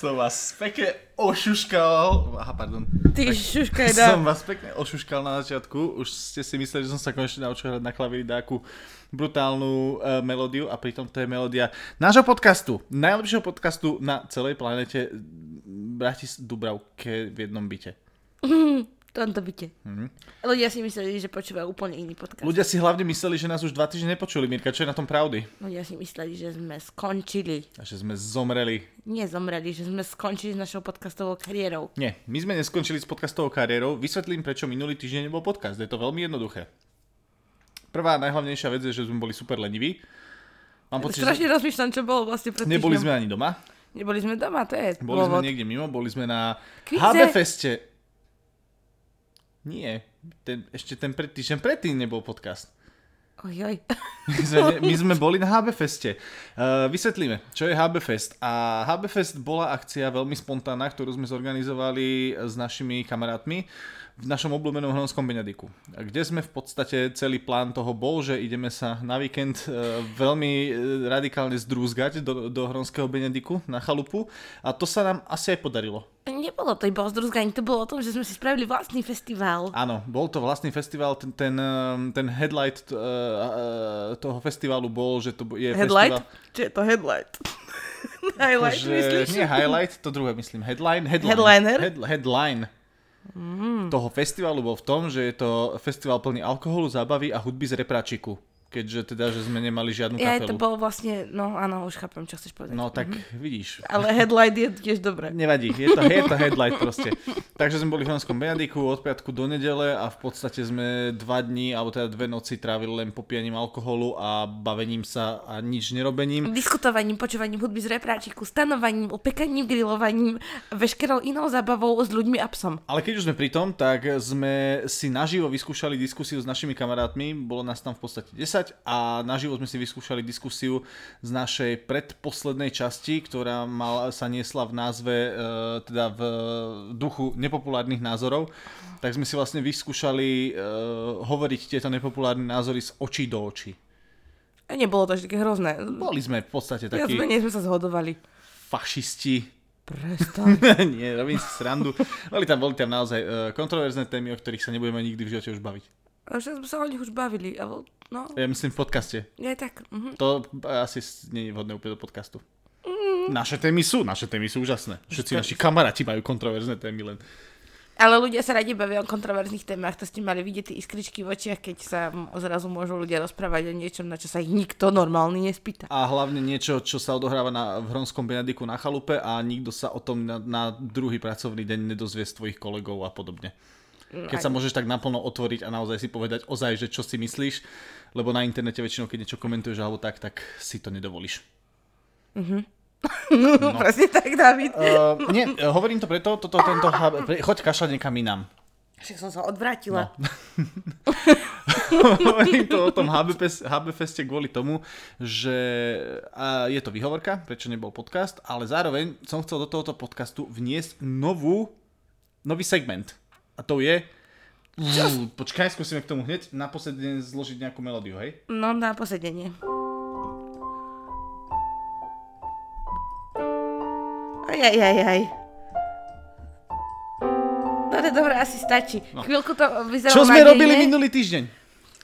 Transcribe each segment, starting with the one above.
Som vás pekne ošuškal. Aha, pardon. Ty šuškaj, Som dá. vás pekne ošuškal na začiatku. Už ste si mysleli, že som sa konečne naučil hrať na klavíri nejakú brutálnu uh, melódiu a pritom to je melódia nášho podcastu. Najlepšieho podcastu na celej planete Bratis Dubravke v jednom byte. V tomto byte. Ľudia si mysleli, že počúvajú úplne iný podcast. Ľudia si hlavne mysleli, že nás už dva týždne nepočuli. Mirka, čo je na tom pravdy? Ľudia si mysleli, že sme skončili. A že sme zomreli. Nie zomreli, že sme skončili s našou podcastovou kariérou. Nie, my sme neskončili s podcastovou kariérou. Vysvetlím, prečo minulý týždeň nebol podcast. Je to veľmi jednoduché. Prvá najhlavnejšia vec je, že sme boli super leniví. Mám pocit, Strašne že rozmýšľam, čo bolo vlastne pred neboli sme ani doma. Neboli sme doma, to je Boli sme dôvod. niekde mimo, boli sme na Kvíze? HB Feste. Nie, ten, ešte ten pred týždeň predtým nebol podcast. Ojoj. My sme, my sme boli na HB Feste. Uh, vysvetlíme, čo je HB Fest. A HB Fest bola akcia veľmi spontánna, ktorú sme zorganizovali s našimi kamarátmi v našom obľúbenom Hronskom Benediku. Kde sme v podstate, celý plán toho bol, že ideme sa na víkend uh, veľmi uh, radikálne zdrúzgať do, do Hronského Benediku na chalupu. A to sa nám asi aj podarilo. Nebolo to iba o zdruzganí, to bolo o tom, že sme si spravili vlastný festival. Áno, bol to vlastný festival, ten, ten, um, ten headlight uh, toho festivalu bol, že to je Headlight? festival... Čo je to headlight? highlight, že, myslíš? Nie highlight, to druhé myslím. Headline? headline Headliner? Head, headline Toho festivalu bol v tom, že je to festival plný alkoholu, zábavy a hudby z repráčiku. Keďže teda, že sme nemali žiadnu Ja, kapelu. to bolo vlastne, no áno, už chápem, čo chceš povedať. No tak vidíš. Ale headlight je tiež dobré. Nevadí, je to, je to headlight proste. Takže sme boli v Hronskom Benediku od piatku do nedele a v podstate sme dva dní, alebo teda dve noci trávili len popijaním alkoholu a bavením sa a nič nerobením. Diskutovaním, počúvaním hudby z repráčiku, stanovaním, opekaním, grillovaním, veškerou inou zábavou s ľuďmi a psom. Ale keď už sme pri tom, tak sme si naživo vyskúšali diskusiu s našimi kamarátmi, bolo nás tam v podstate 10 a naživo sme si vyskúšali diskusiu z našej predposlednej časti, ktorá mal, sa niesla v názve, e, teda v duchu nepopulárnych názorov. Tak sme si vlastne vyskúšali e, hovoriť tieto nepopulárne názory z očí do očí. A nebolo to až také hrozné. Boli sme v podstate Viac takí menej sme sa zhodovali. fašisti, Prestaň. Nie, robím si srandu. Boli tam, boli tam naozaj e, kontroverzné témy, o ktorých sa nebudeme nikdy v živote už baviť. Však sme sa o nich už bavili. Ale, no, Ja myslím v podcaste. je tak. Mhm. To asi nie je vhodné úplne do podcastu. Naše témy sú, naše témy sú úžasné. Všetci naši kamaráti majú kontroverzné témy len. Ale ľudia sa radi bavia o kontroverzných témach, to ste mali vidieť tie iskričky v očiach, keď sa zrazu môžu ľudia rozprávať o niečom, na čo sa ich nikto normálny nespýta. A hlavne niečo, čo sa odohráva na, v Hronskom Benediku na chalupe a nikto sa o tom na, na druhý pracovný deň nedozvie z tvojich kolegov a podobne. Keď sa môžeš tak naplno otvoriť a naozaj si povedať ozaj, že čo si myslíš, lebo na internete väčšinou, keď niečo komentuješ alebo tak, tak si to nedovolíš. No. Presne tak, David. Uh, nie, hovorím to preto, toto, tento, choď kašľať niekam inám. Však som sa odvrátila. No. Hovorím to o tom HB, HB Feste kvôli tomu, že je to výhovorka, prečo nebol podcast, ale zároveň som chcel do tohoto podcastu vniesť novú, nový segment. A to je... Ú, počkaj, skúsime k tomu hneď naposledy zložiť nejakú melódiu, hej? No, na posedenie. Aj, aj, aj, aj. No to je dobré, asi stačí. No. Chvíľku to vyzeralo Čo sme nádejne. robili minulý týždeň?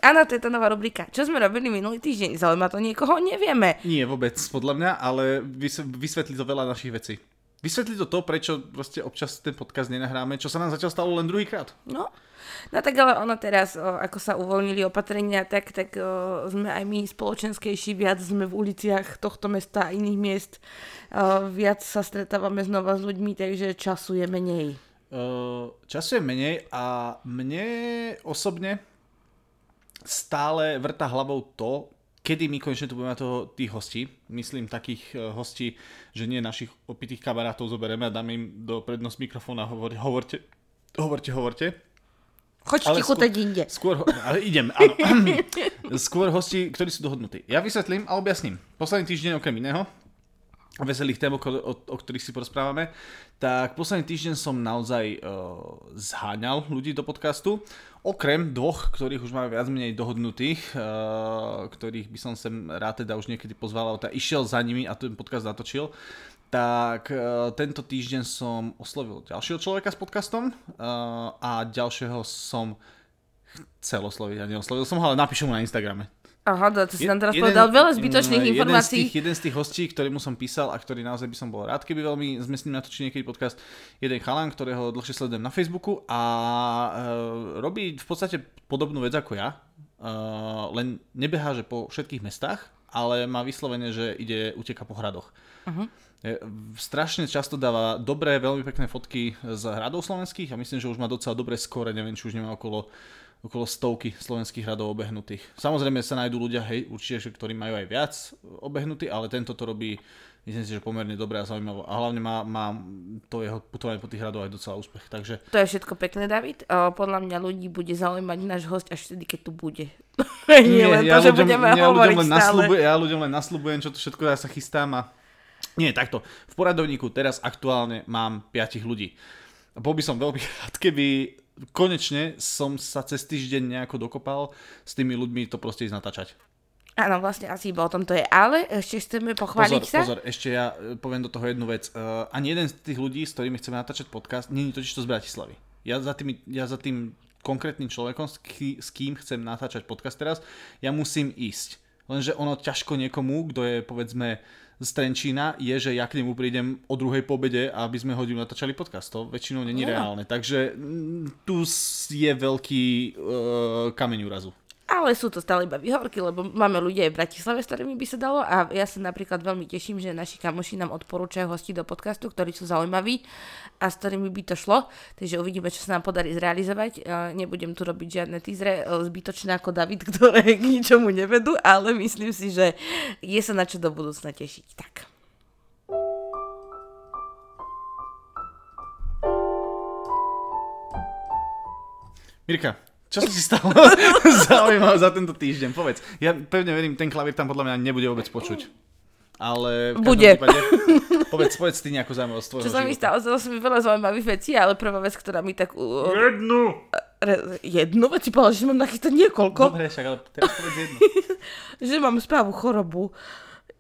Áno, to je tá nová rubrika. Čo sme robili minulý týždeň? Zaujíma to niekoho? Nevieme. Nie vôbec, podľa mňa, ale vys- vysvetlí to veľa našich vecí. Vysvetlí to to, prečo proste občas ten podcast nenahráme, čo sa nám zatiaľ stalo len druhýkrát. No. No tak ale ono teraz, ako sa uvoľnili opatrenia, tak, tak sme aj my spoločenskejší, viac sme v uliciach tohto mesta a iných miest, viac sa stretávame znova s ľuďmi, takže času je menej. Času je menej a mne osobne stále vrta hlavou to, kedy my konečne tu budeme mať toho, tých hostí. Myslím takých uh, hostí, že nie našich opitých kamarátov zoberieme a dáme im do prednosť mikrofóna a hovor, hovorte, hovorte, hovorte. Choď Ale ticho skôr- teď inde. Skôr, ho- ale idem, áno. Skôr hosti, ktorí sú dohodnutí. Ja vysvetlím a objasním. Posledný týždeň okrem iného, veselých tém, o, o, o ktorých si porozprávame, tak posledný týždeň som naozaj uh, zháňal ľudí do podcastu. Okrem dvoch, ktorých už máme viac menej dohodnutých, uh, ktorých by som sem rád teda už niekedy pozval, ale teda išiel za nimi a ten podcast natočil, tak uh, tento týždeň som oslovil ďalšieho človeka s podcastom uh, a ďalšieho som chcel osloviť a neoslovil som ho, ale napíšem mu na Instagrame. Aha, to si nám teraz jeden, povedal veľa zbytočných jeden informácií. Z tých, jeden z tých hostí, ktorému som písal a ktorý naozaj by som bol rád, keby veľmi sme s ním natočili niekedy podcast, jeden chalan, ktorého dlhšie sledujem na Facebooku a uh, robí v podstate podobnú vec ako ja, uh, len nebehá, že po všetkých mestách, ale má vyslovene, že ide, uteka po hradoch. Uh-huh. Strašne často dáva dobré, veľmi pekné fotky z hradov slovenských a myslím, že už má docela dobré skóre, neviem, či už nemá okolo okolo stovky slovenských hradov obehnutých. Samozrejme sa nájdú ľudia, hej, určite, ktorí majú aj viac obehnutí, ale tento to robí, myslím si, že pomerne dobre a zaujímavé. A hlavne má, má to jeho putovanie po tých hradoch aj docela úspech. Takže... To je všetko pekné, David. O, podľa mňa ľudí bude zaujímať náš host až vtedy, keď tu bude. Nie, Nie len ja to, ľuďom, že budeme ja hovoriť ľuďom len nasľubujem, ja ľuďom len nasľubujem, čo to všetko ja sa chystám a nie, takto. V poradovníku teraz aktuálne mám 5 ľudí. Bol by som veľmi rád, keby konečne som sa cez týždeň nejako dokopal s tými ľuďmi to proste ísť natáčať. Áno, vlastne asi iba o tom to je, ale ešte chceme pochváliť pozor, sa. Pozor, ešte ja e, poviem do toho jednu vec. Uh, ani jeden z tých ľudí, s ktorými chceme natáčať podcast, je totiž to z Bratislavy. Ja za tým, ja za tým konkrétnym človekom, s, ký, s kým chcem natáčať podcast teraz, ja musím ísť. Lenže ono ťažko niekomu, kto je povedzme z Trenčína je, že ja k nemu prídem o druhej pobede, aby sme hodinu natáčali podcast. To väčšinou není no. reálne. Takže mm, tu je veľký uh, kameň úrazu. Ale sú to stále iba výhovorky, lebo máme ľudia aj v Bratislave, s ktorými by sa dalo a ja sa napríklad veľmi teším, že naši kamoši nám odporúčajú hosti do podcastu, ktorí sú zaujímaví a s ktorými by to šlo. Takže uvidíme, čo sa nám podarí zrealizovať. Nebudem tu robiť žiadne týzre e, zbytočné ako David, ktoré k ničomu nevedú, ale myslím si, že je sa na čo do budúcna tešiť. Tak. Mirka, čo sa ti stalo zaujímavé za tento týždeň? Povedz. Ja pevne verím, ten klavír tam podľa mňa nebude vôbec počuť. Ale v Bude. Prípade, povedz, povedz ty nejakú zaujímavosť tvojho Čo sa mi stalo? Stalo sa mi veľa zaujímavých vecí, ale prvá vec, ktorá mi tak... Jednu! Re, jednu vec si povedal, že mám nachystať niekoľko. Dobre, však, ale teraz povedz jednu. že mám spávu chorobu.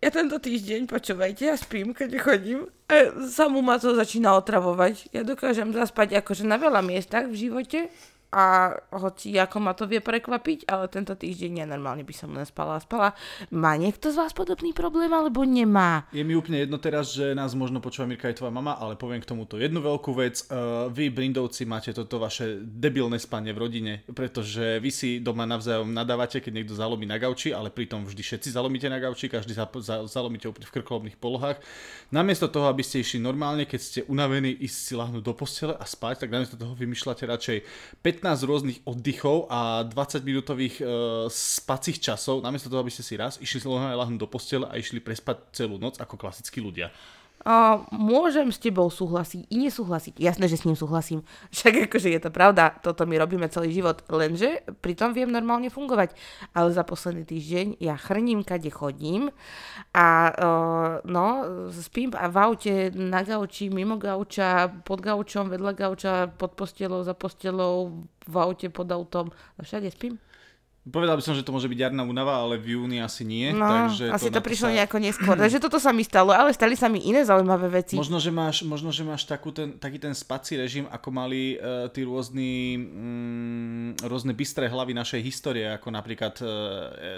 Ja tento týždeň, počúvajte, ja spím, keď chodím. A samú ma to začína otravovať. Ja dokážem zaspať akože na veľa miestach v živote, a hoci ako ma to vie prekvapiť, ale tento týždeň nenormálne by som len spala a spala. Má niekto z vás podobný problém alebo nemá? Je mi úplne jedno teraz, že nás možno počúva Mirka aj tvoja mama, ale poviem k tomuto jednu veľkú vec. Uh, vy, Brindovci, máte toto vaše debilné spanie v rodine, pretože vy si doma navzájom nadávate, keď niekto zalomí na gauči, ale pritom vždy všetci zalomíte na gauči, každý za, za, zalomíte úplne v krkolobných polohách. Namiesto toho, aby ste išli normálne, keď ste unavení, ísť si lahnúť do postele a spať, tak namiesto toho vymýšľate radšej 15 rôznych oddychov a 20 minútových e, spacích časov, namiesto toho, aby ste si raz išli lahnúť do postele a išli prespať celú noc ako klasickí ľudia. Uh, môžem s tebou súhlasiť i nesúhlasiť. Jasné, že s ním súhlasím. Však akože je to pravda, toto my robíme celý život, lenže pritom viem normálne fungovať. Ale za posledný týždeň ja chrním, kade chodím a uh, no, spím a v aute, na gauči, mimo gauča, pod gaučom, vedľa gauča, pod postelou, za postelou, v aute, pod autom, no všade spím. Povedal by som, že to môže byť jarná únava, ale v júni asi nie. No, takže asi to, to prišlo sa... nejako neskôr. takže toto sa mi stalo, ale stali sa mi iné zaujímavé veci. Možno, že máš, možno, že máš takú ten, taký ten spací režim, ako mali uh, tí rôzni, mm, rôzne bystré hlavy našej histórie, ako napríklad uh,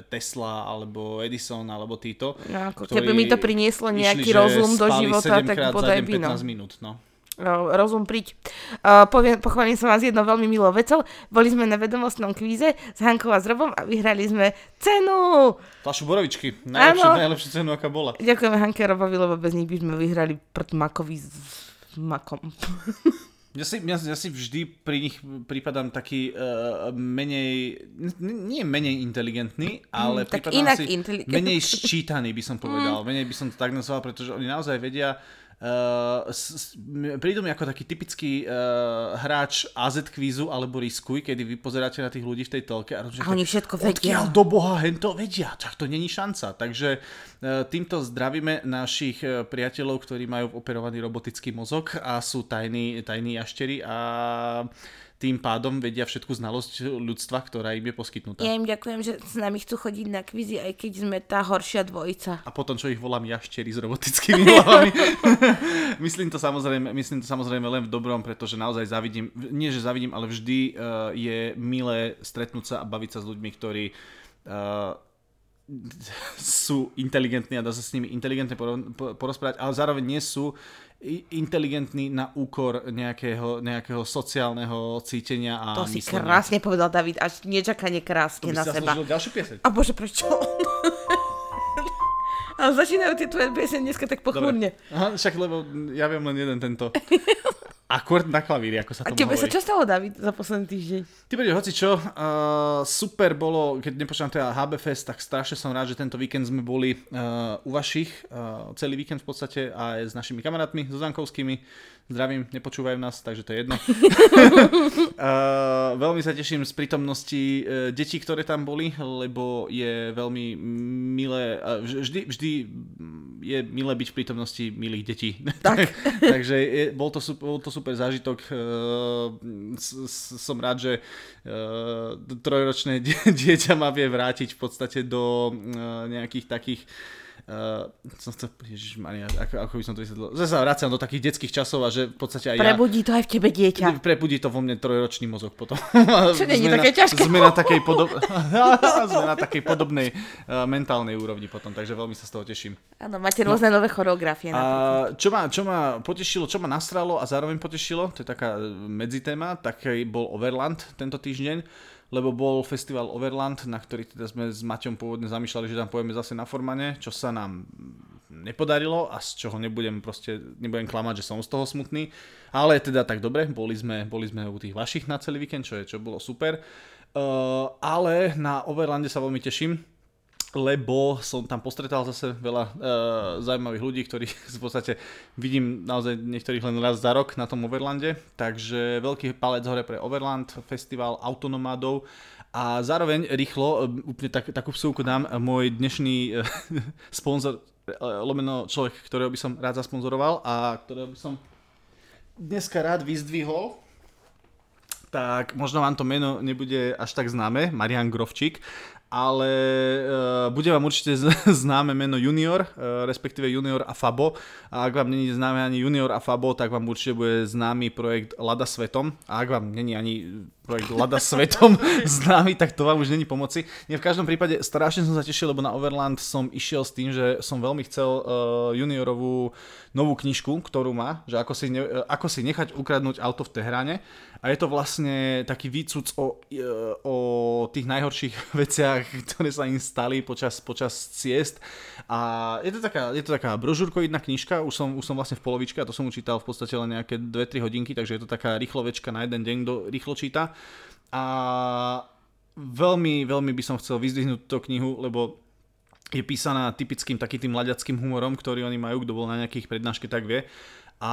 Tesla, alebo Edison, alebo títo. No, ako keby mi to prinieslo nejaký išli, rozum do života, tak bodaj by no. 15 minút, no rozum priť. Uh, poviem, pochválim som vás jednou veľmi milou vecou. Boli sme na vedomostnom kvíze s Hankou a s Robom a vyhrali sme cenu! Flašu borovičky. Najlepšiu, najlepšiu cenu, aká bola. Ďakujeme Hanke a Robovi, lebo bez nich by sme vyhrali prd makovi s makom. Ja si, ja, ja si vždy pri nich prípadám taký uh, menej, nie menej inteligentný, ale mm, prípadám si menej sčítaný by som povedal. Mm. Menej by som to tak nazval, pretože oni naozaj vedia Uh, s, prídu mi ako taký typický uh, hráč AZ kvízu alebo Riskuj, kedy vy pozeráte na tých ľudí v tej telke a rozumíte, oni všetko vedia. do boha hen to vedia, tak to není šanca. Takže uh, týmto zdravíme našich uh, priateľov, ktorí majú operovaný robotický mozog a sú tajní, tajní jašteri a tým pádom vedia všetku znalosť ľudstva, ktorá im je poskytnutá. Ja im ďakujem, že s nami chcú chodiť na kvízy, aj keď sme tá horšia dvojica. A potom, čo ich volám jašteri s robotickými hlavami. myslím, to samozrejme, myslím to samozrejme len v dobrom, pretože naozaj zavidím, nie že zavidím, ale vždy uh, je milé stretnúť sa a baviť sa s ľuďmi, ktorí uh, sú inteligentní a dá sa s nimi inteligentne porozprávať, ale zároveň nie sú inteligentný na úkor nejakého, nejakého sociálneho cítenia a To si myslenia. krásne povedal, David, až nečakane krásne to by na si seba. ďalšiu pieseň. A bože, prečo? Ale začínajú tie tvoje piesne dneska tak pochmurne. Aha, však lebo ja viem len jeden tento. Akord na klavíri, ako sa A tomu tebe hovorí. sa čo stalo, David, za posledný týždeň? Ty bude hoci čo, uh, super bolo, keď nepočúvam teda HB Fest, tak strašne som rád, že tento víkend sme boli uh, u vašich, uh, celý víkend v podstate aj s našimi kamarátmi, so Zankovskými. Zdravím, nepočúvajú nás, takže to je jedno. uh, veľmi sa teším z prítomnosti uh, detí, ktoré tam boli, lebo je veľmi milé, uh, vždy, vždy je milé byť v prítomnosti milých detí. Tak. takže je, bol, to, super- bol to super zážitok. Uh, s, s, som rád, že uh, trojročné die- dieťa ma vie vrátiť v podstate do uh, nejakých takých Uh, som chcel, ježišmaria, ako, ako by som to vysvetlil, že sa vraciam do takých detských časov a že v podstate aj Prebudí to aj v tebe ja, dieťa. prebudí to vo mne trojročný mozog potom. Čo nie je také na- ťažké. Sme na takej, podob... sme na takej podobnej uh, mentálnej úrovni potom, takže veľmi sa z toho teším. Áno, máte rôzne nové choreografie. A napríklad. čo ma, čo ma potešilo, čo ma nastralo a zároveň potešilo, to je taká e, medzitéma, taký bol Overland tento týždeň, lebo bol festival Overland, na ktorý teda sme s Maťom pôvodne zamýšľali, že tam pojeme zase na Formane, čo sa nám nepodarilo a z čoho nebudem proste, nebudem klamať, že som z toho smutný, ale teda tak dobre, boli sme, boli sme u tých vašich na celý víkend, čo, je, čo bolo super. Uh, ale na Overlande sa veľmi teším, lebo som tam postretal zase veľa uh, zaujímavých ľudí, ktorých v podstate vidím naozaj niektorých len raz za rok na tom Overlande, takže veľký palec hore pre Overland, festival autonomádov. A zároveň rýchlo, e, úplne tak, takú vsúku dám, môj dnešný uh, sponzor, uh, lomeno človek, ktorého by som rád zasponzoroval a ktorého by som dneska rád vyzdvihol, tak možno vám to meno nebude až tak známe, Marian Grovčík, ale bude vám určite známe meno Junior, uh, respektíve Junior a Fabo. A ak vám není známe ani Junior a Fabo, tak vám určite bude známy projekt Lada Svetom. A ak vám není ani projekt Lada Svetom známy, tak to vám už není pomoci. Nie, v každom prípade strašne som sa tešil, lebo na Overland som išiel s tým, že som veľmi chcel uh, Juniorovú novú knižku, ktorú má, že ako si, ne, uh, ako si nechať ukradnúť auto v Tehráne. A je to vlastne taký výcuc o, e, o tých najhorších veciach, ktoré sa im stali počas, počas ciest. A je to taká, je to taká brožúrkoidná knižka, už som, už som vlastne v polovičke a to som mu čítal v podstate len nejaké 2-3 hodinky, takže je to taká rýchlovečka na jeden deň, kto rýchlo číta. A veľmi, veľmi by som chcel vyzdvihnúť túto knihu, lebo je písaná typickým takým tým mladiackým humorom, ktorý oni majú, kto bol na nejakých prednáške, tak vie. A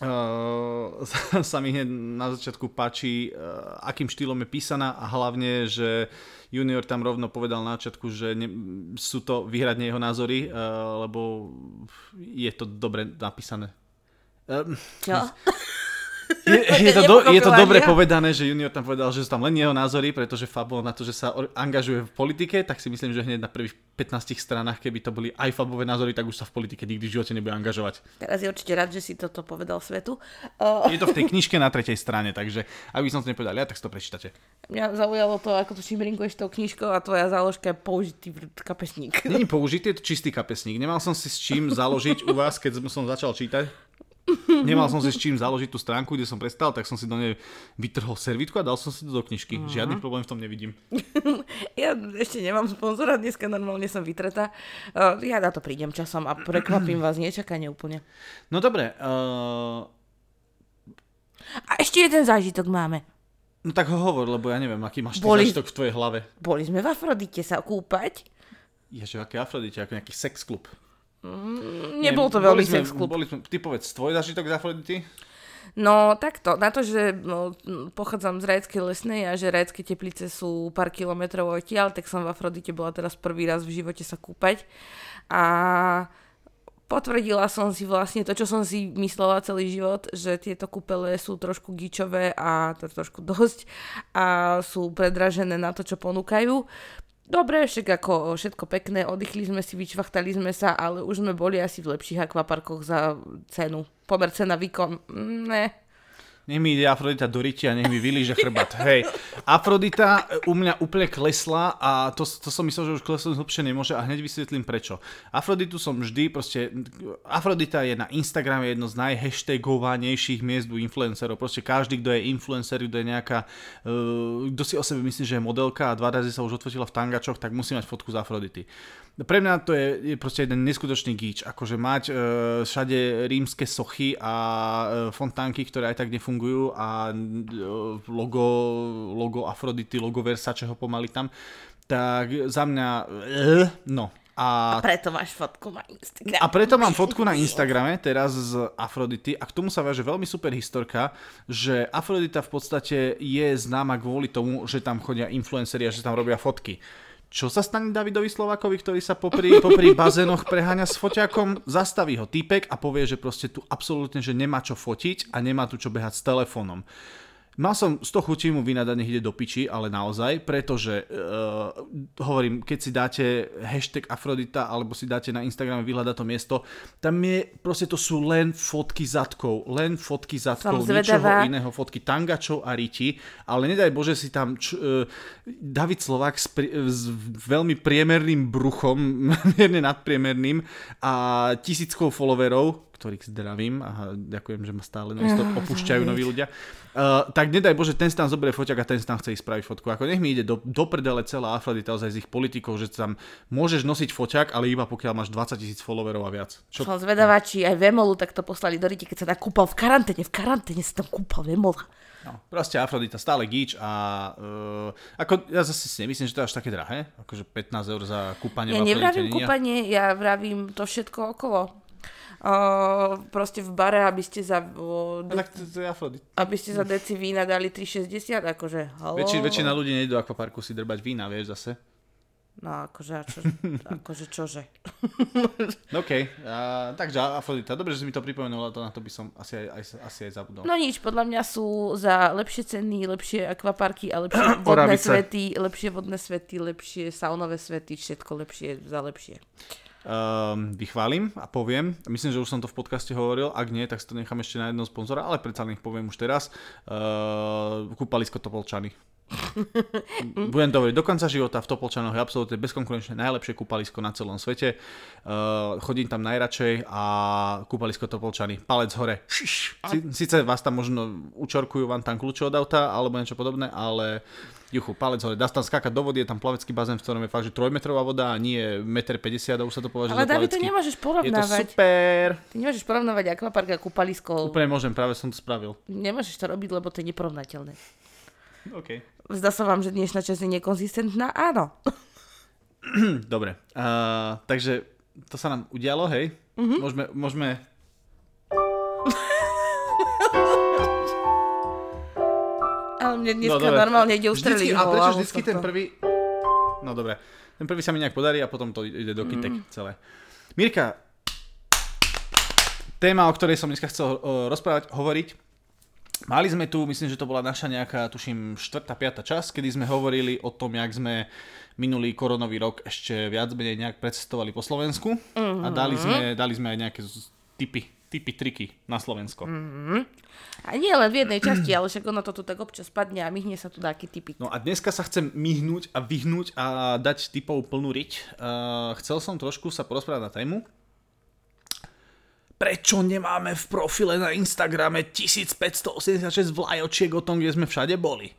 Uh, sa mi hneď na začiatku páči, uh, akým štýlom je písaná a hlavne, že Junior tam rovno povedal na začiatku, že ne, sú to výhradne jeho názory, uh, lebo je to dobre napísané. Uh, Čo? je, je, to do, je to dobre povedané, že Junior tam povedal, že sú tam len jeho názory, pretože Fabo na to, že sa angažuje v politike, tak si myslím, že hneď na prvých 15 stranách, keby to boli aj Fabové názory, tak už sa v politike nikdy v živote nebude angažovať. Teraz je určite rád, že si toto povedal svetu. Uh, Je to v tej knižke na tretej strane, takže ak by som to nepovedal ja, tak si to prečítate. mňa zaujalo to, ako to šimrinkuješ tou knižkou a tvoja záložka je použitý kapesník. Není použitý, je to čistý kapesník. Nemal som si s čím založiť u vás, keď som začal čítať. Nemal som si s čím založiť tú stránku, kde som prestal, tak som si do nej vytrhol servítku a dal som si to do knižky. Uh-huh. Žiadny problém v tom nevidím. Ja ešte nemám sponzora, dneska normálne som vytretá. Uh, ja na to prídem časom a prekvapím vás nečakane úplne. No dobre, uh, A ešte jeden zážitok máme. no tak ho hovor, lebo ja neviem, aký máš Boli- zážitok v tvojej hlave. Boli sme v Afrodite sa kúpať. Ježe, aké Afrodite, ako nejaký sex klub. Nebol to veľmi sme- sex klub. Boli sme, ty povedz, tvoj zážitok z Afrodity? No takto, na to, že no, pochádzam z Rajeckej lesnej a že Rajecké teplice sú pár kilometrov odtiaľ, tak som v Afrodite bola teraz prvý raz v živote sa kúpať. A potvrdila som si vlastne to, čo som si myslela celý život, že tieto kúpele sú trošku gičové a to trošku dosť a sú predražené na to, čo ponúkajú. Dobre, však ako všetko pekné, oddychli sme si, vyčvachtali sme sa, ale už sme boli asi v lepších akvaparkoch za cenu. Pomer cena výkon, ne. Nech mi ide Afrodita do ryti a nech mi vylíže chrbát. Hej, Afrodita u mňa úplne klesla a to, to som myslel, že už klesnúť hlbšie nemôže a hneď vysvetlím prečo. Afroditu som vždy, proste, Afrodita je na Instagrame jedno z najhashtagovanejších miest u influencerov. Proste každý, kto je influencer, kto je nejaká, uh, kto si o sebe myslí, že je modelka a dva razy sa už odfotila v tangačoch, tak musí mať fotku z Afrodity. Pre mňa to je, je proste jeden neskutočný gíč, akože mať uh, všade rímske sochy a uh, fontánky, ktoré aj tak nefungujú a uh, logo, logo Afrodity, logo Versaceho pomaly tam, tak za mňa, uh, no, a, a preto máš fotku na Instagrame. A preto mám fotku na Instagrame teraz z Afrodity a k tomu sa váže veľmi super historka, že Afrodita v podstate je známa kvôli tomu, že tam chodia influenceri a že tam robia fotky. Čo sa stane Davidovi Slovakovi, ktorý sa popri, popri bazénoch preháňa s foťakom, zastaví ho týpek a povie, že proste tu absolútne, že nemá čo fotiť a nemá tu čo behať s telefónom. Mal som 100 chutí mu vynadať, nech ide do piči, ale naozaj, pretože uh, hovorím, keď si dáte hashtag Afrodita alebo si dáte na Instagrame vyhľadať to miesto, tam je, proste to sú len fotky zadkov, len fotky zadkov, ničoho iného, fotky tangačov a riti, ale nedaj Bože si tam č, uh, David Slovák s, pri, s veľmi priemerným bruchom, mierne nadpriemerným a tisíckou followerov, ktorých zdravím a ďakujem, že ma stále no, opúšťajú noví ľudia. Uh, tak nedaj Bože, ten tam zoberie foťak a ten tam chce ísť spraviť fotku. Ako nech mi ide do, do prdele celá Afrodita z ich politikov, že tam môžeš nosiť foťak, ale iba pokiaľ máš 20 tisíc followerov a viac. Čo? Som zvedavá, či aj Vemolu tak to poslali do ryti, keď sa tak kúpal v karanténe. V karanténe sa tam kúpal Vemola. No, proste Afrodita stále gíč a uh, ako ja zase si nemyslím, že to je až také drahé, akože 15 eur za kúpanie Ja nevravím kúpanie, ja vravím to všetko okolo uh, proste v bare, aby ste za... Uh, de- tak to, to je Afrodit. Aby ste za deci vína dali 3,60, akože halo. Väčši, väčšina ľudí nejde do akvaparku si drbať vína, vieš zase. No akože, čo, akože čože. OK, uh, takže Afrodita, dobre, že si mi to pripomenula, to na to by som asi aj, aj, asi aj zabudol. No nič, podľa mňa sú za lepšie ceny, lepšie akvaparky a lepšie vodné svety, lepšie vodné svety, lepšie saunové svety, všetko lepšie za lepšie um, vychválim a poviem. Myslím, že už som to v podcaste hovoril, ak nie, tak si to nechám ešte na jedného sponzora, ale predsa nech poviem už teraz. Uh, kúpalisko Topolčany. Budem to hovoriť, do konca života v Topolčanoch je absolútne bezkonkurenčne najlepšie kúpalisko na celom svete. Uh, chodím tam najradšej a kúpalisko Topolčany, palec hore. Sice vás tam možno učorkujú vám tam kľúče od auta alebo niečo podobné, ale Juchu, palec hore, dá tam skákať do vody, je tam plavecký bazén, v ktorom je fakt, že trojmetrová voda a nie 1,50 m a už sa to považuje Ale David, to nemôžeš porovnávať. Je to super. Ty nemôžeš porovnávať akvapark a kúpalisko. Úplne môžem, práve som to spravil. Nemôžeš to robiť, lebo to je neporovnateľné. OK. Zdá sa vám, že dnešná časť je nekonzistentná? Áno. Dobre, uh, takže to sa nám udialo, hej? Mm-hmm. Môžeme, môžeme mne dneska no, normálne ide ustreliť. A prečo vždycky ten prvý... No dobre. Ten prvý sa mi nejak podarí a potom to ide do kytek mm. celé. Mirka, téma, o ktorej som dneska chcel uh, rozprávať, hovoriť. Mali sme tu, myslím, že to bola naša nejaká, tuším, 4. 5. čas, kedy sme hovorili o tom, jak sme minulý koronový rok ešte viac menej nejak predcestovali po Slovensku mm-hmm. a dali sme, dali sme aj nejaké typy typy, triky na Slovensko. Mm-hmm. A nie len v jednej časti, ale však ono to tu tak občas padne a myhne sa tu taký typy. No a dneska sa chcem myhnúť a vyhnúť a dať typov plnú riť. Uh, chcel som trošku sa porozprávať na tému. Prečo nemáme v profile na Instagrame 1586 vlajočiek o tom, kde sme všade boli?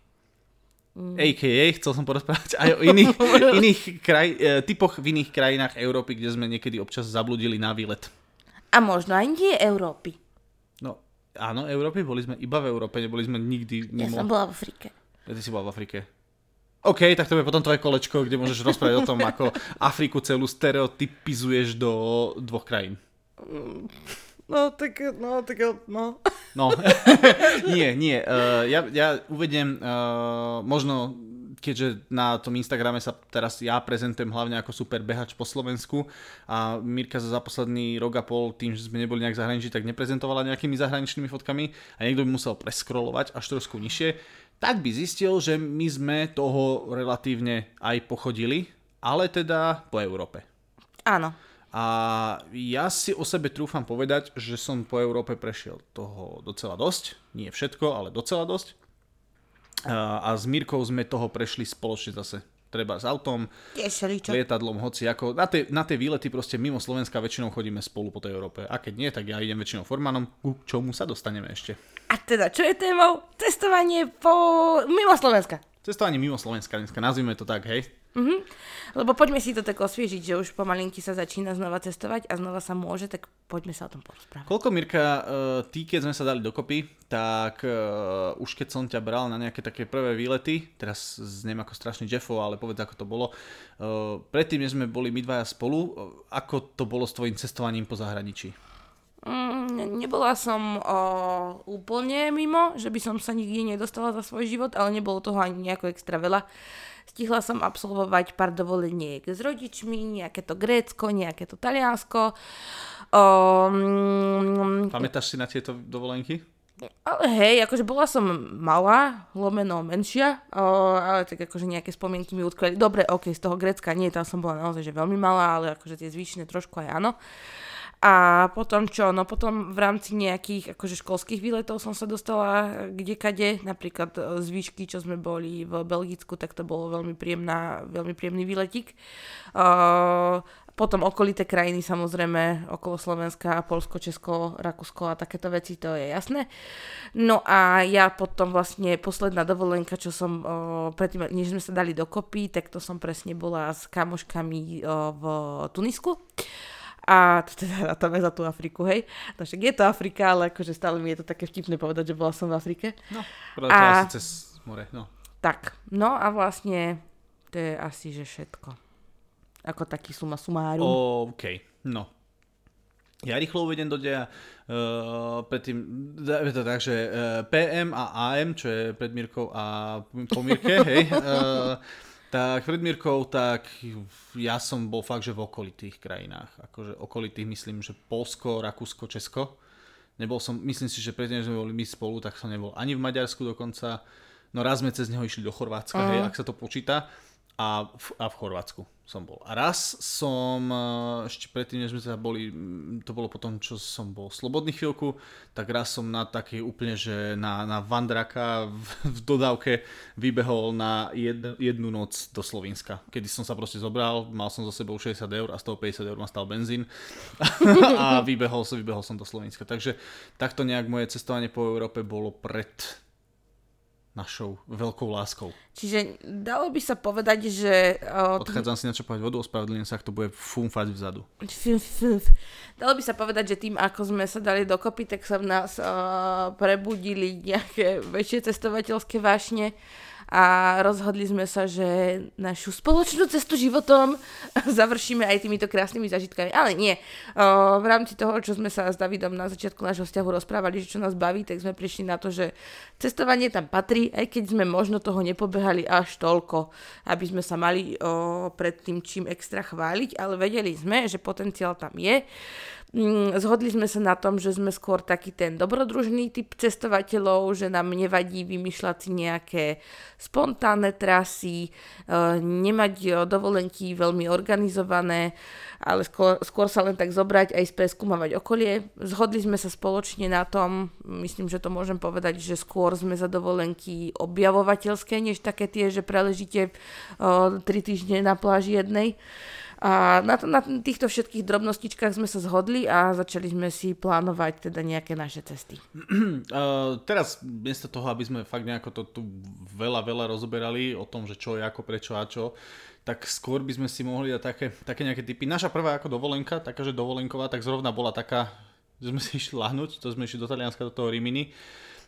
Mm. AKA, chcel som porozprávať aj o iných, iných kraj, e, typoch v iných krajinách Európy, kde sme niekedy občas zabludili na výlet. A možno aj nie Európy. No, áno, Európy, boli sme iba v Európe, neboli sme nikdy mimo. Ja som bola v Afrike. Ja ty si bola v Afrike. OK, tak to je potom tvoje kolečko, kde môžeš rozprávať o tom, ako Afriku celú stereotypizuješ do dvoch krajín. No, tak, no, tak, no. No, nie, nie. Uh, ja, ja uvediem uh, možno keďže na tom Instagrame sa teraz ja prezentujem hlavne ako super behač po Slovensku a Mirka za posledný rok a pol tým, že sme neboli nejak zahraničí, tak neprezentovala nejakými zahraničnými fotkami a niekto by musel preskrolovať až trošku nižšie, tak by zistil, že my sme toho relatívne aj pochodili, ale teda po Európe. Áno. A ja si o sebe trúfam povedať, že som po Európe prešiel toho docela dosť. Nie všetko, ale docela dosť. A, s Mírkou sme toho prešli spoločne zase. Treba s autom, Tiež lietadlom, hoci ako. Na tie, na tie výlety proste mimo Slovenska väčšinou chodíme spolu po tej Európe. A keď nie, tak ja idem väčšinou formanom, ku čomu sa dostaneme ešte. A teda, čo je témou? Cestovanie po... mimo Slovenska. Cestovanie mimo Slovenska dneska, nazvime to tak, hej. Mm-hmm. Lebo poďme si to tak osviežiť, že už pomalinky sa začína znova cestovať a znova sa môže, tak poďme sa o tom porozprávať. Koľko, Mirka, uh, ty, keď sme sa dali dokopy, tak uh, už keď som ťa bral na nejaké také prvé výlety, teraz zniem ako strašný Jeffo, ale povedz, ako to bolo, uh, predtým, než sme boli my dvaja spolu, uh, ako to bolo s tvojim cestovaním po zahraničí? Mm, nebola som o, úplne mimo, že by som sa nikdy nedostala za svoj život, ale nebolo toho ani nejako extra veľa. Stihla som absolvovať pár dovoleniek s rodičmi, nejaké to Grécko, nejaké to Taliansko. Um, Pamätáš si na tieto dovolenky? Ale hej, akože bola som malá, lomeno menšia, o, ale tak akože nejaké spomienky mi utkveli. Dobre, ok, z toho Grécka nie, tam som bola naozaj že veľmi malá, ale akože tie zvyšné trošku aj áno. A potom čo? No potom v rámci nejakých akože školských výletov som sa dostala kade, napríklad e, z výšky, čo sme boli v Belgicku, tak to bolo veľmi, príjemná, veľmi príjemný výletik. Uh, potom okolité krajiny samozrejme, okolo Slovenska, Polsko, Česko, Rakúsko a takéto veci, to je jasné. No a ja potom vlastne posledná dovolenka, čo som uh, predtým, než sme sa dali dokopy, tak to som presne bola s kamoškami uh, v Tunisku. A to teda tam za tú Afriku, hej. No však je to Afrika, ale akože stále mi je to také vtipné povedať, že bola som v Afrike. No, a... cez more, no. Tak, no a vlastne to je asi, že všetko. Ako taký suma sumárum. OK, no. Ja rýchlo uvedem do deja. Uh, predtým, je to tak, že uh, eh, PM a AM, čo je pred Mírkou a po Mírke, hej. Uh, tak pred Mirkou, tak ja som bol fakt, že v okolitých krajinách. Akože okolitých myslím, že Polsko, Rakúsko, Česko. Nebol som, myslím si, že predtým, sme boli my spolu, tak som nebol ani v Maďarsku dokonca. No raz sme cez neho išli do Chorvátska, uh-huh. hej, ak sa to počíta. A v, a v Chorvátsku som bol. A raz som, eh, ešte predtým, než sme sa boli, to bolo potom, čo som bol slobodný chvíľku, tak raz som na taký úplne, že na, na Vandraka v, v dodávke vybehol na jed, jednu noc do Slovenska. Kedy som sa proste zobral, mal som zo sebou 60 eur a z toho 50 eur ma stal benzín a vybehol som, vybehol som do Slovenska. Takže takto nejak moje cestovanie po Európe bolo pred našou veľkou láskou. Čiže dalo by sa povedať, že... Uh, Odchádzam si na čo povedať vodu, ospravedlňujem sa, ak to bude fúmfať vzadu. Dalo by sa povedať, že tým, ako sme sa dali dokopy, tak sa v nás uh, prebudili nejaké väčšie cestovateľské vášne a rozhodli sme sa, že našu spoločnú cestu životom završíme aj týmito krásnymi zažitkami. Ale nie. V rámci toho, čo sme sa s Davidom na začiatku nášho vzťahu rozprávali, že čo nás baví, tak sme prišli na to, že cestovanie tam patrí, aj keď sme možno toho nepobehali až toľko, aby sme sa mali pred tým čím extra chváliť, ale vedeli sme, že potenciál tam je. Mm, zhodli sme sa na tom, že sme skôr taký ten dobrodružný typ cestovateľov, že nám nevadí vymýšľať si nejaké spontánne trasy, e, nemať e, dovolenky veľmi organizované, ale skôr, skôr sa len tak zobrať aj preskúmavať okolie. Zhodli sme sa spoločne na tom, myslím, že to môžem povedať, že skôr sme za dovolenky objavovateľské, než také tie, že preležíte 3 e, týždne na pláži jednej. A na, to, na týchto všetkých drobnostičkách sme sa zhodli a začali sme si plánovať teda nejaké naše cesty. Uh, teraz, miesto toho, aby sme fakt nejako to tu veľa, veľa rozoberali o tom, že čo je ako, prečo a čo, tak skôr by sme si mohli dať také, také nejaké typy. Naša prvá ako dovolenka, taká, že dovolenková, tak zrovna bola taká, že sme si išli lahnúť, to sme išli do Talianska, do toho Rimini.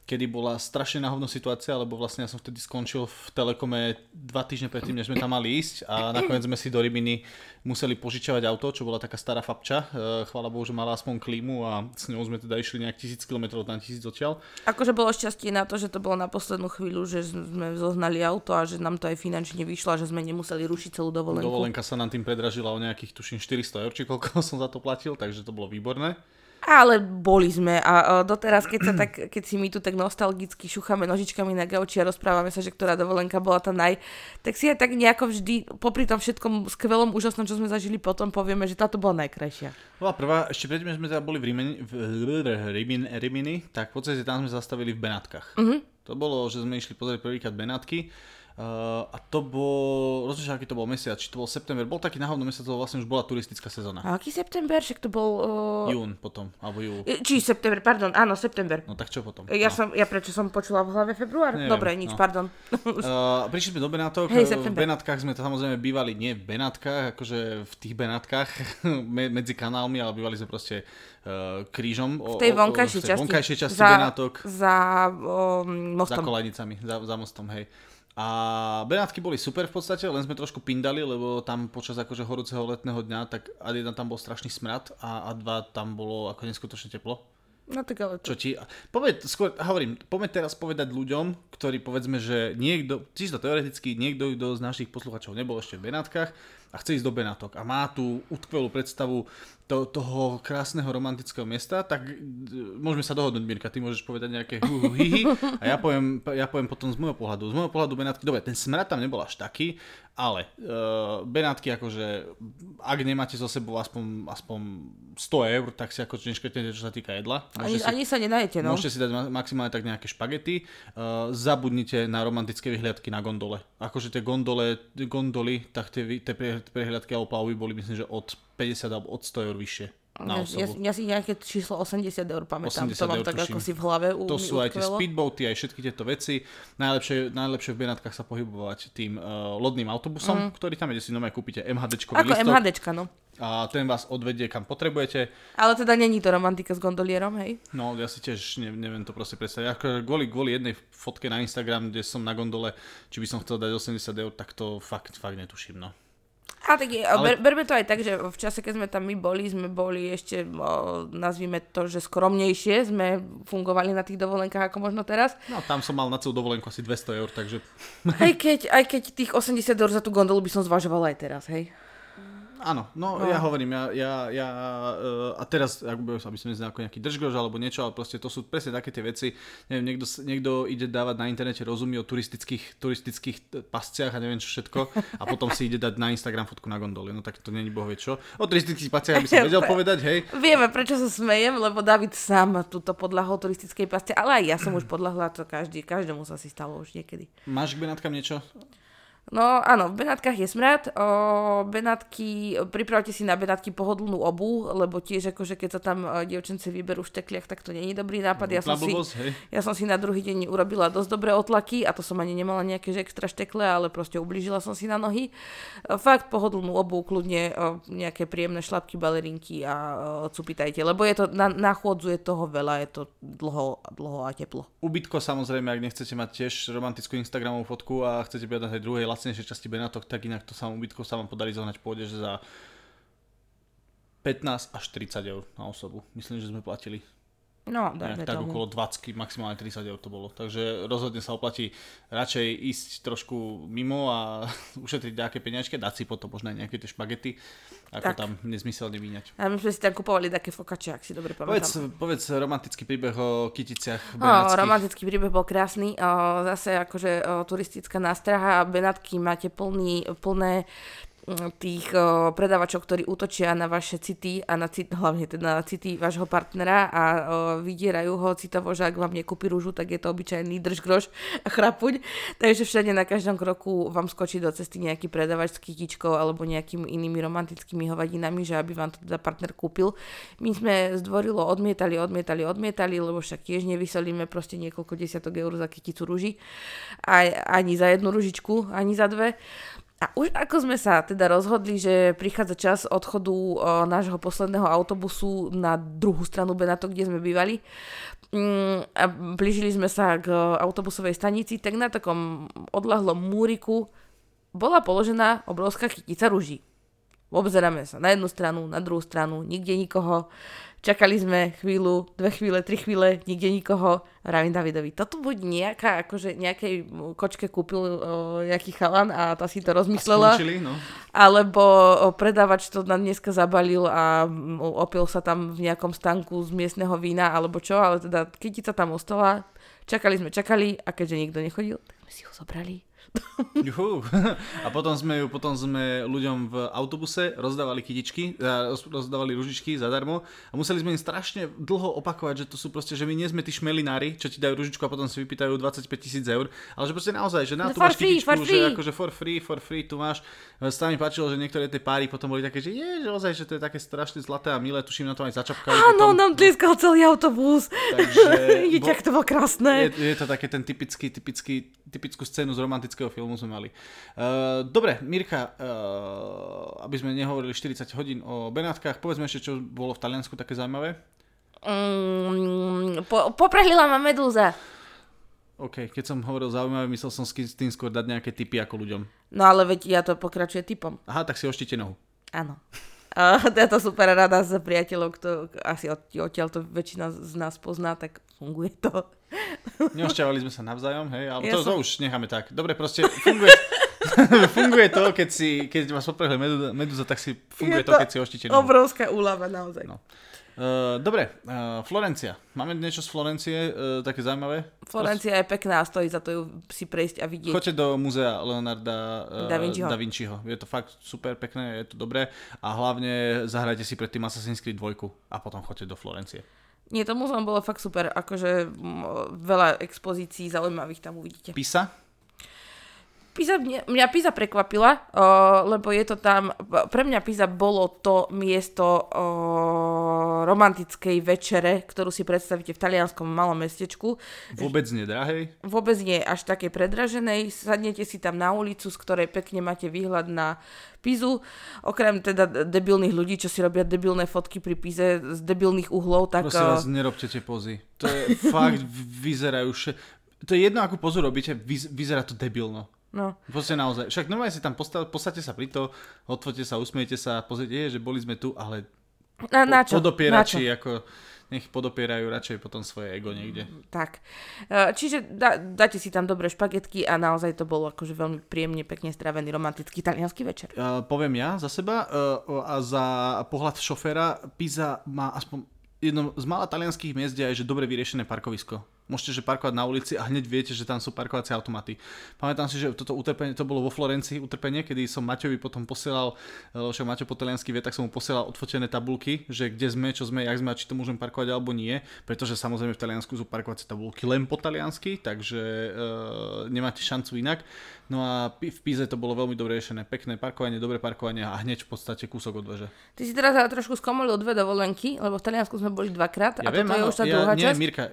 Kedy bola strašne náhodná situácia, lebo vlastne ja som vtedy skončil v Telekome dva týždne predtým, než sme tam mali ísť a nakoniec sme si do Rybiny museli požičavať auto, čo bola taká stará fapča. E, chvála Bohu, že mala aspoň klímu a s ňou sme teda išli nejak tisíc km na tisíc odtiaľ. Akože bolo šťastie na to, že to bolo na poslednú chvíľu, že sme zohnali auto a že nám to aj finančne vyšlo že sme nemuseli rušiť celú dovolenku. Dovolenka sa nám tým predražila o nejakých, tuším, 400 eur, či koľko som za to platil, takže to bolo výborné. Ale boli sme a, a doteraz, keď, sa tak, keď si my tu tak nostalgicky šúchame nožičkami na gauči a rozprávame sa, že ktorá dovolenka bola tá naj, tak si aj tak nejako vždy, popri tom všetkom skvelom, úžasnom, čo sme zažili potom, povieme, že táto bola najkrajšia. Bola prvá, ešte predtým sme teda boli v Rimini, v Rimini, Rimini tak v podstate tam sme zastavili v Benátkach. Uh-huh. To bolo, že sme išli pozrieť prvýkrát Benátky Uh, a to bol, rozmýšľam, aký to bol mesiac, či to bol september, bol taký náhodný mesiac, lebo vlastne už bola turistická sezóna. A aký september? Však to bol... Uh... Jún potom, alebo júl. Či september, pardon, áno, september. No tak čo potom? Ja, no. som, ja prečo som počula v hlave február? Neviem, Dobre, nič, no. pardon. uh, prišli sme do Benátok, hey, v Benátkach sme to samozrejme bývali, nie v Benátkach, akože v tých Benátkach medzi kanálmi, ale bývali sme proste uh, krížom. V tej vonkajšej časti. vonkajšej časti za, Benátok. Za um, mostom. Za Kolajnicami, za, za mostom, hej. A Benátky boli super v podstate, len sme trošku pindali, lebo tam počas akože horúceho letného dňa, tak a jedna tam bol strašný smrad a, a dva tam bolo ako neskutočne teplo. No tak ale... Čo ti... Poved, skôr, hovorím, poďme teraz povedať ľuďom, ktorí povedzme, že niekto, čisto teoreticky, niekto, kto z našich posluchačov nebol ešte v Benátkach a chce ísť do Benátok a má tú utkvelú predstavu to, toho krásneho romantického miesta, tak e, môžeme sa dohodnúť, Mirka, ty môžeš povedať nejaké hu, hu a ja poviem, ja poviem potom z môjho pohľadu. Z môjho pohľadu Benátky, dobre, ten smrad tam nebol až taký, ale uh, Benátky akože, ak nemáte so sebou aspoň, aspoň 100 eur, tak si ako neškrtnete, čo sa týka jedla. Ani, si, ani sa nenajete, no. Môžete si dať maximálne tak nejaké špagety. Uh, zabudnite na romantické vyhliadky na gondole. Akože tie gondole, gondoly, tak tie, tie prehliadky alebo plavby boli myslím, že od 50 alebo od 100 eur vyššie. Na ja, ja, si nejaké číslo 80 eur pamätám, 80 to mám tak tuším. ako si v hlave u, To sú aj tie speedboaty, aj všetky tieto veci. Najlepšie, najlepšie v Benátkach sa pohybovať tým uh, lodným autobusom, mm. ktorý tam je, si nové kúpite MHDčkový Ako listok. MHDčka, no. A ten vás odvedie kam potrebujete. Ale teda není to romantika s gondolierom, hej? No, ja si tiež ne, neviem to proste predstaviť. Ako kvôli, kvôli jednej fotke na Instagram, kde som na gondole, či by som chcel dať 80 eur, tak to fakt, fakt netuším, no. A tak je, ale... ber, berme to aj tak, že v čase, keď sme tam my boli, sme boli ešte, o, nazvime to, že skromnejšie, sme fungovali na tých dovolenkách ako možno teraz. No tam som mal na celú dovolenku asi 200 eur, takže... Aj keď, aj keď tých 80 eur za tú gondolu by som zvažovala aj teraz, hej? Áno, no, no ja hovorím, ja, ja, ja uh, a teraz, aby som neznal ako nejaký držgož alebo niečo, ale proste to sú presne také tie veci, neviem, niekto, niekto ide dávať na internete rozumie o turistických, turistických pasciach a neviem čo všetko a potom si ide dať na Instagram fotku na gondole, no tak to není bohvie čo. O turistických pasciach by som vedel povedať, hej. Vieme, prečo sa smejem, lebo David sám túto podľahol turistickej pasce, ale aj ja som už podľahla, to každý, každému sa si stalo už niekedy. Máš k Benátkam niečo? No áno, v Benátkach je smrad. O, Benátky, pripravte si na Benátky pohodlnú obu, lebo tiež akože keď sa tam e, dievčence vyberú v štekliach, tak to není dobrý nápad. Ja som, si, ja som si na druhý deň urobila dosť dobré otlaky a to som ani nemala nejaké že extra štekle, ale proste ublížila som si na nohy. E, fakt pohodlnú obu, kľudne e, nejaké príjemné šlapky, balerinky a cupitajte, lebo je to, na, na chôdzu je toho veľa, je to dlho, dlho a teplo. Ubytko samozrejme, ak nechcete mať tiež romantickú Instagramovú fotku a chcete na tej druhej lacnejšej časti Benátok, tak inak to samú ubytko sa vám podarí zohnať pôjde, za 15 až 30 eur na osobu. Myslím, že sme platili. No, dajme tak tomu. okolo 20, maximálne 30 eur to bolo. Takže rozhodne sa oplatí radšej ísť trošku mimo a ušetriť nejaké peniažky, dať si potom možno aj nejaké tie špagety, ako tak. tam nezmyselne vyňať. A my sme si tam kupovali také fokače, ak si dobre pamätám. Povedz, povedz romantický príbeh o Kyticiach o, romantický príbeh bol krásny. O, zase akože o, turistická nástraha a Benátky máte plný, plné tých o, predávačov, ktorí útočia na vaše city a na cit, hlavne teda na city vášho partnera a o, vydierajú ho citovo, že ak vám nekúpi rúžu, tak je to obyčajný držgrož a chrapuň. Takže všade na každom kroku vám skočí do cesty nejaký predávač s kytičkou alebo nejakými inými romantickými hovadinami, že aby vám to teda partner kúpil. My sme zdvorilo odmietali, odmietali, odmietali, lebo však tiež nevyselíme proste niekoľko desiatok eur za kyticu rúži. Aj, ani za jednu ružičku, ani za dve. A už ako sme sa teda rozhodli, že prichádza čas odchodu nášho posledného autobusu na druhú stranu Benato, kde sme bývali, mm, a blížili sme sa k autobusovej stanici, tak na takom odlahlom múriku bola položená obrovská chytica rúží. Obzeráme sa na jednu stranu, na druhú stranu, nikde nikoho. Čakali sme chvíľu, dve chvíle, tri chvíle, nikde nikoho. Ravím Davidovi, toto buď nejaká, akože nejakej kočke kúpil o, nejaký chalan a tá si to rozmyslela. Skončili, no. Alebo o, predávač to na dneska zabalil a opil sa tam v nejakom stanku z miestneho vína alebo čo, ale teda kytica tam ostala. Čakali sme, čakali a keďže nikto nechodil, tak sme si ho zobrali Juhu. A potom sme ju, potom sme ľuďom v autobuse rozdávali kytičky, rozdávali ružičky zadarmo a museli sme im strašne dlho opakovať, že to sú proste, že my nie sme tí šmelinári, čo ti dajú ružičku a potom si vypýtajú 25 tisíc eur, ale že proste naozaj, že na no, tu máš free, kytičku, že akože for free, for free, tu máš. Sa mi páčilo, že niektoré tie páry potom boli také, že je, že ozaj, že to je také strašne zlaté a milé, tuším na to aj začapkali. Áno, nám tlieskal celý autobus. Takže, je, bo, to bolo krásne. Je, je, to také ten typický, typický, typickú scénu z romantického amerického filmu sme mali. Uh, dobre, Mirka, uh, aby sme nehovorili 40 hodín o Benátkach, povedzme ešte, čo bolo v Taliansku také zaujímavé. Um, po, poprehlila ma medúza. OK, keď som hovoril zaujímavé, myslel som s tým skôr dať nejaké typy ako ľuďom. No ale veď ja to pokračuje typom. Aha, tak si oštite nohu. Áno. Uh, ja to super rada s priateľov, kto asi odtiaľ to väčšina z nás pozná, tak funguje to. Neošťavali sme sa navzájom, hej, ale ja to, som... to už necháme tak. Dobre, proste funguje, funguje to, keď, si, keď vás poprehli medúza, tak si funguje to, to, keď si oštíte. Obrovská úlava, naozaj. No. Uh, dobre, uh, Florencia. Máme niečo z Florencie uh, také zaujímavé? Florencia je pekná stojí za to ju si prejsť a vidieť. Choďte do múzea Leonarda uh, da, Vinciho. da Vinciho. Je to fakt super pekné, je to dobré a hlavne zahrajte si predtým Assassin's Creed 2 a potom choďte do Florencie. Nie, to muzeum bolo fakt super, akože veľa expozícií zaujímavých tam uvidíte. Pisa? Pisa, mňa Pisa prekvapila, uh, lebo je to tam, pre mňa Pisa bolo to miesto uh, romantickej večere, ktorú si predstavíte v talianskom malom mestečku. Vôbec nedrahej? Vôbec nie až takej predraženej. Sadnete si tam na ulicu, z ktorej pekne máte výhľad na Pizu. Okrem teda debilných ľudí, čo si robia debilné fotky pri Pize z debilných uhlov, tak... Prosím vás, nerobte tie pozy. To je fakt, vyzerajú... Še... To je jedno, akú pozu robíte, vyzerá to debilno. No. Proste naozaj. Však normálne si tam postav, postavte sa pri to, odfote sa, usmiete sa, pozrite, že boli sme tu, ale na, na čo? podopierači, na čo? ako nech podopierajú radšej potom svoje ego niekde. Tak. E, čiže da, dáte si tam dobré špagetky a naozaj to bol akože veľmi príjemne, pekne stravený romantický talianský večer. Uh, poviem ja za seba uh, a za pohľad šoféra Pisa má aspoň jedno z mála talianských miest, je, že dobre vyriešené parkovisko môžete že parkovať na ulici a hneď viete, že tam sú parkovacie automaty. Pamätám si, že toto utrpenie, to bolo vo Florencii utrpenie, kedy som Maťovi potom posielal, však Maťo po taliansky vie, tak som mu posielal odfotené tabulky, že kde sme, čo sme, jak sme a či to môžem parkovať alebo nie, pretože samozrejme v Taliansku sú parkovacie tabulky len po taliansky, takže e, nemáte šancu inak. No a v Píze to bolo veľmi dobre riešené. Pekné parkovanie, dobré parkovanie a hneď v podstate kúsok od veže. Ty si teraz trošku skomolil dve dovolenky, lebo v Taliansku sme boli dvakrát ja a viem, toto áno, je už tá ja, druhá nie, časť. Mirka,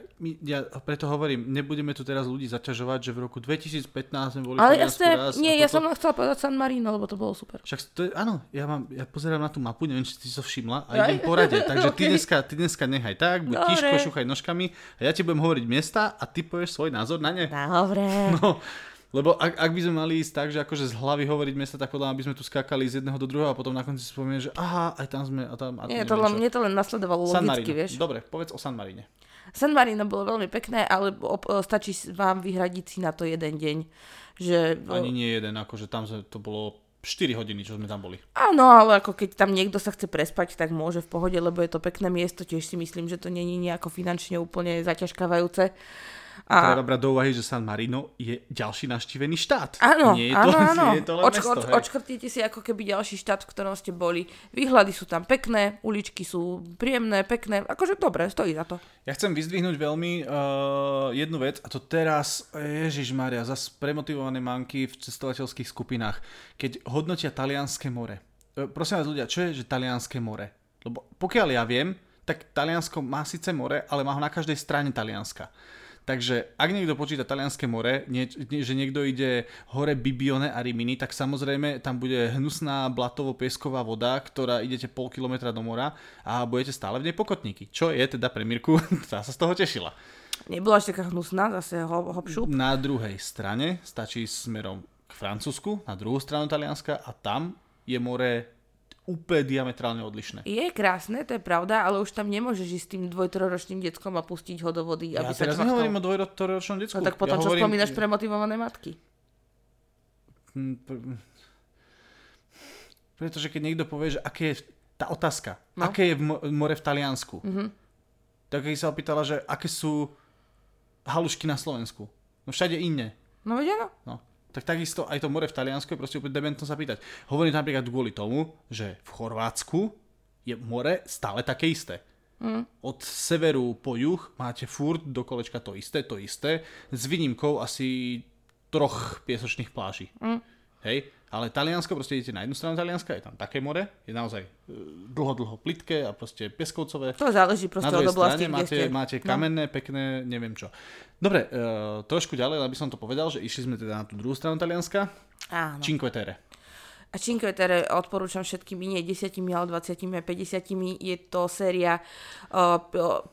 ja preto hovorím, nebudeme tu teraz ľudí zaťažovať, že v roku 2015 sme boli Ale jasne, raz nie, ja som len chcela povedať San Marino, lebo to bolo super. Však to je, áno, ja, mám, ja pozerám na tú mapu, neviem, či si to všimla a idem porade, takže okay. ty, dneska, ty dneska nechaj tak, buď Dobre. tiško, šúchaj nožkami a ja ti budem hovoriť miesta a ty povieš svoj názor na ne. Dobre. No, lebo ak, ak by sme mali ísť tak, že akože z hlavy hovoriť miesta, tak podľa by sme tu skákali z jedného do druhého a potom na konci si spomeniem, že aha, aj tam sme a tam. A Nie, to len, mne to len nasledovalo San logicky, Marino. vieš. Dobre, povedz o San Marine. San Marino bolo veľmi pekné, ale stačí vám vyhradiť si na to jeden deň. Že... Ani nie jeden, akože tam to bolo 4 hodiny, čo sme tam boli. Áno, ale ako keď tam niekto sa chce prespať, tak môže v pohode, lebo je to pekné miesto. Tiež si myslím, že to není nejako finančne úplne zaťažkávajúce. A... Treba brať do úvahy, že San Marino je ďalší navštívený štát. Áno, Nie je áno, to, áno. Je to len Očko, mesto, si ako keby ďalší štát, v ktorom ste boli. Výhľady sú tam pekné, uličky sú príjemné, pekné. Akože dobre, stojí za to. Ja chcem vyzdvihnúť veľmi uh, jednu vec, a to teraz, Ježiš Maria, zase premotivované manky v cestovateľských skupinách, keď hodnotia Talianské more. Uh, prosím vás ľudia, čo je, že Talianské more? Lebo pokiaľ ja viem, tak Taliansko má síce more, ale má ho na každej strane Talianska. Takže ak niekto počíta Talianské more, nie, nie, že niekto ide hore Bibione a Rimini, tak samozrejme tam bude hnusná blatovo-piesková voda, ktorá idete pol kilometra do mora a budete stále v nej pokotníky. Čo je teda pre Mirku, tá sa z toho tešila. Nebola až taká hnusná, zase ho, hopšup. Na druhej strane stačí smerom k Francúzsku, na druhú stranu Talianska a tam je more úplne diametrálne odlišné. Je krásne, to je pravda, ale už tam nemôžeš ísť s tým dvojtroročným deckom a pustiť ho do vody. Ja aby teraz sa nehovorím o dvojtroročnom decku. No tak potom ja čo hovorím, spomínaš premotivované matky? Pr- Pretože keď niekto povie, že aké je tá otázka, No. aké je more v Taliansku, Mhm. tak keď sa opýtala, že aké sú halušky na Slovensku. No všade iné. No veď áno. No. Tak takisto aj to more v Taliansku je proste úplne dementno sa pýtať. Hovorím to napríklad kvôli tomu, že v Chorvátsku je more stále také isté. Mm. Od severu po juh máte furt do kolečka to isté, to isté, s výnimkou asi troch piesočných pláží. Mm. Hej, ale Taliansko, proste idete na jednu stranu Talianska, je tam také more, je naozaj e, dlho, dlho plitké a proste pieskovcové. To záleží proste od oblasti, máte, ste. máte kamenné, pekné, neviem čo. Dobre, uh, trošku ďalej, aby som to povedal, že išli sme teda na tú druhú stranu Talianska. Áno. Cinque Terre. A Cinque Terre odporúčam všetkým nie 10, ale 20, a 50. Je to séria uh,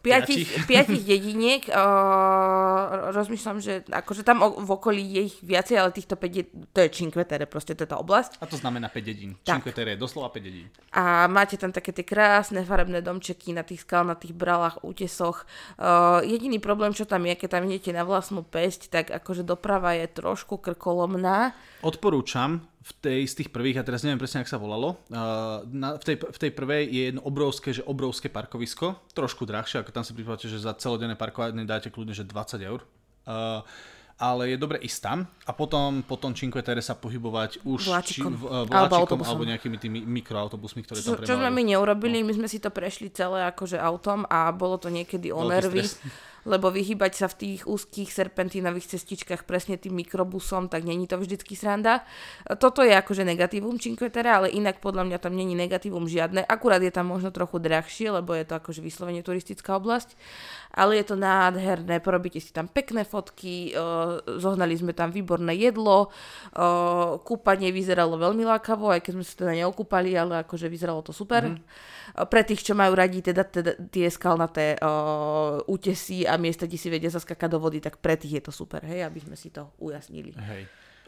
piatich, piatich dediniek. Uh, rozmýšľam, že akože tam v okolí je ich viacej, ale týchto 5 je, to je Cinque Terre, proste to je tá oblasť. A to znamená 5 dedín. Tak. Cinque Terre je doslova 5 dedín. A máte tam také tie krásne farebné domčeky na tých skalnatých bralách, útesoch. Uh, jediný problém, čo tam je, keď tam idete na vlastnú pesť, tak akože doprava je trošku krkolomná. Odporúčam v tej z tých prvých, a teraz neviem presne, ak sa volalo, uh, na, v, tej, v tej prvej je jedno obrovské, že obrovské parkovisko, trošku drahšie, ako tam si pripáte, že za celodenné parkovanie dáte kľudne, že 20 eur. Uh, ale je dobre ísť tam a potom, potom Cinque Terre sa pohybovať už Vláčikom. či, v, uh, Alebo vláčikom autobusom. alebo nejakými tými mikroautobusmi, ktoré Čo, tam čo sme my neurobili, my sme si to prešli celé akože autom a bolo to niekedy o nervy, stres. Lebo vyhybať sa v tých úzkých serpentínových cestičkách presne tým mikrobusom, tak není to vždycky sranda. Toto je akože negatívum Cinque Terre, ale inak podľa mňa tam není negatívum žiadne. Akurát je tam možno trochu drahšie, lebo je to akože vyslovene turistická oblasť. Ale je to nádherné, porobíte si tam pekné fotky, uh, zohnali sme tam výborné jedlo, uh, kúpanie vyzeralo veľmi lákavo, aj keď sme sa teda neokúpali, ale akože vyzeralo to super. Mm-hmm. Pre tých, čo majú radi teda, teda tie skalnaté uh, útesy a miesta, kde si vedia zaskakať do vody, tak pre tých je to super, hej, aby sme si to ujasnili. Hej.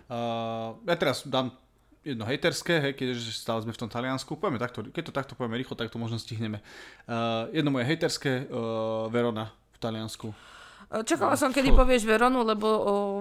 Uh, ja teraz dám jedno hejterské, hej, keďže stále sme v tom Taliansku. Povieme takto, keď to takto povieme rýchlo, tak to možno stihneme. Uh, jedno moje hejterské, uh, Verona v Taliansku. Čakala som, kedy povieš Veronu, lebo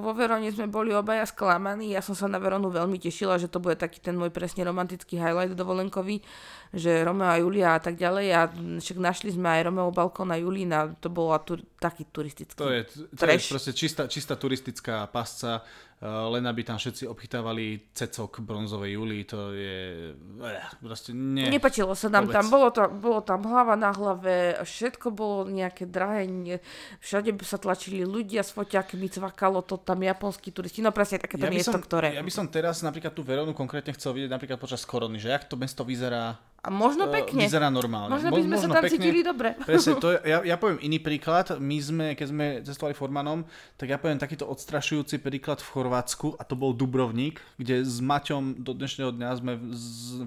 vo Verone sme boli obaja sklamaní. Ja som sa na Veronu veľmi tešila, že to bude taký ten môj presne romantický highlight dovolenkový, že Romeo a Julia a tak ďalej. A však našli sme aj Romeo balkón a Julín a to bolo tu, taký turistický. To je, to je proste čistá, čistá turistická pasca, len aby tam všetci obchytávali cecok bronzovej Julii, to je... Eh, proste nie. Nepačilo sa nám Vôbec. tam, bolo, to, bolo tam hlava na hlave, všetko bolo nejaké drahé, nie- všade sa tlačili ľudia s foťákmi, cvakalo to tam japonskí turisti, no presne takéto by miesto, som, ktoré... ja by som teraz napríklad tú Veronu konkrétne chcel vidieť napríklad počas korony, že jak to mesto vyzerá A možno eh, pekne. Vyzerá normálne. Možno by sme Mo- sa tam cítili dobre. Presne, to je, ja, ja poviem iný príklad. My sme, keď sme cestovali Formanom, tak ja poviem takýto odstrašujúci príklad v Chorvátsku a to bol Dubrovník, kde s Maťom do dnešného dňa sme v,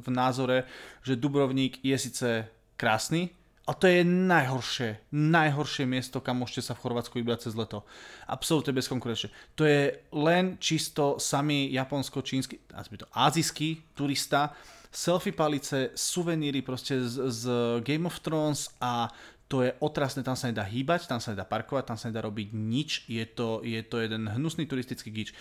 v názore, že Dubrovník je síce krásny, a to je najhoršie, najhoršie miesto, kam môžete sa v Chorvátsku vybrať cez leto. Absolútne bezkonkurenčne. To je len čisto samý japonsko-čínsky, to azijský turista, selfie palice, suveníry proste z, z Game of Thrones a to je otrasné, tam sa nedá hýbať, tam sa nedá parkovať, tam sa nedá robiť nič, je to, je to jeden hnusný turistický gič.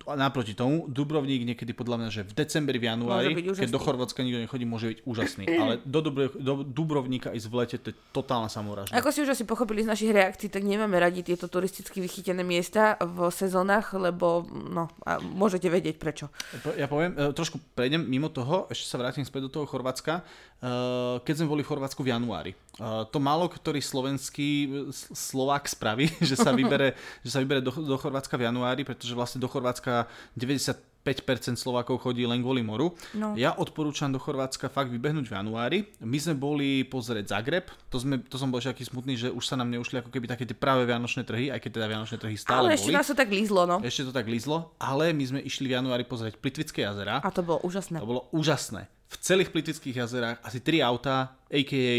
Naproti tomu, Dubrovník niekedy podľa mňa, že v decembri, v januári, keď do Chorvátska nikto nechodí, môže byť úžasný. Ale do, Dubro, do Dubrovníka ísť v lete, to je totálna samovražda. Ako si už asi pochopili z našich reakcií, tak nemáme radi tieto turisticky vychytené miesta v sezónach, lebo no, a môžete vedieť prečo. Ja poviem, e, trošku prejdem mimo toho, ešte sa vrátim späť do toho Chorvátska. E, Keď sme boli v Chorvátsku v januári. E, To málo ktorý slovenský Slovák spraví, že sa vybere, že sa vybere do, do Chorvátska v januári, pretože vlastne do Chorvátska 90 5% Slovákov chodí len kvôli moru. No. Ja odporúčam do Chorvátska fakt vybehnúť v januári. My sme boli pozrieť Zagreb, to, sme, to som bol taký smutný, že už sa nám neušli ako keby také tie práve vianočné trhy, aj keď teda vianočné trhy stále Ale ešte boli. nás to tak lízlo, no. Ešte to tak lízlo, ale my sme išli v januári pozrieť Plitvické jazera. A to bolo úžasné. To bolo úžasné. V celých Plitvických jazerách asi 3 autá, a.k.a.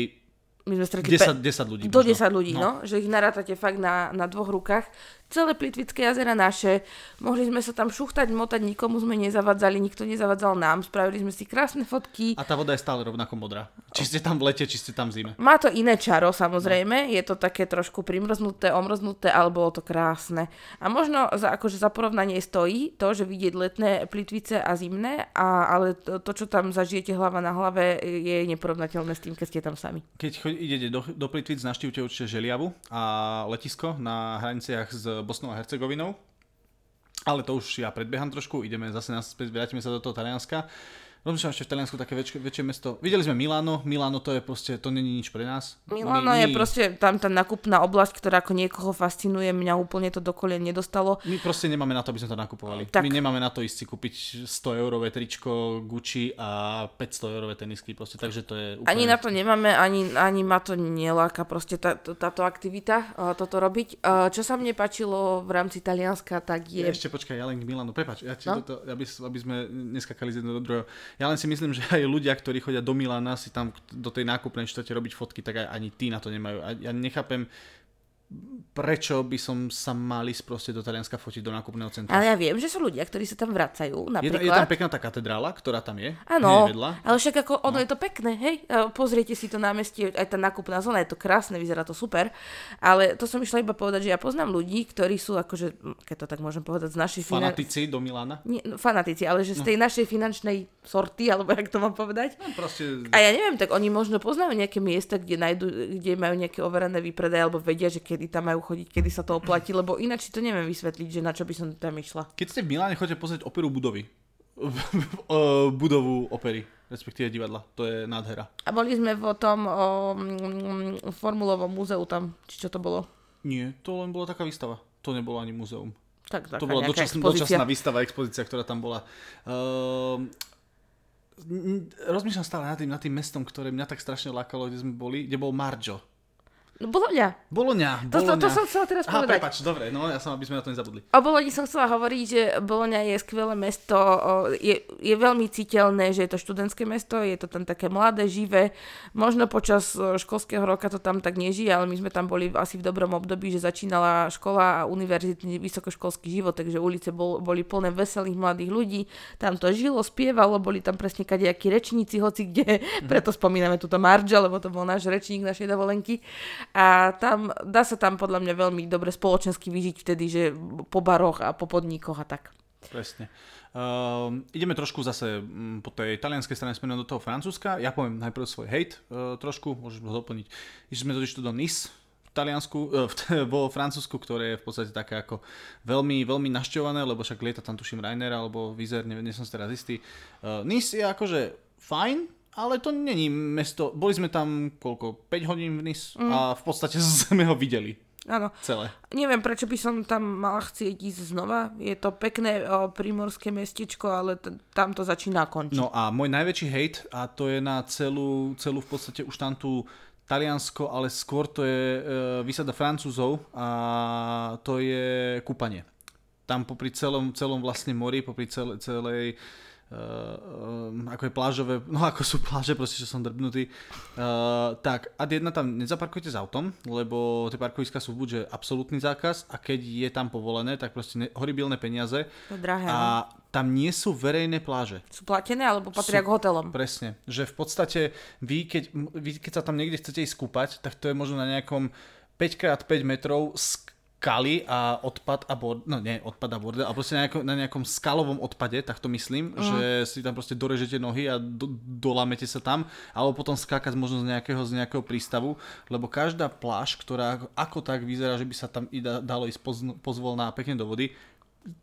My sme stretli 10, 10 ľudí. do možno. 10 ľudí, no. Že ich narátate fakt na, na dvoch rukách. Celé Plitvické jazera naše. Mohli sme sa tam šuchtať, motať, nikomu sme nezavadzali, nikto nezavadzal nám. Spravili sme si krásne fotky. A tá voda je stále rovnako modrá. Či ste tam v lete, či ste tam v zime. Má to iné čaro, samozrejme. Je to také trošku primrznuté, omrznuté, ale bolo to krásne. A možno za, akože za porovnanie stojí to, že vidieť letné plitvice a zimné, a, ale to, to, čo tam zažijete hlava na hlave, je neporovnateľné s tým, keď ste tam sami. Keď idete do, do Plitvic, naštívte určite Želiavu a letisko na hraniciach s Bosnou a Hercegovinou. Ale to už ja predbieham trošku, ideme zase naspäť, vrátime sa do toho Talianska. Rozmýšľam ešte v Taliansku také väčšie, väčšie mesto. Videli sme Milano, Milano to je proste, to není nič pre nás. Milano my, je my, proste tam tá nakupná oblasť, ktorá ako niekoho fascinuje, mňa úplne to do kolien nedostalo. My proste nemáme na to, aby sme to nakupovali. Tak. My nemáme na to ísť si kúpiť 100 eurové tričko Gucci a 500 eurové tenisky proste, takže to je úplne... Ani na to nemáme, ani, ani ma to neláka proste tá, tá- táto aktivita, uh, toto robiť. Uh, čo sa mne páčilo v rámci Talianska, tak je... Ešte počkaj, ja len k Milanu, prepač, ja No. toto, aby, aby sme neskakali z jedného do druhého. Ja len si myslím, že aj ľudia, ktorí chodia do Milana si tam do tej nákupnej štvrte robiť fotky, tak aj ani tí na to nemajú. A ja nechápem, prečo by som sa mal ísť proste do Talianska fotiť do nákupného centra. Ale ja viem, že sú ľudia, ktorí sa tam vracajú, Je, ta- je napríklad. tam pekná tá katedrála, ktorá tam je. Áno, ale však ako ono No. je to pekné, hej, pozriete si to námestie, aj tá nákupná zóna, je to krásne, vyzerá to super, ale to som išla iba povedať, že ja poznám ľudí, ktorí sú akože, keď to tak môžem povedať, z našej finan- Fanatici do Milana. Nie, no, fanatici, ale že z tej našej finančnej sorty, alebo jak to mám povedať. No, proste... A ja neviem, tak oni možno poznajú nejaké miesta, kde, nájdu, kde majú nejaké overené výpredaje, alebo vedia, že kedy tam majú chodiť, kedy sa to oplatí, lebo ináč si to neviem vysvetliť, že na čo by som tam išla. Keď ste v Miláne, choďte pozrieť operu budovy. O, budovu opery, respektíve divadla. To je nádhera. A boli sme v tom o, mm, formulovom múzeu tam, či čo to bolo. Nie, to len bola taká výstava. To nebolo ani múzeum. Tak, taká To bola dočasná, dočasná výstava, expozícia, ktorá tam bola. Uh, rozmýšľam stále nad tým, nad tým mestom, ktoré mňa tak strašne lákalo, kde sme boli, kde bol Marjo. No, Bologna. Boloňa, To, to, Boloňa. to som chcela teraz Aha, povedať. prepač, dobre, no ja som, aby sme na to nezabudli. O Bologni som chcela hovoriť, že Bologna je skvelé mesto, je, je veľmi citeľné, že je to študentské mesto, je to tam také mladé, živé. Možno počas školského roka to tam tak nežije, ale my sme tam boli asi v dobrom období, že začínala škola a univerzitný vysokoškolský život, takže ulice bol, boli plné veselých mladých ľudí. Tam to žilo, spievalo, boli tam presne kadejakí rečníci, hoci kde, preto spomíname túto Marja, lebo to bol náš rečník našej dovolenky. A tam, dá sa tam podľa mňa veľmi dobre spoločensky vyžiť vtedy, že po baroch a po podnikoch a tak. Presne. Uh, ideme trošku zase mm, po tej talianskej strane smerom do toho Francúzska. Ja poviem najprv svoj hate uh, trošku, môžeš ho doplniť. Išli sme totiž tu do Nice, v Taliansku, v, vo Francúzsku, ktoré je v podstate také ako veľmi, veľmi našťované, lebo však lieta tam tuším Rainer alebo Vizer, nie, nie som si teraz istý. Uh, nice je akože fajn, ale to není mesto, boli sme tam koľko, 5 hodín v mm. a v podstate sme ho videli Áno. celé. Neviem, prečo by som tam mala chcieť ísť znova. Je to pekné o, primorské mestečko, ale t- tam to začína končiť. No a môj najväčší hate, a to je na celú, celú v podstate už tam tú Taliansko, ale skôr to je e, vysada Francúzov a to je kúpanie. Tam popri celom, celom vlastne mori, popri celej, celej Uh, ako je plážové, no ako sú pláže, proste, že som drbnutý. Uh, tak, a jedna tam nezaparkujte s autom, lebo tie parkoviska sú buď že absolútny zákaz a keď je tam povolené, tak proste ne, horibilné peniaze To drahé. no. a tam nie sú verejné pláže. Sú platené alebo patria Sú- k hotelom? Presne, že v podstate vy keď, vy, keď sa tam niekde chcete ísť kúpať, tak to je možno na nejakom 5x5 metrov skaly a odpad a bord, no nie odpad a bordel, ale proste na nejakom, na nejakom skalovom odpade, tak to myslím, mm. že si tam proste dorežete nohy a do, dolamete sa tam, alebo potom skákať možno z nejakého, z nejakého prístavu, lebo každá pláž, ktorá ako tak vyzerá, že by sa tam dalo ísť pozn- pozvolná pekne do vody,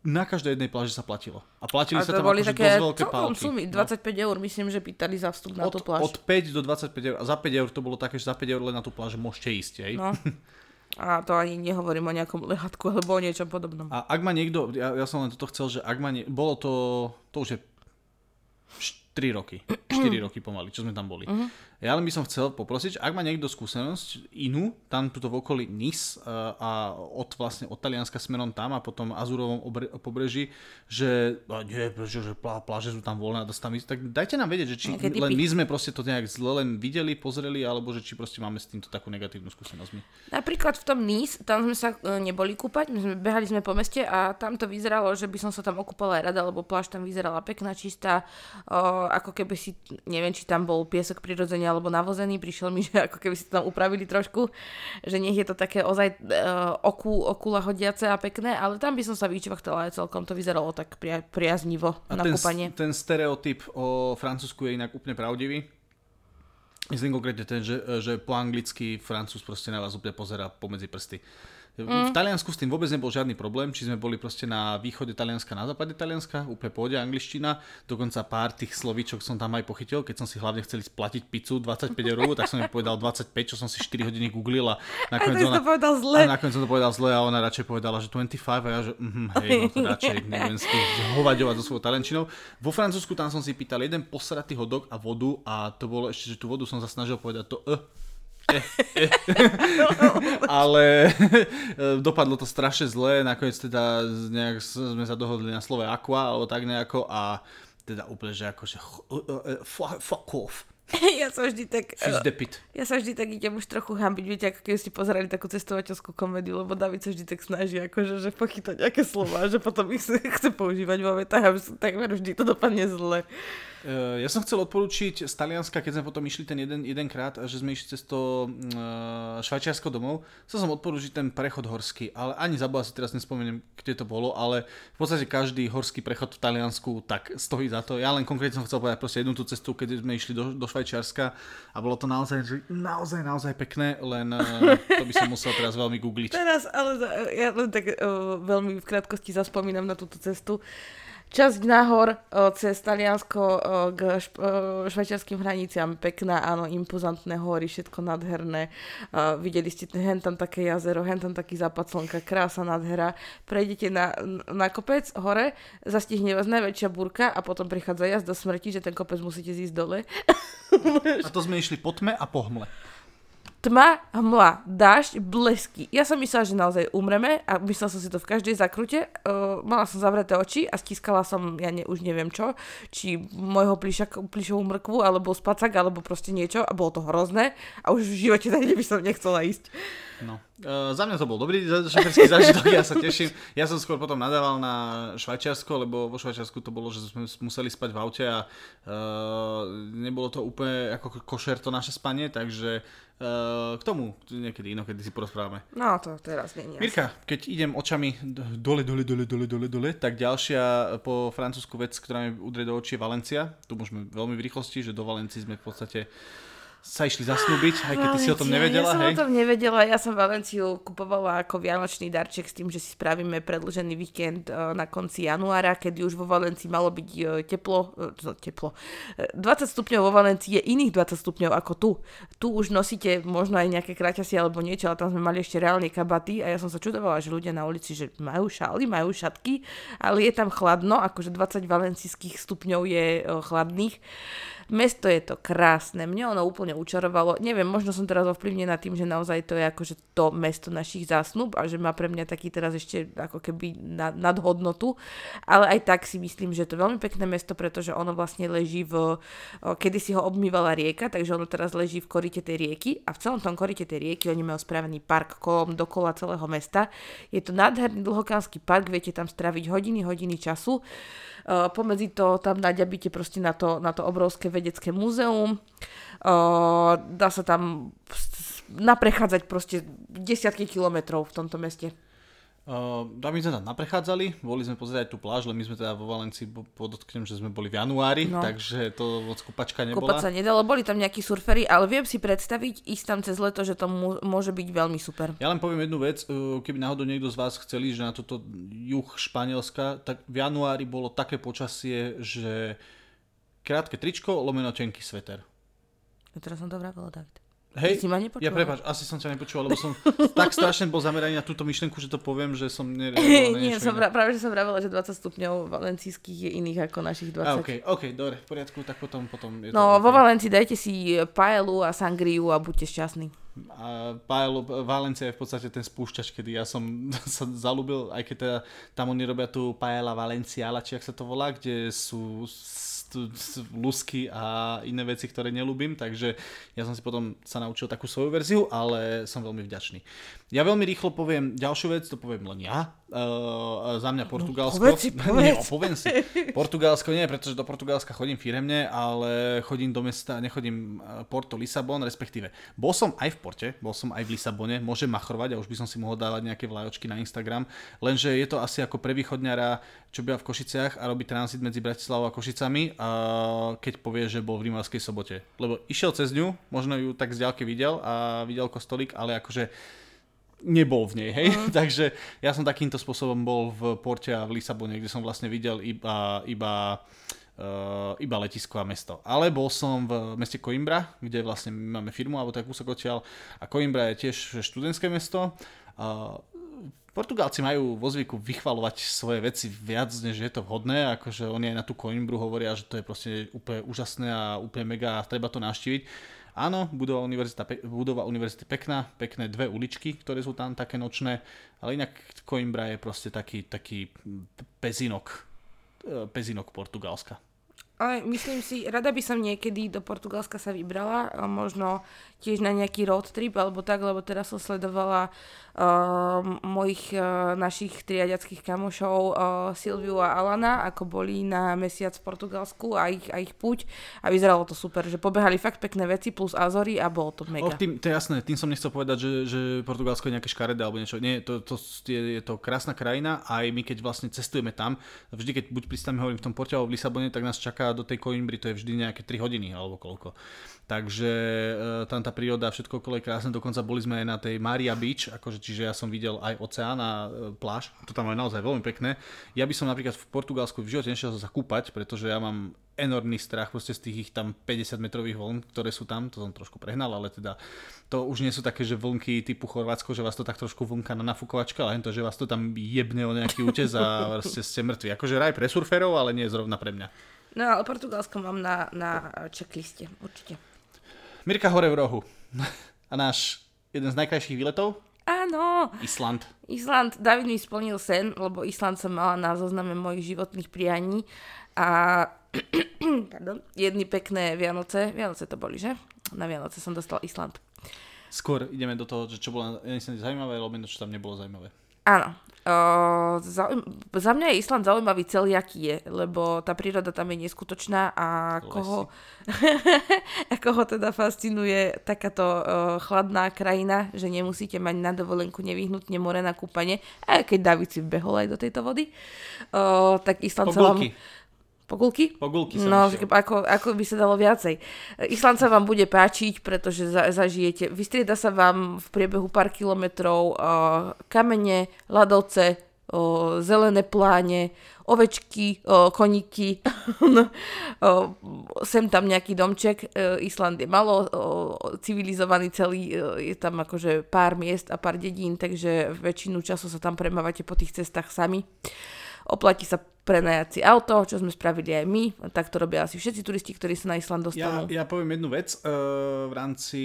na každej jednej pláži sa platilo. A platili A sa tam boli akože také dosť veľké pálky. sumy, No. 25 eur, myslím, že pýtali za vstup na Od, tú pláž. od 5 do 25 eur. A za 5 eur to bolo také, že za 5 eur len na tú pláž môžete ísť, hej? No. A to ani nehovorím o nejakom lehatku alebo o niečom podobnom. A ak ma niekto, ja, ja som len toto chcel, že ak ma nie, bolo to, to už je 3 roky, 4 roky pomaly, čo sme tam boli. Uh-huh. Ja len by som chcel poprosiť, ak má niekto skúsenosť inú, tam tuto v okolí Nis a, a od vlastne od Talianska smerom tam a potom Azurovom obre, pobreží, že a nie, že, že plá, pláže sú tam voľné a dá tam ísť, tak dajte nám vedieť, že či len my sme proste to nejak zle len videli, pozreli, alebo že či proste máme s týmto takú negatívnu skúsenosť. My. Napríklad v tom Nis, tam sme sa e, neboli kúpať, my sme behali sme po meste a tam to vyzeralo, že by som sa tam okúpala aj rada, lebo pláž tam vyzerala pekná, čistá, o, ako keby si, neviem, či tam bol piesok prirodzene alebo navozený, prišiel mi, že ako keby si to tam upravili trošku, že nech je to také ozaj uh, oku, okula hodiace a pekné, ale tam by som sa vyčvachtala aj celkom, to vyzeralo tak pria, priaznivo a na ten, kúpanie. ten stereotyp o Francúzsku je inak úplne pravdivý. Myslím konkrétne ten, že, že po anglicky Francúz proste na vás úplne pozera pomedzi prsty. Mm. V Taliansku s tým vôbec nebol žiadny problém, či sme boli proste na východe Talianska, na západe Talianska, úplne pôjde angličtina, dokonca pár tých slovíčok som tam aj pochytil, keď som si hlavne chcel splatiť pizzu 25 eur, tak som mi povedal 25, čo som si 4 hodiny googlil a nakoniec, ona, to povedal zle. a nakoniec som to povedal zle a ona radšej povedala, že 25 a ja, že mm, hej, no to radšej neviem hovaďovať so svojou talenčinou. Vo Francúzsku tam som si pýtal jeden posratý hodok a vodu a to bolo ešte, že tú vodu som sa snažil povedať to e, ale dopadlo to strašne zle, nakoniec teda nejak sme sa dohodli na slove aqua, alebo tak nejako a teda úplne, že akože fuck off. ja sa vždy tak... Ja sa vždy tak idem už trochu hambiť, viete, ako keď ste pozerali takú cestovateľskú komédiu, lebo David sa vždy tak snaží, akože, že pochytať nejaké slova, že potom ich chce používať vo vetách a takmer vždy to dopadne zle. Eh, ja som chcel odporúčiť z Talianska, keď sme potom išli ten jeden, jedenkrát, že sme išli cez to uh, Švajčiarsko domov, chcel som odporúčiť ten prechod horský, ale ani zabudol si teraz nespomeniem, kde to bolo, ale v podstate každý horský prechod v Taliansku tak stojí za to. Ja len konkrétne som chcel povedať proste jednu tú cestu, keď sme išli do, do Švajčiarska a bolo to naozaj, naozaj, naozaj pekné, len uh, to by som musel teraz veľmi googliť. Teraz, ale ja len tak uh, veľmi v krátkosti zaspomínam na túto cestu. Časť nahor o, cez Taliansko o, k o, švajčiarským hraniciam, pekná, áno, impozantné hory, všetko nádherné. Videli ste hen tam také jazero, hen tam taký západ slnka, krása, nádhera. Prejdete na, na kopec hore, zastihne vás najväčšia burka a potom prichádza jazd do smrti, že ten kopec musíte zísť dole. a to sme išli po tme a po hmle tma, hmla, dážď, blesky. Ja som myslela, že naozaj umreme a myslela som si to v každej zakrute. Uh, mala som zavreté oči a stiskala som, ja ne, už neviem čo, či môjho plišovú mrkvu, alebo spacak, alebo proste niečo a bolo to hrozné a už v živote tak by som nechcela ísť. No. Uh, za mňa to bol dobrý šoferský zážitok, ja sa teším. Ja som skôr potom nadával na Švajčiarsko, lebo vo Švajčiarsku to bolo, že sme museli spať v aute a uh, nebolo to úplne ako košer to naše spanie, takže uh, k tomu niekedy inokedy si porozprávame. No to teraz nie. Mirka, keď idem očami dole, dole, dole, dole, dole, dole, tak ďalšia po francúzsku vec, ktorá mi udrie do očí je Valencia. Tu môžeme veľmi v rýchlosti, že do Valencii sme v podstate sa išli zasnúbiť, aj keď ty si o tom nevedela, ja som hej? o tom nevedela, ja som Valenciu kupovala ako vianočný darček s tým, že si spravíme predlžený víkend e, na konci januára, kedy už vo Valencii malo byť e, teplo, no, teplo, 20 stupňov vo Valencii je iných 20 stupňov ako tu. Tu už nosíte možno aj nejaké kraťasy alebo niečo, ale tam sme mali ešte reálne kabaty a ja som sa čudovala, že ľudia na ulici, že majú šály, majú šatky, ale je tam chladno, akože 20 valencijských stupňov je chladných. Mesto je to krásne, mne ono úplne učarovalo. Neviem, možno som teraz ovplyvnená tým, že naozaj to je akože to mesto našich zásnub a že má pre mňa taký teraz ešte ako keby nad, nadhodnotu. Ale aj tak si myslím, že je to veľmi pekné mesto, pretože ono vlastne leží v... Kedy si ho obmývala rieka, takže ono teraz leží v korite tej rieky a v celom tom korite tej rieky oni majú spravený park kolom dokola celého mesta. Je to nádherný dlhokánsky park, viete tam straviť hodiny, hodiny času. Uh, pomedzi to tam naďabíte proste na to, na to obrovské vedecké múzeum. Uh, dá sa tam naprechádzať proste desiatky kilometrov v tomto meste. Uh, my sme tam naprechádzali, boli sme pozrieť tú pláž, ale my sme teda vo Valencii podotknem, že sme boli v januári, no. takže to moc kúpačka nebola. Kúpať sa nedalo, boli tam nejakí surfery, ale viem si predstaviť ísť tam cez leto, že to môže byť veľmi super. Ja len poviem jednu vec, keby náhodou niekto z vás chceli, že na toto juh Španielska, tak v januári bolo také počasie, že krátke tričko, lomeno tenký sveter. Ja teraz som to vravila, David. Hej, si ma nepočul? ja prepáč, asi som ťa nepočul, lebo som tak strašne bol zameraný na túto myšlenku, že to poviem, že som ne, Nie, som pra, práve že som vravela, že 20 stupňov valencijských je iných ako našich 20. A, OK, OK, dobre, v poriadku, tak potom, potom je No, to vo okay. Valencii dajte si paelu a sangriu a buďte šťastní. A Paelo, Valencia je v podstate ten spúšťač, kedy ja som sa zalúbil, aj keď teda tam oni robia tú Paella Valenciala, či ak sa to volá, kde sú tu- lusky a iné veci, ktoré nelúbim, takže ja som si potom sa naučil takú svoju verziu, ale som veľmi vďačný. Ja veľmi rýchlo poviem ďalšiu vec, to poviem len ja. Uh, za mňa Portugalsko. povedz si, nie, povedz. no, poviem si. Portugalsko nie, pretože do Portugalska chodím firemne, ale chodím do mesta, nechodím eh, Porto, Lisabon, respektíve. Bol som aj v Porte, bol som aj v Lisabone, môžem machrovať a už by som si mohol dávať nejaké vlajočky na Instagram, lenže je to asi ako pre východňara, čo býva v Košiciach a robí tranzit medzi Bratislavou a Košicami, a keď povie, že bol v Rimavskej sobote. Lebo išiel cez ňu, možno ju tak z ďalky videl a videl kostolík, ale akože nebol v nej, hej. Mm. Takže ja som takýmto spôsobom bol v Porte a v Lisabone, kde som vlastne videl iba, iba, uh, iba letisko a mesto. Ale bol som v meste Coimbra, kde vlastne my máme firmu, alebo tak kúsok odtiaľ. A Coimbra je tiež študentské mesto. Uh, Portugálci majú vo zvyku vychvalovať svoje veci viac, než je to vhodné, akože oni aj na tú Coimbru hovoria, že to je proste úplne úžasné a úplne mega a treba to navštíviť. Áno, budova, univerzita, budova univerzity pekná, pekné dve uličky, ktoré sú tam také nočné, ale inak Coimbra je proste taký, taký pezinok, e, pezinok Portugalska. Ale myslím si, rada by som niekedy do Portugalska sa vybrala, možno tiež na nejaký road trip alebo tak, lebo teraz som sledovala uh, mojich uh, našich triadiackých kamošov uh, Silviu a Alana, ako boli na mesiac v Portugalsku a ich, a ich puť a vyzeralo to super, že pobehali fakt pekné veci plus Azory a bolo to mega. tým, to je jasné, tým som nechcel povedať, že, že Portugalsko je nejaké škaredé alebo niečo. Nie, to, to je, je to krásna krajina a aj my keď vlastne cestujeme tam, vždy keď buď pristáme hovorím v tom Porte alebo v Lisabone, tak nás čaká do tej Coimbry, to je vždy nejaké 3 hodiny alebo koľko. Takže e, tam tá príroda, všetko okolo je krásne, dokonca boli sme aj na tej Maria Beach, akože, čiže ja som videl aj oceán a e, pláž, to tam je naozaj veľmi pekné. Ja by som napríklad v Portugalsku v živote nešiel sa kúpať, pretože ja mám enormný strach proste z tých ich tam 50 metrových vln, ktoré sú tam, to som trošku prehnal, ale teda to už nie sú také, že vlnky typu Chorvátsko, že vás to tak trošku vlnka na nafukovačka, ale to, že vás to tam jebne o nejaký útes a proste ste mŕtvi. Akože raj pre surferov, ale nie zrovna pre mňa. No ale Portugalsko mám na, na checkliste, určite. Mirka hore v rohu. A náš jeden z najkrajších výletov? Áno, Island. Island, David mi splnil sen, lebo Island som mala na zozname mojich životných prianí a pardon, jedny pekné Vianoce, Vianoce to boli, že? Na Vianoce som dostal Island. Skôr ideme do toho, že čo bolo Islande zaujímavé, alebo čo tam nebolo zaujímavé. Áno. Uh, zaujím- za mňa je Island zaujímavý celý, aký je, lebo tá príroda tam je neskutočná a koho, a koho teda fascinuje takáto uh, chladná krajina, že nemusíte mať na dovolenku nevyhnutne more na kúpanie, aj keď David si vbehol aj do tejto vody, uh, tak Island sa vám... Pogulky. Pogulky? Som No, išiel. ako, ako by sa dalo viacej. Island sa vám bude páčiť, pretože za, zažijete, vystrieda sa vám v priebehu pár kilometrov uh, kamene, ľadovce, uh, zelené pláne, ovečky, uh, koníky, uh, sem tam nejaký domček. Uh, Island je malo uh, civilizovaný celý, uh, je tam akože pár miest a pár dedín, takže väčšinu času sa tam premávate po tých cestách sami. Oplatí sa prenajať si auto, čo sme spravili aj my, tak to robia asi všetci turisti, ktorí sa na Island Ja, dostanú. ja poviem jednu vec uh, v rámci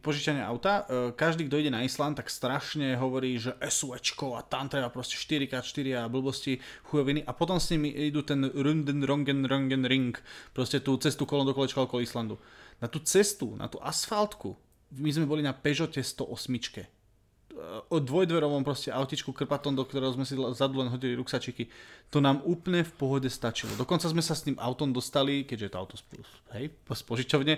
požičania auta. Uh, každý, kto ide na Island, tak strašne hovorí, že SUVčko a tam treba proste 4x4 a blbosti, chujoviny a potom s nimi idú ten runden, rongen, rongen, ring, proste tú cestu kolom do kolečka okolo Islandu. Na tú cestu, na tú asfaltku, my sme boli na Peugeote 108 o dvojdverovom proste autičku krpatom, do ktorého sme si zadu len hodili ruksačiky. To nám úplne v pohode stačilo. Dokonca sme sa s tým autom dostali, keďže je to auto spolu, hej, z požičovne,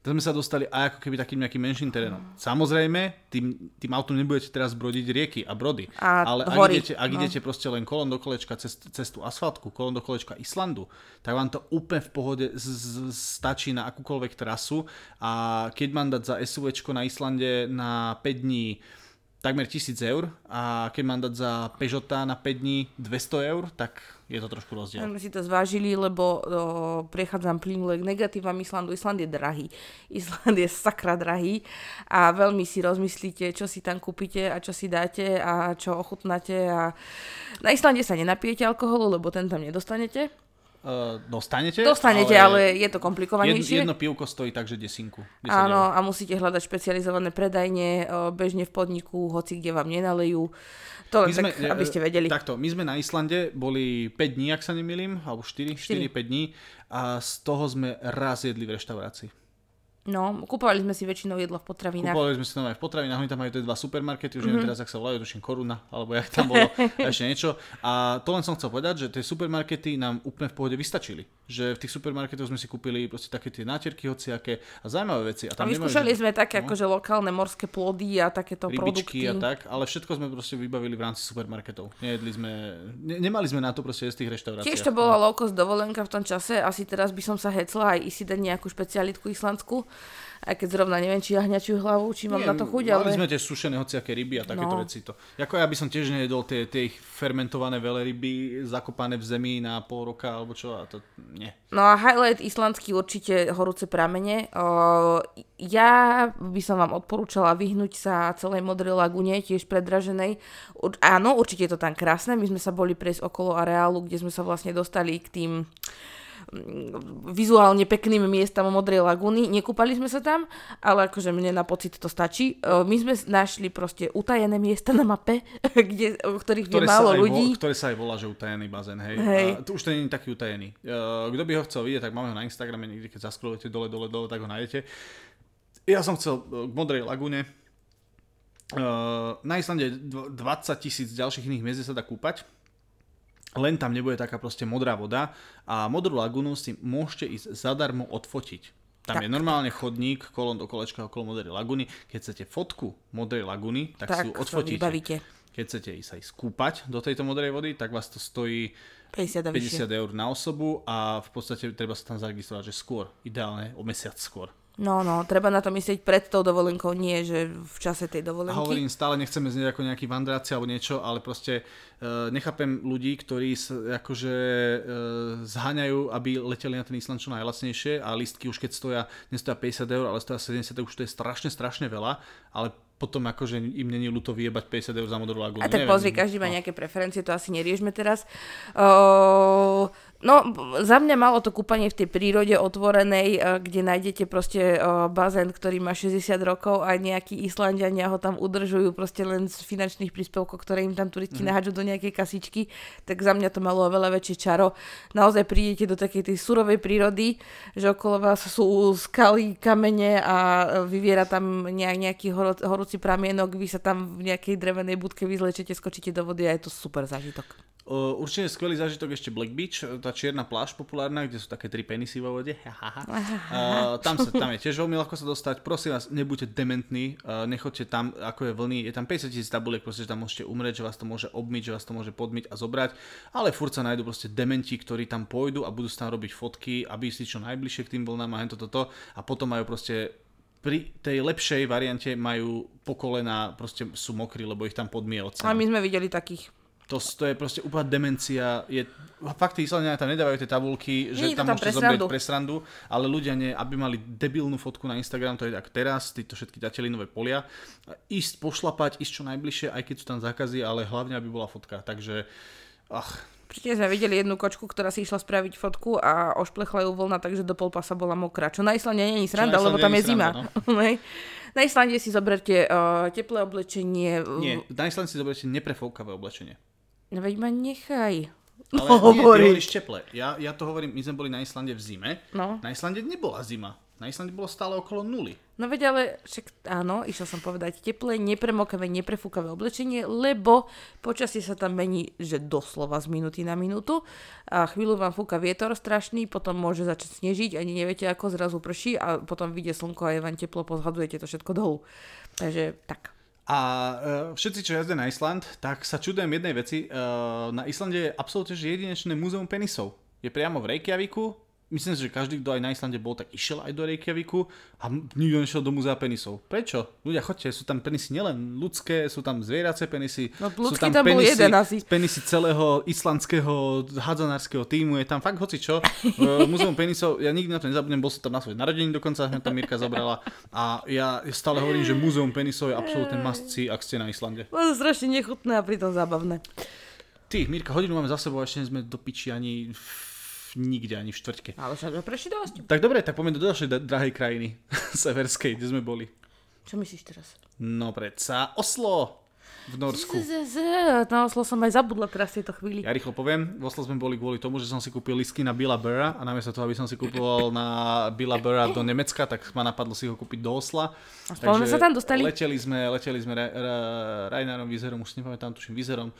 tak sme sa dostali aj ako keby takým nejakým menším terénom. Samozrejme, tým, tým autom nebudete teraz brodiť rieky a brody, A ale ak hory, idete, ak no. idete proste len kolom do kolečka cez, cez tú asfaltku, kolom do kolečka Islandu, tak vám to úplne v pohode z, z, stačí na akúkoľvek trasu a keď mám dať za SUVčko na Islande na 5 dní takmer 1000 eur a keď mám dať za Peugeota na 5 dní 200 eur, tak je to trošku rozdiel. My si to zvážili, lebo o, prechádzam plynule k negatívam Islandu. Island je drahý. Island je sakra drahý a veľmi si rozmyslíte, čo si tam kúpite a čo si dáte a čo ochutnáte. A... Na Islande sa nenapijete alkoholu, lebo ten tam nedostanete. Uh, dostanete? Dostanete, ale, ale je to komplikovanejšie. Jedno, jedno pivko stojí takže desinku. Áno, a musíte hľadať špecializované predajne, bežne v podniku, hoci kde vám nenalejú. To len tak, aby ste vedeli. Takto, my sme na Islande boli 5 dní, ak sa nemýlim, alebo 4, 4, 4 5 dní a z toho sme raz jedli v reštaurácii. No, kupovali sme si väčšinou jedlo v potravinách. Kupovali sme si to aj v potravinách, oni tam majú tie dva supermarkety, už mm-hmm. neviem teraz, ak sa volajú, tuším Koruna, alebo jak tam bolo, ešte niečo. A to len som chcel povedať, že tie supermarkety nám úplne v pohode vystačili. Že v tých supermarketoch sme si kúpili proste také tie nátierky hociaké a zaujímavé veci. A, tam a vyskúšali sme také no, akože lokálne morské plody a takéto produkty. a tak, ale všetko sme proste vybavili v rámci supermarketov. Nejedli sme, ne, nemali sme na to proste z tých reštaurácií. Tiež to bola no. low dovolenka v tom čase, asi teraz by som sa hecla aj si dať nejakú špecialitku islandsku aj keď zrovna neviem, či jahňačiu hlavu, či mám Nie, na to chuť, ale... Sme tie sušené hociaké ryby a takéto no. veci. To. Ako ja by som tiež nejedol tie, tie fermentované veľryby zakopané v zemi na pol roka alebo čo a to nie. No a highlight islandský určite horúce pramene. O, ja by som vám odporúčala vyhnúť sa celej modrej lagune, tiež predraženej. Ur, áno, určite je to tam krásne. My sme sa boli prejsť okolo areálu, kde sme sa vlastne dostali k tým vizuálne pekným miestam Modrej lagúny. Nekúpali sme sa tam, ale akože mne na pocit to stačí. E, my sme našli proste utajené miesta na mape, kde, ktorých ktoré je málo ľudí. Vo, ktoré sa aj volá, že utajený bazén, hej. hej. A tu už to nie je taký utajený. E, kto by ho chcel vidieť, tak máme ho na Instagrame, niekde keď zaskrolujete dole, dole, dole, tak ho nájdete. Ja som chcel e, k Modrej lagúne. Na Islande 20 tisíc ďalších iných miest sa dá kúpať len tam nebude taká proste modrá voda a modrú lagunu si môžete ísť zadarmo odfotiť. Tam tak. je normálne chodník kolom do kolečka okolo modrej laguny. Keď chcete fotku modrej laguny, tak, tak si ju odfotíte. Vybavíte. Keď chcete ísť aj skúpať do tejto modrej vody, tak vás to stojí 50, 50 eur na osobu a v podstate treba sa tam zaregistrovať, že skôr, ideálne o mesiac skôr. No, no, treba na to myslieť pred tou dovolenkou, nie že v čase tej dovolenky. A hovorím, stále nechceme znieť ako nejaký vandráci alebo niečo, ale proste uh, nechápem ľudí, ktorí sa akože uh, zháňajú, aby leteli na ten Island čo najlacnejšie a listky už keď stoja, nestoja 50 eur, ale stoja 70, už to je strašne, strašne veľa, ale potom akože im není ľúto vyjebať 50 eur za modrú lagunu. A tak pozri, každý má no. nejaké preferencie, to asi neriešme teraz. Uh, No, za mňa malo to kúpanie v tej prírode otvorenej, eh, kde nájdete proste uh, bazén, ktorý má 60 rokov a nejakí Islandiania ho tam udržujú proste len z finančných príspevkov, ktoré im tam turisti mm. nahádžu do nejakej kasičky, tak za mňa to malo oveľa väčšie čaro. Naozaj prídete do takej tej surovej prírody, že okolo vás sú skaly, kamene a vyviera tam nejak, nejaký hor- horúci pramienok, vy sa tam v nejakej drevenej budke vyzlečete, skočíte do vody a je to super zážitok. Určite skvelý zážitok ešte Black Beach, tá čierna pláž populárna, kde sú také tri penisy vo vode. uh, tam, sa, tam je tiež veľmi ľahko sa dostať. Prosím vás, nebuďte dementní, uh, nechoďte tam, ako je vlny. Je tam 50 tisíc tabuliek, proste, že tam môžete umrieť, že vás to môže obmyť, že vás to môže podmyť a zobrať. Ale furt sa nájdú proste dementi, ktorí tam pôjdu a budú tam robiť fotky, aby si čo najbližšie k tým vlnám a toto, toto. A potom majú proste pri tej lepšej variante majú pokolená, proste sú mokrí, lebo ich tam podmie oceán. A my sme videli takých. To, to je proste úplná demencia. Je, fakt tí Islandiania tam nedávajú tie tabulky, že tam, tam môžete zobrať pre srandu, ale ľudia nie, aby mali debilnú fotku na Instagram, to je tak teraz, títo všetky datelinové polia. Ísť pošlapať, ísť čo najbližšie, aj keď sú tam zákazy, ale hlavne, aby bola fotka. Takže, ach, Určite sme videli jednu kočku, ktorá si išla spraviť fotku a ošplechla ju vlna, takže do polpasa bola mokrá. Čo na Islande nie je sranda, lebo tam je zima. No. na Islande si zoberte uh, teplé oblečenie. Nie, na Islande si zoberte neprefoukavé oblečenie. No veď ma nechaj. Ale no, nie, ty hovoríš teple. Ja, ja to hovorím, my sme boli na Islande v zime. No. Na Islande nebola zima. Na Islande bolo stále okolo nuly. No veď ale, však áno, išiel som povedať teplé, nepremokavé, neprefúkavé oblečenie, lebo počasie sa tam mení, že doslova z minúty na minútu a chvíľu vám fúka vietor strašný, potom môže začať snežiť, ani neviete ako, zrazu prší a potom vyjde slnko a je vám teplo, pozhadzujete to všetko dolu. Takže tak. A uh, všetci, čo jazdia na Island, tak sa čudujem jednej veci. Uh, na Islande je absolútne jedinečné múzeum penisov. Je priamo v Reykjaviku, myslím si, že každý, kto aj na Islande bol, tak išiel aj do Reykjaviku a nikto nešiel do múzea penisov. Prečo? Ľudia, chodte, sú tam penisy nielen ľudské, sú tam zvieracie penisy, No, sú ľudský tam bol jeden asi. penisy celého islandského hadzanárskeho týmu, je tam fakt hoci čo. Múzeum penisov, ja nikdy na to nezabudnem, bol som tam na svoj narodení dokonca, ma tam Mirka zobrala a ja stále hovorím, že Múzeum penisov je absolútne must see, ak ste na Islande. Bolo to strašne nechutné a pritom zábavné. Ty, Mirka, hodinu máme za sebou a ešte sme do piči ani nikde, ani v štvrťke. Ale však prešli dosť. Tak dobre, tak poďme do ďalšej da- drahej krajiny, severskej, kde sme boli. Čo myslíš teraz? No predsa, Oslo v Norsku. Z, z, na Oslo som aj zabudla teraz v tejto chvíli. Ja rýchlo poviem, v Oslo sme boli kvôli tomu, že som si kúpil listky na Billa Burra a namiesto toho, aby som si kúpoval na Billa Burra do Nemecka, tak ma napadlo si ho kúpiť do Osla. A sa tam dostali? Leteli sme, leteli sme Ra- Ra- Rainerom, Vizerom, už si nepamätám, tuším Vizerom,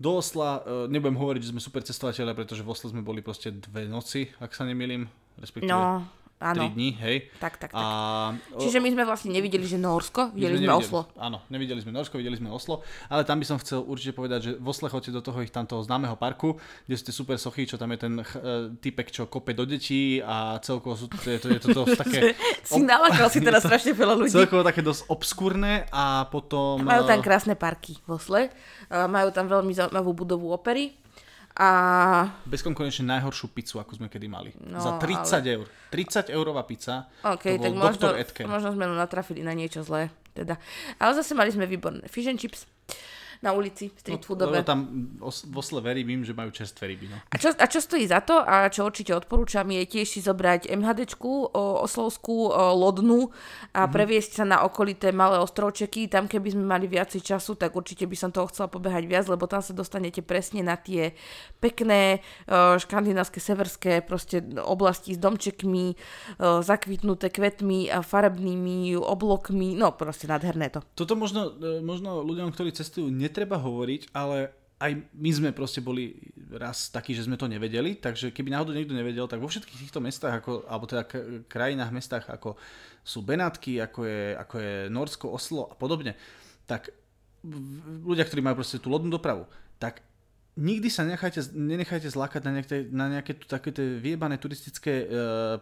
do Osla. E, Nebudem hovoriť, že sme super cestovateľe, pretože v Osle sme boli proste dve noci, ak sa nemýlim, respektíve No, áno. dní, hej. Tak, tak, tak. A, Čiže my sme vlastne nevideli, že Norsko, videli sme nevideli- Oslo. Áno, nevideli sme Norsko, videli sme Oslo, ale tam by som chcel určite povedať, že v Osle chodte do toho ich tam toho známeho parku, kde sú tie super sochy, čo tam je ten ch- e, typek, čo kope do detí a celkovo sú to, je to, je to dosť také... Si nalakal si teraz strašne veľa ľudí. Celkovo také dosť obskúrne a potom... Majú tam e, krásne parky v Osle. Uh, Majú tam veľmi zaujímavú budovu opery. A bezkonkurenčne najhoršiu pizzu, ako sme kedy mali. No, Za 30 eur. 30 eurová pizza. OK, to tak možno, Edke. možno sme natrafili na niečo zlé. Teda. Ale zase mali sme výborné fish and chips na ulici, street foodové. No, tam os- v Osle verí, vím, že majú čerstvé ryby. No. A čo, a čo stojí za to a čo určite odporúčam je tiež si zobrať MHDčku, o, oslovskú o, lodnú a Mhm. previesť sa na okolité malé ostrovčeky. Tam keby sme mali viacej času, tak určite by som toho chcela pobehať viac, lebo tam sa dostanete presne na tie pekné o, škandinávske, severské proste oblasti s domčekmi, o, zakvitnuté kvetmi a farebnými oblokmi. No proste nádherné to. Toto možno, e, možno ľuďom, ktorí cestujú, netreba hovoriť, ale aj my sme proste boli raz takí, že sme to nevedeli, takže keby náhodou niekto nevedel, tak vo všetkých týchto mestách, ako, alebo teda krajinách, mestách, ako sú Benátky, ako je, ako je Norsko, Oslo a podobne, tak ľudia, ktorí majú proste tú lodnú dopravu, tak nikdy sa nenechajte, nenechajte zlákať na nejaké, na nejaké tu, také tie vyjebané turistické e,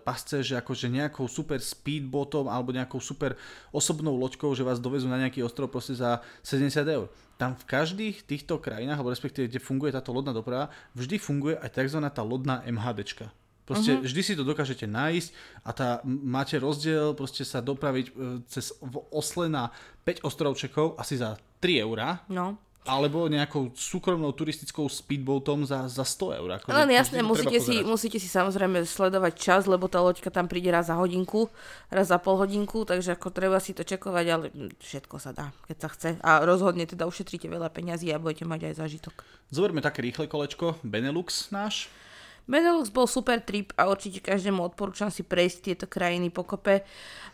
pasce, že akože nejakou super speedbotom alebo nejakou super osobnou loďkou, že vás dovezú na nejaký ostrov proste za 70 eur. Tam v každých týchto krajinách, alebo respektíve, kde funguje táto lodná doprava, vždy funguje aj tzv. tá lodná MHDčka. Proste uh-huh. vždy si to dokážete nájsť a tá, máte rozdiel proste sa dopraviť e, cez v Osle na 5 ostrovčekov asi za 3 eurá, No. Alebo nejakou súkromnou turistickou speedboatom za, za 100 eur. Ako Len to musíte si, musíte si samozrejme sledovať čas, lebo tá loďka tam príde raz za hodinku, raz za pol hodinku, takže ako treba si to čekovať, ale všetko sa dá, keď sa chce. A rozhodne teda ušetríte veľa peňazí a budete mať aj zážitok. Zoberme také rýchle kolečko, Benelux náš. Benelux bol super trip a určite každému odporúčam si prejsť tieto krajiny pokope.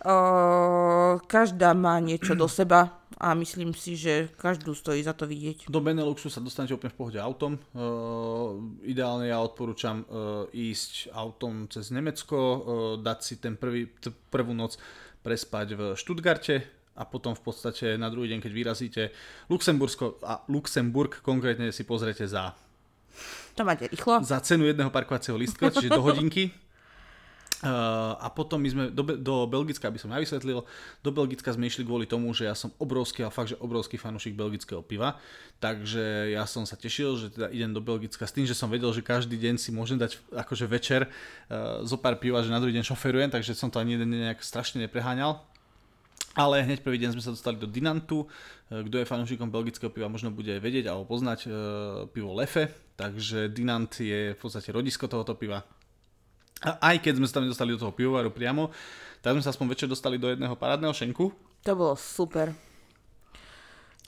O, každá má niečo do seba a myslím si, že každú stojí za to vidieť. Do Beneluxu sa dostanete úplne v pohode autom. Uh, ideálne ja odporúčam uh, ísť autom cez Nemecko, uh, dať si ten prvý, t- prvú noc prespať v Stuttgarte a potom v podstate na druhý deň, keď vyrazíte Luxembursko a Luxemburg konkrétne si pozrete za To máte rýchlo. za cenu jedného parkovacieho lístka, čiže do hodinky. Uh, a potom my sme do, do Belgicka, aby som najvysvetlil, do Belgicka sme išli kvôli tomu, že ja som obrovský, ale fakt, že obrovský fanúšik belgického piva, takže ja som sa tešil, že teda idem do Belgicka s tým, že som vedel, že každý deň si môžem dať akože večer uh, zo pár piva, že na druhý deň šoferujem, takže som to ani jeden nejak strašne nepreháňal. Ale hneď prvý deň sme sa dostali do Dinantu. E, Kto je fanúšikom belgického piva, možno bude vedieť alebo poznať e, pivo Lefe. Takže Dinant je v podstate rodisko tohoto piva. A aj keď sme sa tam nedostali do toho pivovaru priamo, tak sme sa aspoň večer dostali do jedného parádneho šenku. To bolo super.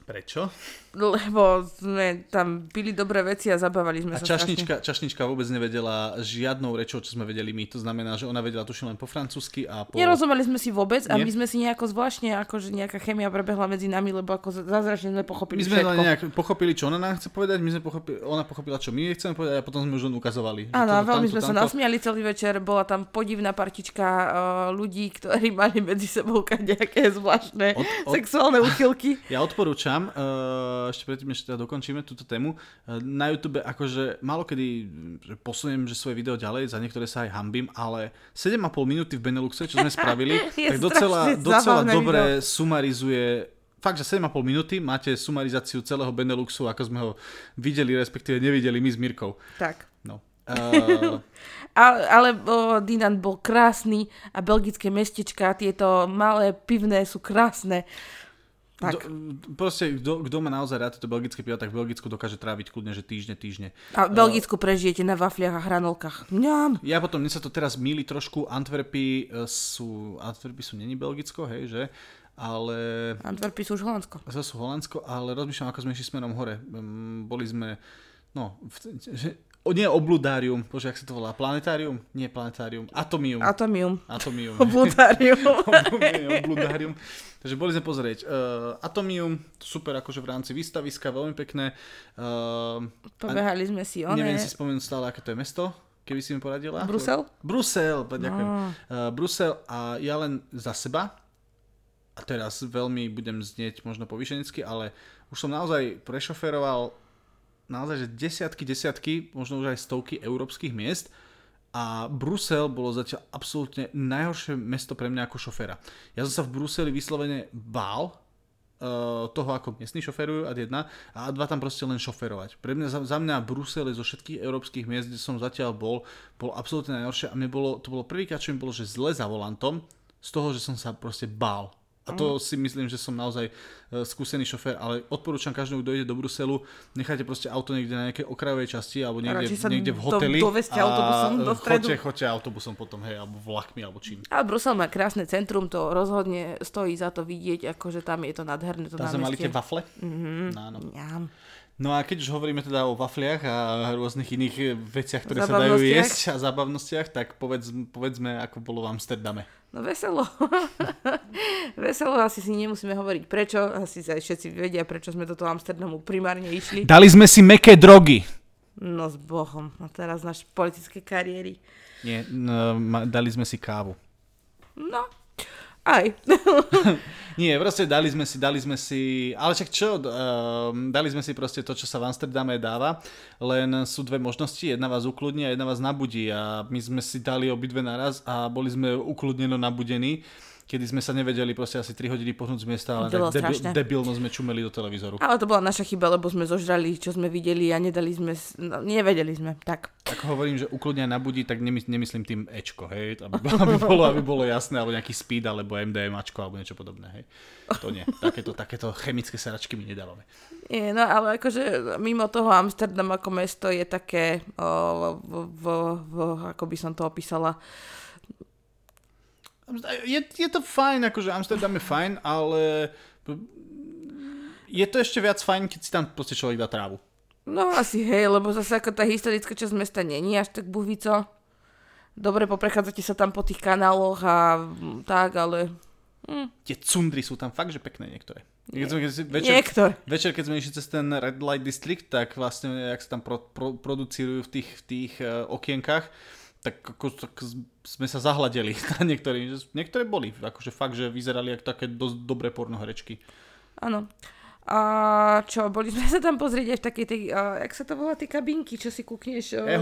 Prečo? Lebo sme tam pili dobré veci a zabávali sme A sa strašne. čašnička, čašnička vôbec nevedela žiadnou rečou, čo sme vedeli my. To znamená, že ona vedela tuším len po francúzsky a po... Nerozumeli sme si vôbec a Nie? my sme si nejako zvláštne, akože nejaká chemia prebehla medzi nami, lebo ako zázračne sme pochopili My sme všetko. nejak pochopili, čo ona nám chce povedať, my sme pochopili, ona pochopila, čo my jej chceme povedať a potom sme už len ukazovali. Áno, veľmi tamto, sme sa tamto. nasmiali celý večer, bola tam podivná partička uh, ľudí, ktorí mali medzi sebou nejaké zvláštne Od- od- sexuálne úchylky. Ja odporúčam, spomínam, uh, ešte predtým, ešte teda dokončíme túto tému, uh, na YouTube akože málo kedy že posuniem že svoje video ďalej, za niektoré sa aj hambím, ale 7,5 minúty v Beneluxe, čo sme spravili, tak docela, docela dobre sumarizuje fakt, že 7,5 minúty máte sumarizáciu celého Beneluxu, ako sme ho videli, respektíve nevideli my s Mirkou. Tak. No. Uh, Ale, ale o, Dinan bol krásny a belgické mestečka, tieto malé pivné sú krásne. Tak. Do, proste, kto, má naozaj rád tieto belgické pivo, tak v Belgicku dokáže tráviť kľudne, že týždne, týždne. A v Belgicku prežijete na wafliach a hranolkách. Mňam. Ja potom, mne sa to teraz míli trošku, Antwerpy e, sú, Antwerpy sú není Belgicko, hej, že? Ale Antwerpy sú už Holandsko. zase sú Holandsko, ale rozmýšľam, ako sme išli smerom hore. Mm, Boli sme, no, v, že, o, nie obludárium, bože, jak sa to volá, planetárium? Nie planetárium, atomium. Atomium. Atomium. Oblutárium. Nie, obludárium. Takže boli sme pozrieť uh, Atomium, super akože v rámci výstaviska, veľmi pekné. Uh, Pobehali sme si one. neviem si spomenúť stále, aké to je mesto, keby si mi poradila. Brusel? Brusel, ďakujem. No. Uh, Brusel a ja len za seba, a teraz veľmi budem znieť možno povyšenecky, ale už som naozaj prešoferoval naozaj že desiatky, desiatky, možno už aj stovky európskych miest a Brusel bolo zatiaľ absolútne najhoršie mesto pre mňa ako šoféra. Ja som sa v Bruseli vyslovene bál uh, toho, ako miestni šoferujú ad jedna a dva tam proste len šoferovať. Pre mňa, za, za mňa Brusel zo všetkých európskych miest, kde som zatiaľ bol, bol absolútne najhoršie a mne bolo, to bolo prvýkrát, čo mi bolo, že zle za volantom, z toho, že som sa proste bál. A to si myslím, že som naozaj e, skúsený šofér, ale odporúčam každému, kto ide do Bruselu, nechajte proste auto niekde na nejakej okrajovej časti alebo niekde, sa niekde v hoteli. doveste autobusom do stredu. Choďte, choďte autobusom potom, hej, alebo vlakmi, alebo čím. Ale Brusel má krásne centrum, to rozhodne stojí za to vidieť, akože tam je to nádherné to Tam sme mali tie wafle. Mm-hmm. No. Mňam. No a keď už hovoríme teda o wafliach a rôznych iných e, veciach, ktoré sa dajú jesť a zábavnostiach, tak povedz, povedzme, ako bolo v Amsterdame. No veselo. veselo asi si nemusíme hovoriť prečo, asi sa aj všetci vedia, prečo sme do toho Amsterdamu primárne išli. Dali sme si meké drogy. No s Bohom. A teraz naše politické kariéry. Nie, no, dali sme si kávu. No, aj. Nie, proste dali sme si, dali sme si, ale však čo, um, dali sme si proste to, čo sa v Amsterdame dáva, len sú dve možnosti, jedna vás ukludní a jedna vás nabudí a my sme si dali obidve naraz a boli sme ukludneno nabudení, kedy sme sa nevedeli proste asi 3 hodiny pohnúť z miesta, ale tak debil, strašné. debilno sme čumeli do televízoru. Ale to bola naša chyba, lebo sme zožrali, čo sme videli a nedali sme, no, nevedeli sme, tak. Ako hovorím, že ukludnia nabudí, tak nemys- nemyslím tým Ečko, hej, aby, aby, bolo, aby bolo jasné, alebo nejaký speed, alebo MDMAčko, alebo niečo podobné, hej. To nie, takéto, takéto chemické saračky my nedávame. Nie, no ale akože mimo toho Amsterdam ako mesto je také, o, v, v, v, ako by som to opísala, Je, je to fajn, akože Amsterdam je fajn, ale je to ešte viac fajn, keď si tam proste človek dá trávu. no asi hej, lebo zase ako tá historická časť mesta není až tak buhvico. Dobre, poprechádzate sa tam po tých kanáloch a tak, ale Tie cundry sú tam fakt, že pekné niektoré. Keď sme, keď večer, niektoré. večer, keď sme išli cez ten Red Light District, tak vlastne, jak sa tam pro, pro, producirujú v tých, v tých uh, okienkach, tak, ako, tak sme sa zahladeli na niektorých. že Niektoré boli, akože fakt, že vyzerali ako také dosť dobré pornoherečky. Áno. A čo, boli sme sa tam pozrieť aj v takej tej, uh, jak sa to volá, tie kabinky, čo si kúkneš? E,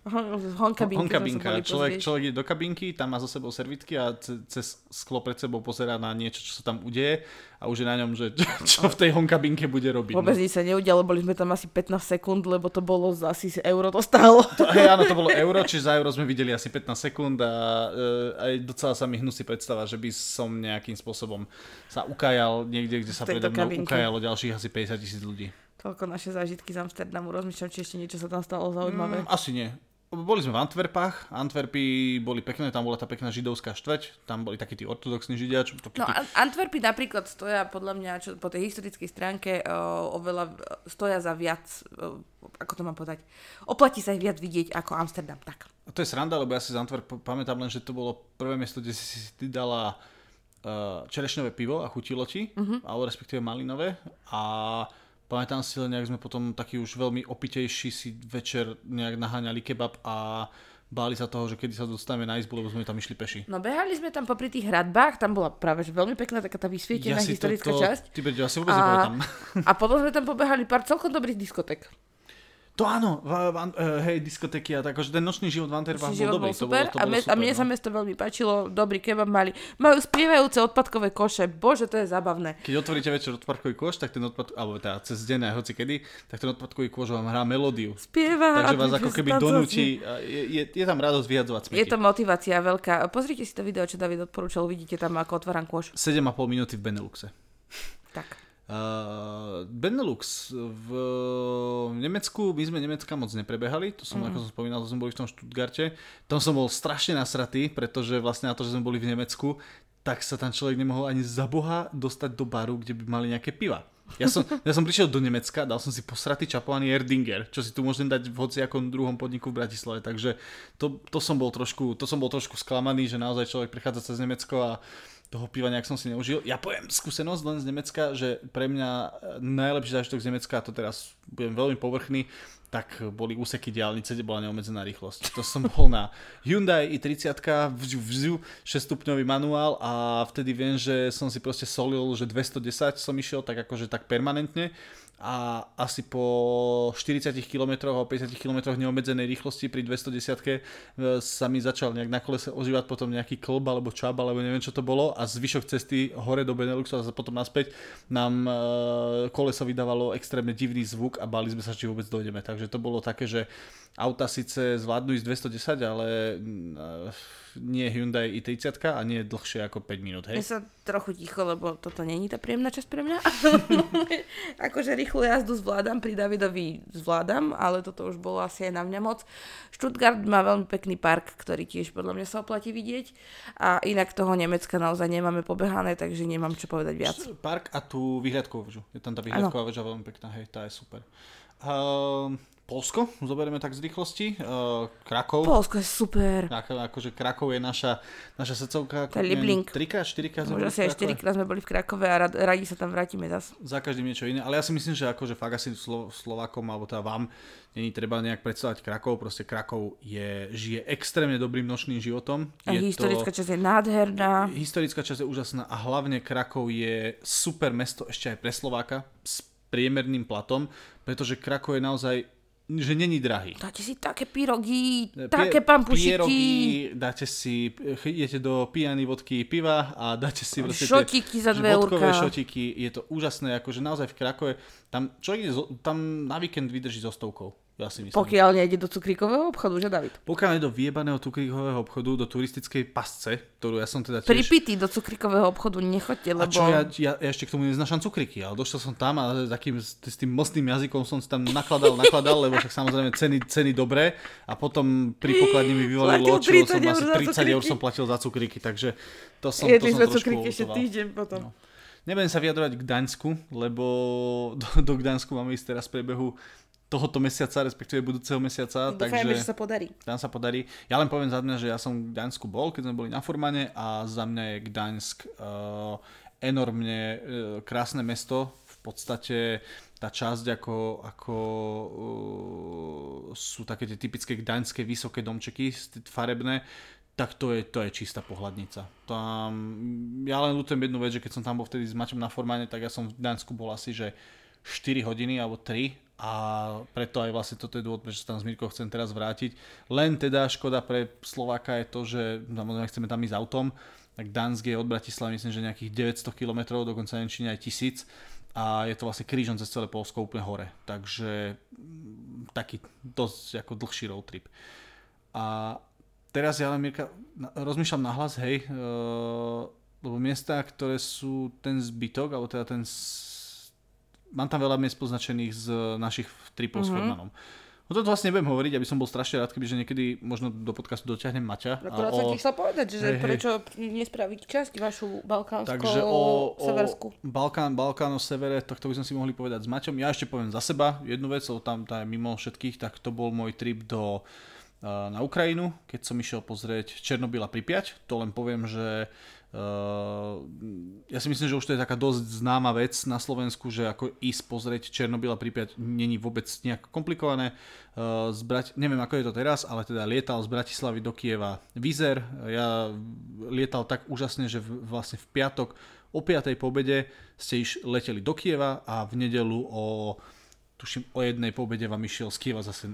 Uh, hon. Honkabinka. sme sa boli Človek, pozrieť. človek ide do kabinky, tam má za sebou servitky a ce- cez sklo pred sebou pozerá na niečo, čo sa tam udeje a už je na ňom, že čo, čo v tej honkabinke bude robiť. Vôbec no. nič sa neudialo, boli sme tam asi 15 sekúnd, lebo to bolo asi euro to stálo. To, hej, áno, to bolo euro, čiže za euro sme videli asi 15 sekúnd a e, aj docela sa mi hnusí predstava, že by som nejakým spôsobom sa ukajal niekde, kde sa predo mnou kabinke. ukajalo ďalších asi 50 tisíc ľudí. Toľko naše zážitky z Amsterdamu. Rozmýšľam, či ešte niečo sa tam stalo zaujímavé. Mm, asi nie. Boli sme v Antwerpách, Antwerpy boli pekné, tam bola tá pekná židovská štvrť, tam boli takí tí ortodoxní židia, čo, takí No tí, An- Antwerpy napríklad stoja podľa mňa čo, po tej historickej stránke o, oveľa stoja za viac, o, ako to mám povedať, oplatí sa ich viac vidieť ako Amsterdam, tak. A to je sranda, lebo ja si z Antwerp pamätám len, že to bolo prvé miesto, kde si si ty dala uh, čerešňové pivo a chutilo ti, uh-huh. alebo respektíve malinové. A pamätám si len, nejak sme potom taký už veľmi opitejší si večer nejak naháňali kebab a báli sa toho, že kedy sa dostaneme na izbu, lebo sme tam išli peši. No behali sme tam popri tých hradbách, tam bola práve že veľmi pekná taká tá vysvietená si historická to, časť. Ty, ja si vôbec A- nepamätám. A potom sme tam pobehali pár celkom dobrých diskotek. To áno, v, v, uh, hej, diskotéky a tak, akože ten nočný život v Antwerpách bol dobrý. bol super, to bolo, to a, me, super, a mne no. sa mesto veľmi páčilo, dobrý kebab mali. Majú spievajúce odpadkové koše, bože, to je zábavné. Keď otvoríte večer odpadkový kôš, tak ten odpad, alebo teda cez deň aj hoci kedy, tak ten odpadkový kôš vám hrá melódiu. Spieva. Takže vás ako keby donúti, je, je, je tam radosť vyhadzovať smeti. Je to motivácia veľká. Pozrite si to video, čo David odporúčal, uvidíte tam, ako otváram kôš. 7,5 minúty v Beneluxe. Uh, Benelux v Nemecku, my sme Nemecka moc neprebehali, to som, mm. ako som spomínal, to sme boli v tom Stuttgarte. Tam som bol strašne nasratý, pretože vlastne na to, že sme boli v Nemecku, tak sa tam človek nemohol ani za boha dostať do baru, kde by mali nejaké piva. Ja som, ja som prišiel do Nemecka, dal som si posratý čapovaný Erdinger, čo si tu môžem dať v hociakom druhom podniku v Bratislave, takže to, to, som bol trošku, to som bol trošku sklamaný, že naozaj človek prichádza cez Nemecko a toho piva nejak som si neužil. Ja poviem skúsenosť len z Nemecka, že pre mňa e, najlepší zážitok z Nemecka, a to teraz budem veľmi povrchný, tak boli úseky diálnice, kde bola neobmedzená rýchlosť. To som bol na Hyundai i30, vžu, vžu, 6 stupňový manuál a vtedy viem, že som si proste solil, že 210 som išiel tak akože tak permanentne a asi po 40 km a 50 km neobmedzenej rýchlosti pri 210 e, sa mi začal nejak na kolese ozývať potom nejaký klb alebo čab alebo neviem čo to bolo a zvyšok cesty hore do Beneluxu a potom naspäť nám e, koleso vydávalo extrémne divný zvuk a báli sme sa, či vôbec dojdeme. Takže to bolo také, že auta síce zvládnu ísť 210, ale mm, nie Hyundai i30 a nie dlhšie ako 5 minút, Ja hej? sa trochu ticho, lebo toto není tá príjemná časť pre mňa. akože rýchlu jazdu zvládam, pri Davidovi zvládam, ale toto už bolo asi aj na mňa moc. Stuttgart má veľmi pekný park, ktorý tiež podľa mňa sa oplatí vidieť. A inak toho Nemecka naozaj nemáme pobehané, takže nemám čo povedať viac. Park a tú vyhliadkovú väžu. Je tam tá vyhliadková väža veľmi pekná, hej, tá je super. Uh, Polsko, zoberieme tak z rýchlosti. Uh, Krakov. Polsko je super. Ako, akože Krakov je naša, naša srdcovka. To je Liebling. Trikrát, štyrikrát sme boli Možno aj Krakove. 4 krát sme boli v Krakove a rad, radi sa tam vrátime zas. Za každým niečo iné, ale ja si myslím, že akože fakt asi Slo- Slovákom, alebo teda vám, není treba nejak predstavať Krakov, proste Krakov je, žije extrémne dobrým nočným životom. A Je historická to... časť je nádherná. Historická časť je úžasná a hlavne Krakov je super mesto ešte aj pre Slováka s priemerným platom, pretože Krakov je naozaj že není drahý. Dáte si také pyrogy, Pie- také pampušiky, pierogy, dáte si, idete do pijany vodky piva a dáte si tie- šotiky za 2 vodkové šotiky, je to úžasné, akože naozaj v Krakove, tam človek tam na víkend vydrží so stovkou, ja si myslím. Pokiaľ nejde do cukríkového obchodu, že David? Pokiaľ je do vyjebaného cukríkového obchodu, do turistickej pasce, ktorú ja som teda tiež... Pripity do cukríkového obchodu nechoďte, A lebo... čo, ja, ja, ja ešte k tomu neznašam cukriky, ale došiel som tam a takým, s, tým mostným jazykom som si tam nakladal, nakladal, lebo však samozrejme ceny, ceny dobré a potom pri pokladni mi vyvolilo, čo som 30 eur asi za 30 eur som platil za cukriky, takže to som, to Jedli som sme trošku cukríky ešte týždeň potom. No. Nebudem sa vyjadrovať k Daňsku, lebo do, do Gdaňsku máme ísť teraz v priebehu tohoto mesiaca, respektíve budúceho mesiaca, Dúfajme, takže že sa podarí. tam sa podarí. Ja len poviem za mňa, že ja som v Gdaňsku bol, keď sme boli na Furmane a za mňa je Gdaňsk uh, enormne uh, krásne mesto. V podstate tá časť ako, ako uh, sú také tie typické gdaňské vysoké domčeky farebné, tak to je, to je čistá pohľadnica. Tam, ja len ľutujem jednu vec, že keď som tam bol vtedy s Maťom na Formáne, tak ja som v Gdaňsku bol asi, že 4 hodiny alebo 3 a preto aj vlastne toto je dôvod, prečo sa tam s Mirkou chcem teraz vrátiť. Len teda škoda pre Slováka je to, že samozrejme chceme tam ísť autom, tak Dansk je od Bratislavy myslím, že nejakých 900 km, dokonca neviem, aj 1000 a je to vlastne krížom cez celé Polsko úplne hore. Takže mm, taký dosť ako dlhší road trip. A teraz ja len Mirka, rozmýšľam nahlas, hej, uh, lebo miesta, ktoré sú ten zbytok, alebo teda ten. Mám tam veľa miest poznačených z našich tripov mm-hmm. s Formanom. No toto vlastne nebudem hovoriť, aby som bol strašne rád, kebyže niekedy možno do podcastu dotiahnem Maťa. a Akurát som ti chcel povedať, že Hej, hej. prečo nespraviť časť vašu balkánsko Takže o, o. Balkán, Balkán o severe, tak to by sme si mohli povedať s Maťom. Ja ešte poviem za seba jednu vec, lebo tam tá je mimo všetkých, tak to bol môj trip do na Ukrajinu, keď som išiel pozrieť Černobyl a Pripiať. To len poviem, že ja si myslím, že už to je taká dosť známa vec na Slovensku, že ako ísť pozrieť Černobyl a není vôbec nejak komplikované. Uh, zbrať, neviem ako je to teraz, ale teda lietal z Bratislavy do Kieva Vizer. Ja lietal tak úžasne, že vlastne v piatok o 5. pobede ste iš leteli do Kieva a v nedelu o tuším o jednej po obede vám išiel z Kieva zase,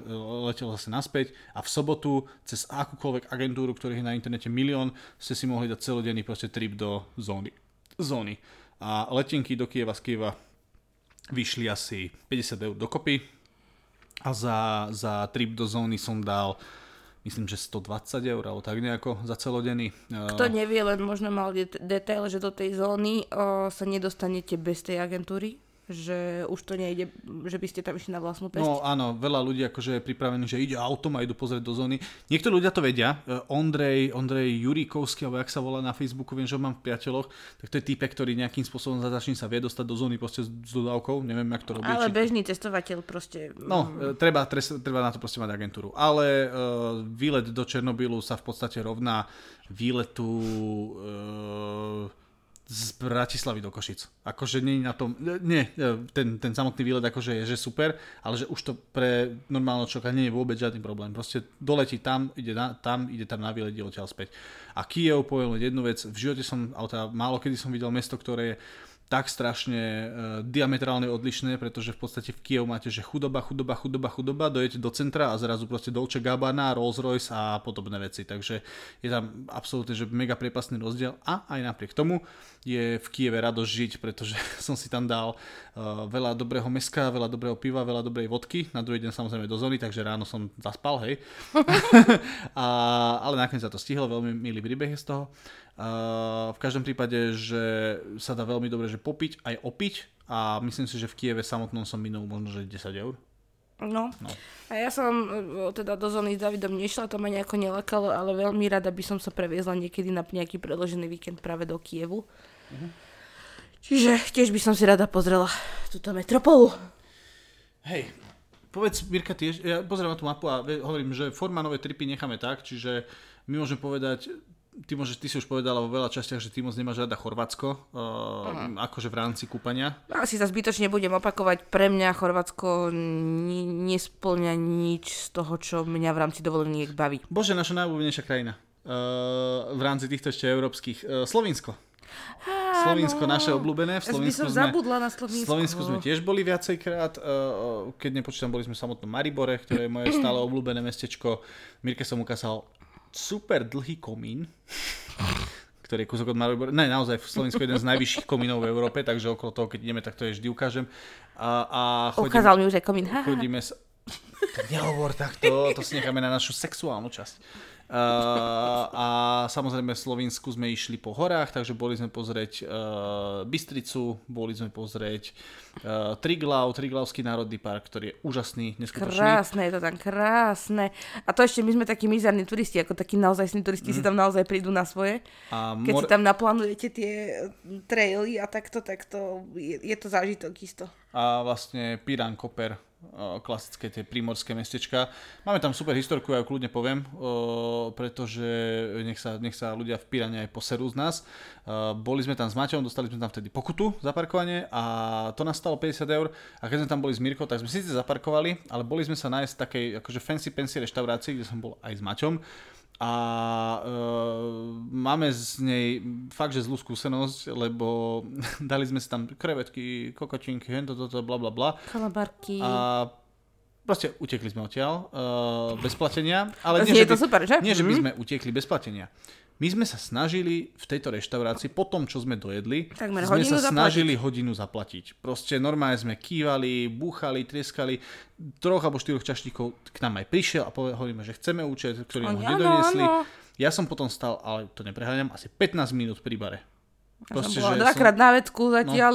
letel zase naspäť a v sobotu cez akúkoľvek agentúru, ktorých je na internete milión, ste si mohli dať celodenný proste trip do zóny. zóny. A letenky do Kieva z Kieva vyšli asi 50 eur dokopy a za, za trip do zóny som dal myslím, že 120 eur, alebo tak nejako za celodenný. Kto nevie, len možno mal detail, že do tej zóny o, sa nedostanete bez tej agentúry? Že už to nejde, že by ste tam išli na vlastnú pesť? No áno, veľa ľudí akože je pripravených, že ide autom a idú pozrieť do zóny. Niektorí ľudia to vedia. E, Ondrej, Ondrej Juríkovský, alebo jak sa volá na Facebooku, viem, že ho mám v priateľoch, tak to je typek, ktorý nejakým spôsobom začne sa vie dostať do zóny proste s dodávkou, neviem, jak to robí. Ale či... bežný testovateľ proste... No, e, treba, treba na to proste mať agentúru. Ale uh, výlet do Černobylu sa v podstate rovná výletu uh, z Bratislavy do Košic. Akože nie na tom, nie, ten, ten samotný výlet akože je že super, ale že už to pre normálneho človeka nie je vôbec žiadny problém. Proste doletí tam, ide na, tam, ide tam na výlet, ide späť. A Kiev, poviem jednu vec, v živote som, ale teda málo kedy som videl mesto, ktoré je tak strašne uh, diametrálne odlišné, pretože v podstate v Kiev máte, že chudoba, chudoba, chudoba, chudoba, dojete do centra a zrazu proste Dolce Gabbana, Rolls Royce a podobné veci. Takže je tam absolútne, že mega priepasný rozdiel a aj napriek tomu je v Kieve radosť žiť, pretože som si tam dal uh, veľa dobrého meska, veľa dobrého piva, veľa dobrej vodky, na druhý deň samozrejme do zóny, takže ráno som zaspal, hej. a, ale nakoniec sa to stihlo, veľmi milý príbeh z toho. Uh, v každom prípade, že sa dá veľmi dobre že popiť aj opiť a myslím si, že v Kieve samotnom som minul možno, že 10 eur. No. no. A ja som e, teda do zóny s Davidom nešla, to ma nejako nelakalo, ale veľmi rada by som sa previezla niekedy na nejaký predložený víkend práve do Kievu. Uh-huh. Čiže tiež by som si rada pozrela túto metropolu. Hej, povedz Mirka, tiež, ja pozriem na tú mapu a hovorím, že forma nové tripy necháme tak, čiže my môžeme povedať ty, môžeš, ty si už povedala vo veľa častiach, že ty moc nemáš rada Chorvátsko, uh, akože v rámci kúpania. Asi sa zbytočne budem opakovať, pre mňa Chorvátsko n- nesplňa nič z toho, čo mňa v rámci dovoleniek baví. Bože, naša najobľúbenejšia krajina uh, v rámci týchto ešte európskych. Uh, Slovinsko. Slovinsko naše obľúbené. V Slovensku sme, zabudla na Slovinsko. Slovensku sme tiež boli viacejkrát. Keď nepočítam, boli sme v samotnom Maribore, ktoré je moje stále obľúbené mestečko. Mirke som ukázal super dlhý komín, ktorý je kúsok od Maribor. Ne, naozaj v Slovensku je jeden z najvyšších komínov v Európe, takže okolo toho, keď ideme, tak to je vždy ukážem. A, a chodím, Ukázal mi už aj komín. Chodíme sa... Tak nehovor takto, to si necháme na našu sexuálnu časť. Uh, a samozrejme v Slovensku sme išli po horách, takže boli sme pozrieť uh, Bystricu, boli sme pozrieť uh, Triglav, Triglavský národný park, ktorý je úžasný, neskutočný. Krásne je to tam, krásne. A to ešte my sme takí mizerní turisti, ako takí naozaj turisti mm. si mhm. tam naozaj prídu na svoje. A Keď mor... si tam naplánujete tie traily a takto, tak to je, je to zážitok isto. A vlastne Piran Koper, klasické tie prímorské mestečka. Máme tam super historku, ja ju kľudne poviem, pretože nech sa, nech sa ľudia v Pirane aj poserú z nás. Boli sme tam s Maťom, dostali sme tam vtedy pokutu za parkovanie a to nás stalo 50 eur a keď sme tam boli s Mirkou, tak sme síce zaparkovali, ale boli sme sa nájsť v takej akože fancy fancy reštaurácii, kde som bol aj s Maťom a e, máme z nej fakt, že zlú skúsenosť, lebo dali sme si tam krevetky, kokočinky, hento, toto, bla bla bla. Kalabarky. A proste utekli sme odtiaľ, e, bez platenia. Ale nie, že by, to super, že? Nie, že by mhm. sme utekli bez platenia. My sme sa snažili v tejto reštaurácii, po tom, čo sme dojedli, Takmer sme sa zaplatiť. snažili hodinu zaplatiť. Proste normálne sme kývali, búchali, trieskali. Troch alebo štyroch čašníkov k nám aj prišiel a hovoríme, že chceme účet, ktorý nám nedoniesli. Ja som potom stal, ale to nepreháňam, asi 15 minút pri bare. Proste, som bola dvakrát som... na vecku zatiaľ.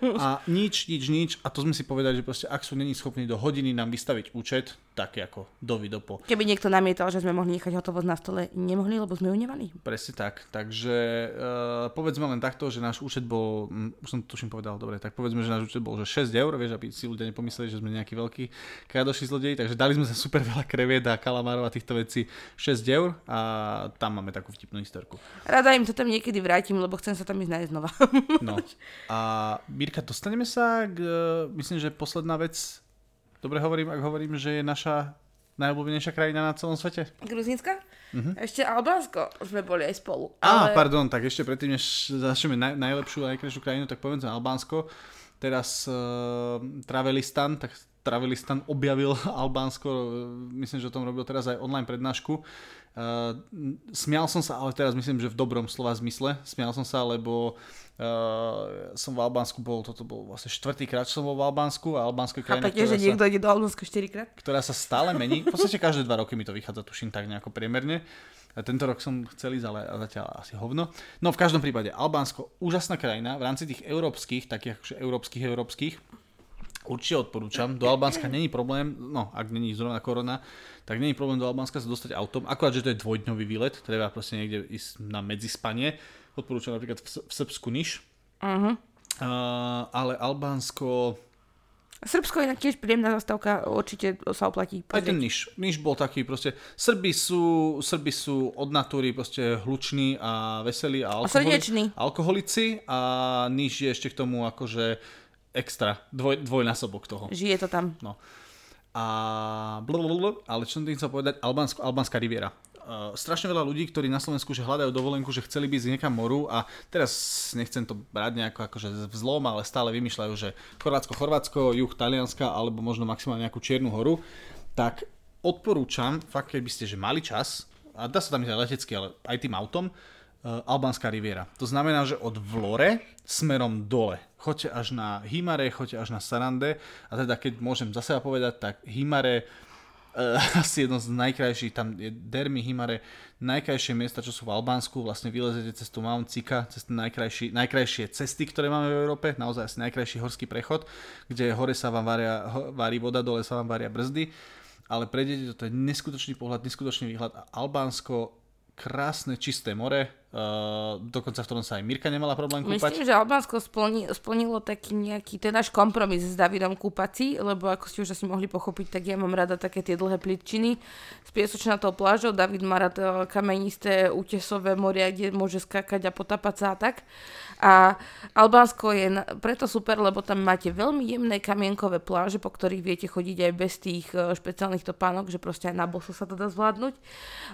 No. A nič, nič, nič. A to sme si povedali, že proste ak sú není schopní do hodiny nám vystaviť účet, také ako dovidopo. Keby niekto namietal, že sme mohli nechať hotovosť na stole, nemohli, lebo sme ju nemali. Presne tak. Takže uh, povedzme len takto, že náš účet bol, um, už som to tuším povedal, dobre, tak povedzme, že náš účet bol že 6 eur, vieš, aby si ľudia nepomysleli, že sme nejaký veľký kradoši zlodeji, takže dali sme sa super veľa kreviet a kalamárov a týchto vecí 6 eur a tam máme takú vtipnú historku. Rada im to tam niekedy vrátim, lebo chcem sa tam ísť nájsť znova. no. A Mirka, dostaneme sa k, myslím, že posledná vec Dobre hovorím, ak hovorím, že je naša najobľúbenejšia krajina na celom svete? Gruzínska? Uh-huh. Ešte Albánsko sme boli aj spolu. Ale... Á, pardon, tak ešte predtým, než začneme naj, najlepšiu a najkrajšiu krajinu, tak povedzme Albánsko. Teraz uh, Travelistan, tak Travelistan objavil Albánsko, myslím, že o tom robil teraz aj online prednášku. Uh, smial som sa, ale teraz myslím, že v dobrom slova zmysle. Smial som sa, lebo Uh, som v Albánsku bol, toto bol vlastne štvrtýkrát, čo som bol v Albánsku a Albánsko je krajina, Chápete, že sa, niekto ide do Albánska štyrikrát? Ktorá sa stále mení, v podstate každé dva roky mi to vychádza, tuším tak nejako priemerne. A tento rok som chcel ísť, ale zatiaľ asi hovno. No v každom prípade, Albánsko, úžasná krajina, v rámci tých európskych, takých akože európskych, európskych, určite odporúčam. Do Albánska není problém, no ak není zrovna korona, tak není problém do Albánska sa dostať autom. Akurát, že to je dvojdňový výlet, treba proste niekde ísť na medzispanie odporúčam napríklad v, v Srbsku Niš. Uh-huh. Uh, ale Albánsko... Srbsko je tiež príjemná zastávka, určite sa oplatí pozrieť. Aj ten Niš. Niš bol taký proste... Srby sú, Srby sú od natúry proste hluční a veselí a, alkoholi- a alkoholici a Niš je ešte k tomu akože extra, dvoj, dvojnásobok toho. Žije to tam. No. A blablabla, ale čo som tým chcel povedať, Albánsko, Albánska riviera uh, strašne veľa ľudí, ktorí na Slovensku že hľadajú dovolenku, že chceli by ísť niekam moru a teraz nechcem to brať nejako akože vzlom, ale stále vymýšľajú, že Chorvátsko, Chorvátsko, juh Talianska alebo možno maximálne nejakú Čiernu horu, tak odporúčam, fakt keby ste že mali čas, a dá sa tam ísť aj letecky, ale aj tým autom, uh, Albánska riviera. To znamená, že od Vlore smerom dole. Choďte až na Himare, choďte až na Sarande. A teda keď môžem za seba povedať, tak Himare uh, asi jedno z najkrajších, tam je Dermi, Himare, najkrajšie miesta, čo sú v Albánsku, vlastne vylezete cez tú Mount Cika, cez najkrajší, najkrajšie cesty, ktoré máme v Európe, naozaj asi najkrajší horský prechod, kde hore sa vám varia, varí voda, dole sa vám varia brzdy, ale prejdete, to je neskutočný pohľad, neskutočný výhľad. A Albánsko krásne, čisté more, uh, dokonca v ktorom sa aj Mirka nemala problém kúpať. Myslím, že Albánsko splni, splnilo taký nejaký ten náš kompromis s Davidom kúpací, lebo ako ste už asi mohli pochopiť, tak ja mám rada také tie dlhé plitčiny s piesočnatou plážou, David má rád uh, kamenisté útesové moria, kde môže skákať a potapať sa a tak. A Albánsko je preto super, lebo tam máte veľmi jemné kamienkové pláže, po ktorých viete chodiť aj bez tých uh, špeciálnych topánok, že proste aj na boso sa to dá zvládnuť.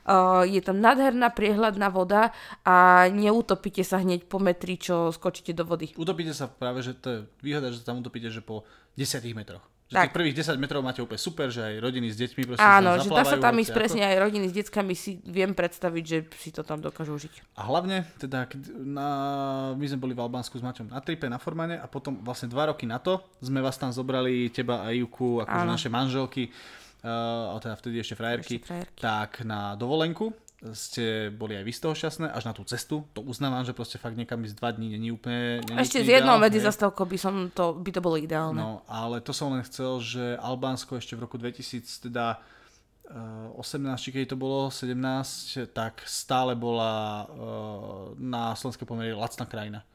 Uh, je tam nádherná priehľadná voda a neutopíte sa hneď po metri, čo skočíte do vody. Utopíte sa práve, že to je výhoda, že tam utopíte, že po 10 metroch. Že tak. tých prvých 10 metrov máte úplne super, že aj rodiny s deťmi proste Áno, že dá sa tam ísť presne aj rodiny s deckami, si viem predstaviť, že si to tam dokážu užiť. A hlavne, teda, na, my sme boli v Albánsku s Maťom na tripe, na Formane a potom vlastne dva roky na to sme vás tam zobrali, teba a Ivku, akože naše manželky, uh, teda vtedy ešte frajerky, ešte frajerky, tak na dovolenku ste boli aj vy z toho šťastné, až na tú cestu, to uznávam, že proste fakt niekam ísť dva dní není úplne... Není Ešte s jednou medzi zastavkou by, som to, by to bolo ideálne. No, ale to som len chcel, že Albánsko ešte v roku 2000, teda 18, eh, či keď to bolo, 17, tak stále bola uh, na slovenské pomery lacná krajina.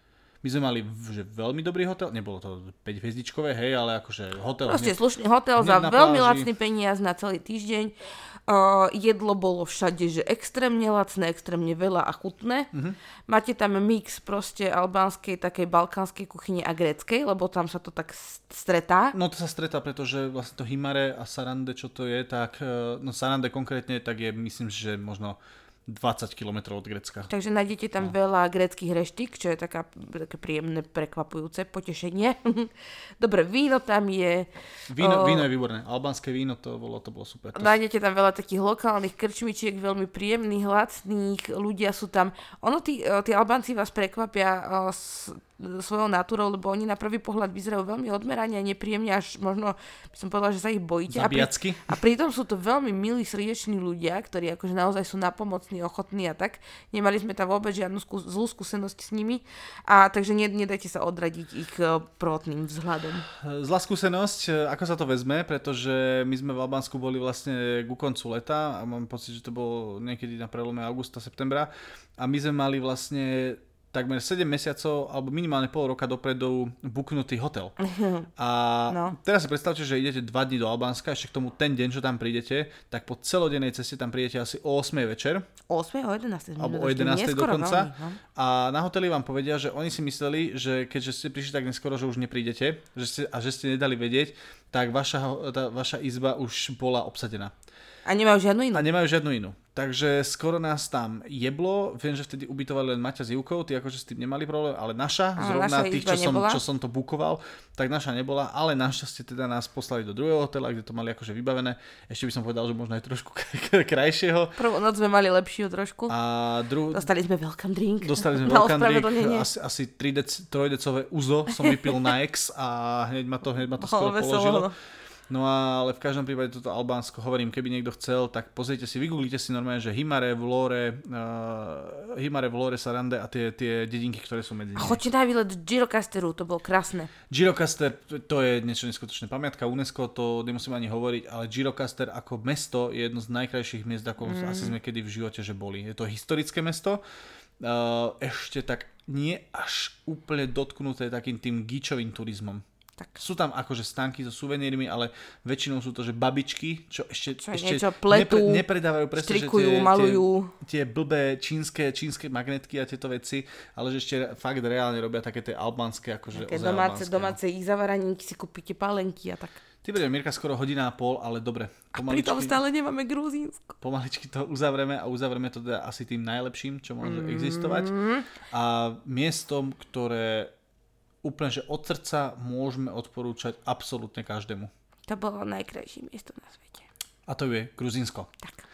My sme mali že veľmi dobrý hotel, nebolo to 5 hviezdičkové, hej, ale akože hotel... Proste hneď, slušný hotel za veľmi lacný peniaz na celý týždeň. Uh, jedlo bolo všade, že extrémne lacné, extrémne veľa a chutné. Uh-huh. Máte tam mix proste albánskej, takej balkánskej kuchyne a gréckej, lebo tam sa to tak stretá. No to sa stretá, pretože vlastne to Himare a Sarande, čo to je, tak e, no Sarande konkrétne, tak je myslím, že možno 20 km od Grecka. Takže nájdete tam no. veľa greckých reštík, čo je taká, také príjemné, prekvapujúce potešenie. Dobre, víno tam je. Víno, o... víno je výborné. Albánske víno, to bolo, to bolo super. To nájdete tam veľa takých lokálnych krčmičiek, veľmi príjemných, lacných, ľudia sú tam. Ono, tí, tí Albánci vás prekvapia s svojou natúrou, lebo oni na prvý pohľad vyzerajú veľmi odmerane a nepríjemne, až možno by som povedala, že sa ich bojíte. A, pri, a pritom sú to veľmi milí, srdeční ľudia, ktorí akože naozaj sú napomocní, ochotní a tak. Nemali sme tam vôbec žiadnu skú, zlú skúsenosť s nimi, a takže ne, nedajte sa odradiť ich uh, prvotným vzhľadom. Zlá skúsenosť, e, ako sa to vezme, pretože my sme v Albánsku boli vlastne ku koncu leta a mám pocit, že to bolo niekedy na prelome augusta, septembra a my sme mali vlastne takmer 7 mesiacov alebo minimálne pol roka dopredu buknutý hotel. A no. teraz si predstavte, že idete 2 dní do Albánska, ešte k tomu ten deň, čo tam prídete, tak po celodennej ceste tam prídete asi o 8 večer. O 8, o 11. Alebo o 11 dokonca. Veľmi, no. A na hoteli vám povedia, že oni si mysleli, že keďže ste prišli tak neskoro, že už neprídete že ste, a že ste nedali vedieť, tak vaša, tá, vaša izba už bola obsadená. A nemajú žiadnu inú? A nemajú žiadnu inú. Takže skoro nás tam jeblo, viem, že vtedy ubytovali len Maťa s Júkou, ty akože s tým nemali problém, ale naša, a, zrovna naša tých, čo som, čo som to bukoval, tak naša nebola, ale našťastie teda nás poslali do druhého hotela, kde to mali akože vybavené. Ešte by som povedal, že možno aj trošku krajšieho. Prvú noc sme mali lepšiu trošku. A dru... Dostali sme welcome drink. Dostali sme welcome drink, asi, asi 3 dec, 3 decové uzo som vypil na ex a hneď ma to, hneď ma to skoro položilo. No. No ale v každom prípade toto Albánsko, hovorím, keby niekto chcel, tak pozrite si, vygooglite si normálne, že Himare, Vlore, uh, Himare, Vlore, Sarande a tie, tie dedinky, ktoré sú medzi nimi. Choďte na výlet Girocasteru, to bolo krásne. Girocaster, to je niečo neskutočné. Pamiatka UNESCO, to nemusím ani hovoriť, ale Girocaster ako mesto je jedno z najkrajších miest, ako mm. asi sme kedy v živote, že boli. Je to historické mesto, uh, ešte tak nie až úplne dotknuté takým tým gíčovým turizmom. Tak. Sú tam akože stánky so suvenírmi, ale väčšinou sú to, že babičky, čo ešte, čo ešte niečo pletu, nepre, nepredávajú presne, štrikujú, že tie, malujú. Tie, tie blbé čínske, čínske magnetky a tieto veci, ale že ešte fakt reálne robia také tie albánske, akože také domáce, albánske, domáce ich zavaraníky, si kúpite pálenky a tak. Ty bude Mirka skoro hodina a pol, ale dobre. Pomaličky, a pritom stále nemáme Gruzínsko. Pomaličky to uzavreme a uzavreme to teda asi tým najlepším, čo môže mm. existovať. A miestom, ktoré úplne, že od srdca môžeme odporúčať absolútne každému. To bolo najkrajšie miesto na svete. A to je Gruzinsko. Tak.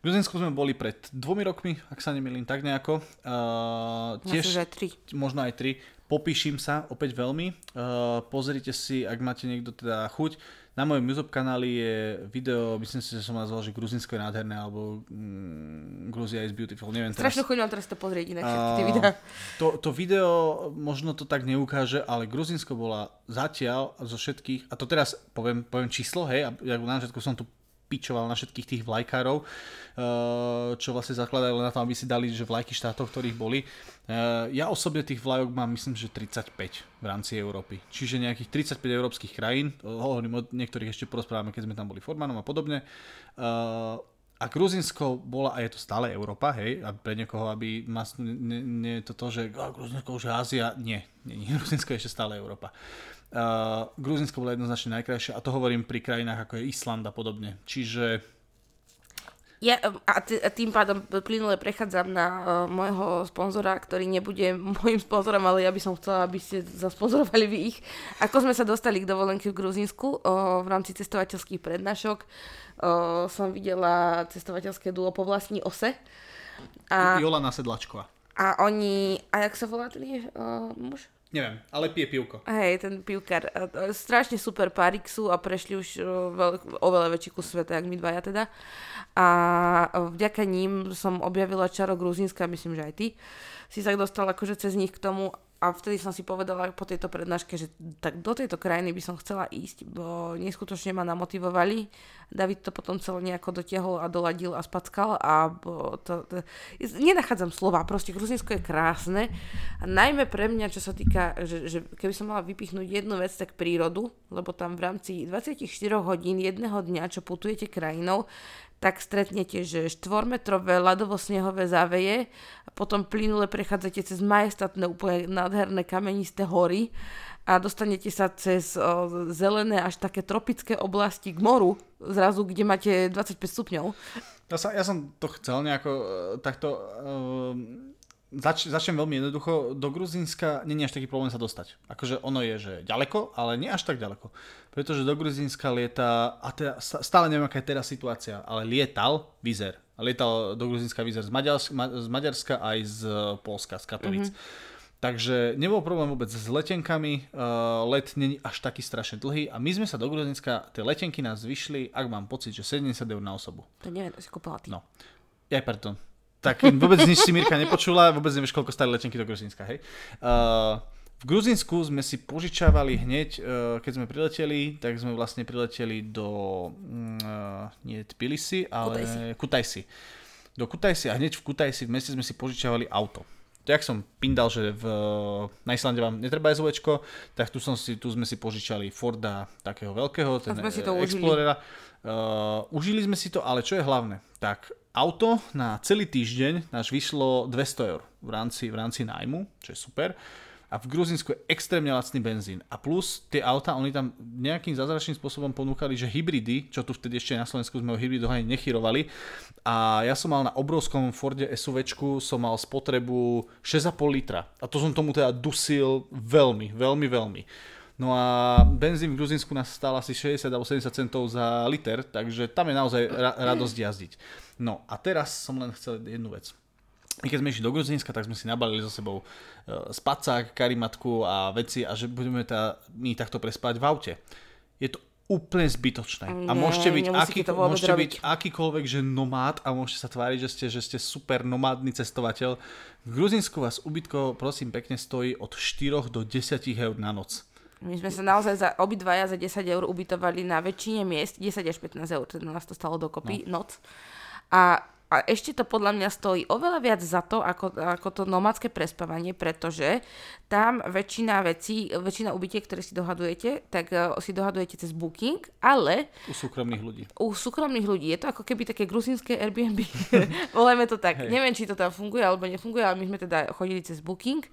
Gruzinsku sme boli pred dvomi rokmi, ak sa nemýlim, tak nejako. Uh, tiež, že tri. Možno aj tri. Popíšim sa opäť veľmi. Uh, pozrite si, ak máte niekto teda chuť. Na mojom YouTube kanáli je video, myslím si, že som nazval, že Gruzinsko je nádherné, alebo mm, Gruzia is beautiful, neviem teraz. Strašne chuť teraz to pozrieť inak všetky tie videá. To, to video možno to tak neukáže, ale Gruzinsko bola zatiaľ zo všetkých, a to teraz poviem, poviem číslo, hej, a ja na začiatku som tu pičoval na všetkých tých vlajkárov, eh, čo vlastne zakladajú na to, aby si dali že vlajky štátov, ktorých boli. Eh, ja osobne tých vlajok mám myslím, že 35 v rámci Európy. Čiže nejakých 35 európskych krajín, hovorím o niektorých ešte porozprávame, keď sme tam boli Formanom a podobne. Eh, a Gruzinsko bola, a je to stále Európa, hej, a pre niekoho, aby ma nie, nie je to to, že Gruzinsko už je Ázia, nie, nie, nie, Gruzinsko je ešte stále Európa. Uh, Gruzinsko bolo jednoznačne najkrajšie a to hovorím pri krajinách ako je Island a podobne. Čiže ja, a tým pádom plynule prechádzam na uh, môjho sponzora, ktorý nebude môjim sponzorom, ale ja by som chcela, aby ste zasponzorovali vy ich. Ako sme sa dostali k dovolenke v Gruzínsku uh, v rámci cestovateľských prednášok, uh, som videla cestovateľské duo po vlastní ose. A, Jolana Sedlačková. A oni, a jak sa volá ten uh, muž? Neviem, ale pije pivko. Hej, ten pivkar. Strašne super párik sú a prešli už veľ, oveľa väčší kus sveta, jak my dvaja teda. A vďaka ním som objavila čaro Gruzínska, myslím, že aj ty si sa dostal akože cez nich k tomu a vtedy som si povedala po tejto prednáške, že tak do tejto krajiny by som chcela ísť, bo neskutočne ma namotivovali. David to potom celé nejako dotiahol a doladil a spackal a bo to, to, nenachádzam slova, proste Gruzinsko je krásne a najmä pre mňa, čo sa týka, že, že keby som mala vypichnúť jednu vec, tak prírodu, lebo tam v rámci 24 hodín jedného dňa, čo putujete krajinou, tak stretnete, že štvormetrové ľadovo-snehové záveje a potom plynule prechádzate cez majestatné úplne nádherné kamenisté hory a dostanete sa cez o, zelené až také tropické oblasti k moru, zrazu, kde máte 25 stupňov. Ja, sa, ja som to chcel nejako uh, takto... Uh Zač, začnem veľmi jednoducho. Do Gruzínska není až taký problém sa dostať. Akože ono je, že ďaleko, ale nie až tak ďaleko. Pretože do Gruzínska lieta, a teda, stále neviem, aká je teraz situácia, ale lietal Vizer. Lietal do Gruzínska Vizer z Maďarska, z Maďarska aj z Polska, z Katovic. Mm-hmm. Takže nebol problém vôbec s letenkami, uh, let není až taký strašne dlhý a my sme sa do Gruzinska, tie letenky nás vyšli, ak mám pocit, že 70 eur na osobu. To neviem, si kúpila ty. No. Ja, pardon. Tak vôbec nič si Mirka nepočula, vôbec nevieš, koľko stali letenky do Gruzinska, hej. Uh, v Gruzinsku sme si požičávali hneď, uh, keď sme prileteli, tak sme vlastne prileteli do, uh, nie Tbilisi, ale Kutajsi. Kutajsi. Do Kutajsi a hneď v Kutajsi v meste sme si požičávali auto. Tak som pindal, že v, na Islande vám netreba SUVčko, tak tu, som si, tu sme si požičali Forda takého veľkého, ten sme si to eh, užili. Explorera. Uh, užili sme si to, ale čo je hlavné, tak auto na celý týždeň náš vyšlo 200 eur v rámci, v rámci nájmu, čo je super. A v Gruzinsku je extrémne lacný benzín. A plus tie auta, oni tam nejakým zázračným spôsobom ponúkali, že hybridy, čo tu vtedy ešte na Slovensku sme o hybridoch ani nechyrovali. A ja som mal na obrovskom Forde SUVčku, som mal spotrebu 6,5 litra. A to som tomu teda dusil veľmi, veľmi, veľmi. No a benzín v Gruzinsku nás stál asi 60 alebo 70 centov za liter, takže tam je naozaj ra- radosť jazdiť. No a teraz som len chcel jednu vec. My keď sme išli do Gruzinska, tak sme si nabalili so sebou e, spacák, karimatku a veci a že budeme tá, my takto prespať v aute. Je to úplne zbytočné. A Nie, môžete byť, aký, môžete byť akýkoľvek, že nomád a môžete sa tváriť, že ste, že ste super nomádny cestovateľ. V Gruzinsku vás ubytko, prosím, pekne stojí od 4 do 10 eur na noc. My sme sa naozaj za obidvaja za 10 eur ubytovali na väčšine miest, 10 až 15 eur, teda nás to stalo dokopy, no. noc. A, a ešte to podľa mňa stojí oveľa viac za to, ako, ako to nomádske prespávanie, pretože tam väčšina vecí, väčšina ubytiek, ktoré si dohadujete, tak uh, si dohadujete cez booking, ale U súkromných ľudí. u súkromných ľudí je to ako keby také gruzínske Airbnb. Volajme to tak. Hej. Neviem, či to tam funguje alebo nefunguje, ale my sme teda chodili cez Booking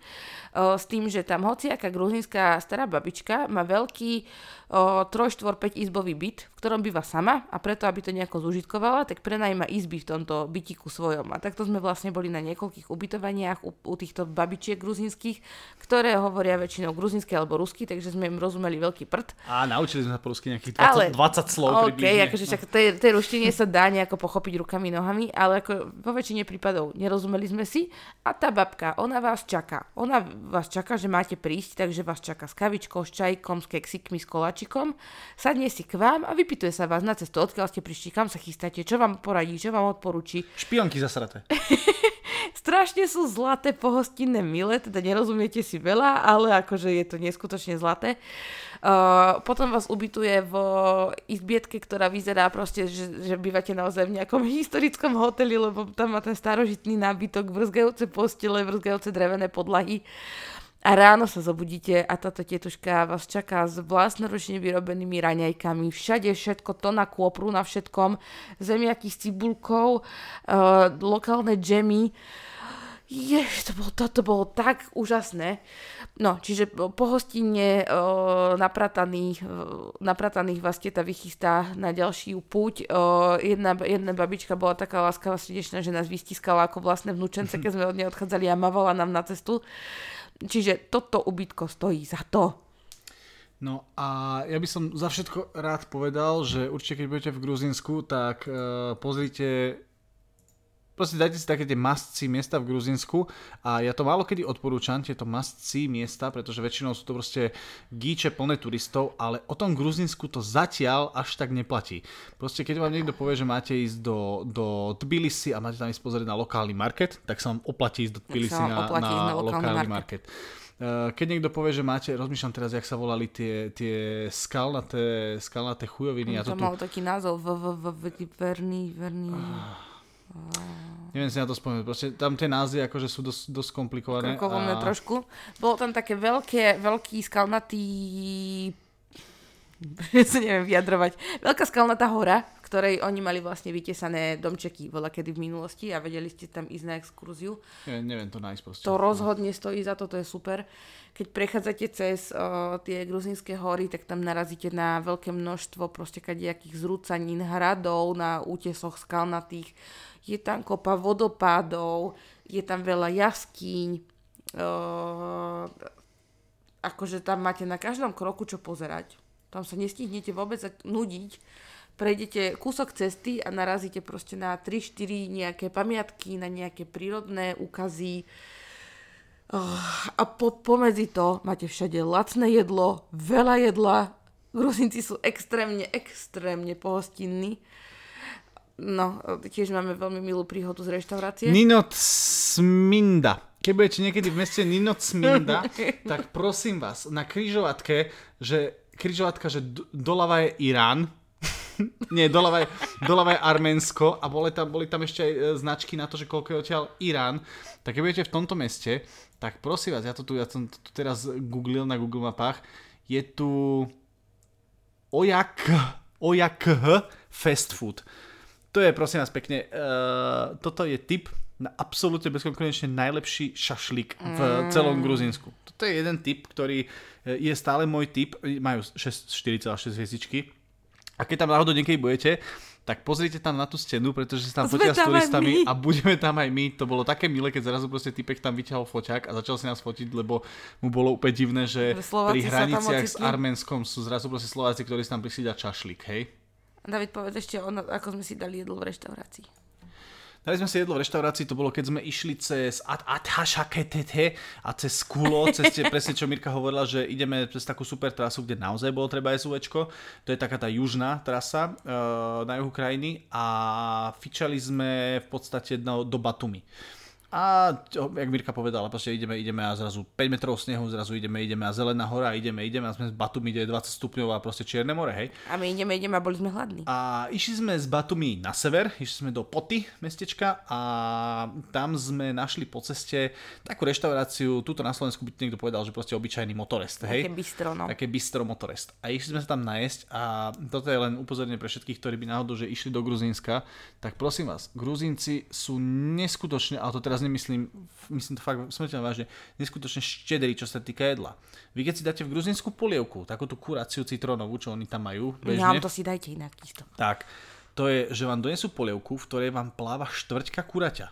o, s tým, že tam hociaká gruzínska stará babička má veľký o, 3, 4, 5 izbový byt, v ktorom býva sama a preto, aby to nejako zužitkovala, tak prenajíma izby v tomto bytiku svojom. A takto sme vlastne boli na niekoľkých ubytovaniach u, u týchto babičiek gruzínskych, ktoré hovoria väčšinou gruzínsky alebo rusky, takže sme im rozumeli veľký prd. A naučili sme sa po rusky nejakých 20, Ale- 20 slov OK, približne. akože však tej, tej ruštine sa dá nejako pochopiť rukami, nohami, ale ako vo väčšine prípadov nerozumeli sme si a tá babka, ona vás čaká. Ona vás čaká, že máte prísť, takže vás čaká s kavičkou, s čajkom, s keksikmi, s koláčikom. Sadne si k vám a vypituje sa vás na cestu, odkiaľ ste prišli, kam sa chystáte, čo vám poradí, čo vám odporúči. Špionky zasraté. Strašne sú zlaté pohostinné mile, teda nerozumiete si veľa, ale akože je to neskutočne zlaté. Uh, potom vás ubytuje v izbietke, ktorá vyzerá proste, že, že bývate naozaj v nejakom historickom hoteli, lebo tam má ten starožitný nábytok, vrzgajúce postele, vrzgajúce drevené podlahy. A ráno sa zobudíte a táto tetuška vás čaká s vlastnoručne vyrobenými raňajkami. Všade všetko, to na kôpru, na všetkom. Zemiaky s cibulkou, uh, lokálne džemy. Jež, to bolo, toto bolo tak úžasné. No, čiže po hostine uh, naprataných, uh, naprataných vás teta vychystá na ďalšiu púť. Jedna, jedna babička bola taká láskavá srdečná, že nás vystiskala ako vlastné vnúčence, keď sme od nej odchádzali a mavala nám na cestu. Čiže toto ubytko stojí za to. No a ja by som za všetko rád povedal, že určite keď budete v Gruzínsku, tak uh, pozrite proste dajte si také tie must miesta v Gruzínsku a ja to málo kedy odporúčam, tieto must miesta, pretože väčšinou sú to proste gíče plné turistov, ale o tom Gruzínsku to zatiaľ až tak neplatí. Proste keď vám niekto povie, že máte ísť do, do Tbilisi a máte tam ísť pozrieť na lokálny market, tak sa vám oplatí ísť do Tbilisi na, na, na lokálny market. market. Eh, Keď niekto povie, že máte, rozmýšľam teraz, jak sa volali tie, tie skalnaté, skalnaté chujoviny. a to to tu, mal taký názov, v, v, v, verný, verný... neviem si na to spomenúť, proste tam tie názvy akože sú dosť, dosť komplikované. Krkovomné trošku. Bolo tam také veľké, veľký skalnatý... Ja sa neviem vyjadrovať. Veľká skalnatá hora, v ktorej oni mali vlastne vytesané domčeky voľa kedy v minulosti a vedeli ste tam ísť na exkurziu. Neviem, neviem to nájsť proste. To rozhodne stojí za to, to je super. Keď prechádzate cez o, tie gruzínske hory, tak tam narazíte na veľké množstvo proste kadejakých zrúcanín, hradov na útesoch skalnatých. Je tam kopa vodopádov, je tam veľa jaskýň. O, akože tam máte na každom kroku čo pozerať. Tam sa nestihnete vôbec nudiť. Prejdete kúsok cesty a narazíte proste na 3-4 nejaké pamiatky, na nejaké prírodné úkazy. Oh, a po, pomedzi to máte všade lacné jedlo, veľa jedla. Gruzinci sú extrémne, extrémne pohostinní. No, tiež máme veľmi milú príhodu z reštaurácie. Ninot Sminda. Keď budete niekedy v meste Ninot Sminda, tak prosím vás, na kryžovatke, že kryžovatka, že d- doľava je Irán, nie, doľava je, doľava je Arménsko a boli tam, boli tam ešte aj e, značky na to, že koľko je odtiaľ Irán. Tak keď budete v tomto meste, tak prosím vás, ja to tu, ja som to tu teraz googlil na Google mapách, je tu Ojak, Ojak Fast Food. To je prosím vás pekne, uh, toto je tip na absolútne bezkonkurenčne najlepší šašlik v celom Gruzínsku. Toto je jeden tip, ktorý e, je stále môj tip, majú 6 4,6 hviezdičky. A keď tam náhodou niekedy budete, tak pozrite tam na tú stenu, pretože sa tam fotia s turistami a budeme tam aj my. To bolo také milé, keď zrazu proste typek tam vyťahol foťák a začal si nás fotiť, lebo mu bolo úplne divné, že Slováci pri sa hraniciach s. Arménskom sú zrazu proste Slováci, ktorí si tam prišli dať čašlik, hej? David, povedz ešte, ono, ako sme si dali jedlo v reštaurácii. Dali sme si jedlo v reštaurácii, to bolo keď sme išli cez At- Athašaketete a cez Kulo, cez tie, presne čo Mirka hovorila, že ideme cez takú super trasu, kde naozaj bolo treba SUVčko. To je taká tá južná trasa uh, na juhu krajiny a fičali sme v podstate do, do Batumi. A jak Mirka povedala, proste ideme, ideme a zrazu 5 metrov snehu, zrazu ideme, ideme a zelená hora, ideme, ideme a sme z Batumi, kde je 20 stupňov a proste Čierne more, hej. A my ideme, ideme a boli sme hladní. A išli sme z Batumi na sever, išli sme do Poty mestečka a tam sme našli po ceste takú reštauráciu, túto na Slovensku by niekto povedal, že proste obyčajný motorest, hej? Také bistro, no. Také bistro motorest. A išli sme sa tam najesť a toto je len upozornenie pre všetkých, ktorí by náhodou, že išli do Gruzínska, tak prosím vás, Gruzínci sú neskutočne, ale to teraz nemyslím, myslím to fakt smrteľne vážne, neskutočne štedrí, čo sa týka jedla. Vy keď si dáte v gruzínsku polievku, takúto kuráciu citrónovú, čo oni tam majú, bežne, Nám to si dajte inak isto. tak, to je, že vám donesú polievku, v ktorej vám pláva štvrťka kuraťa.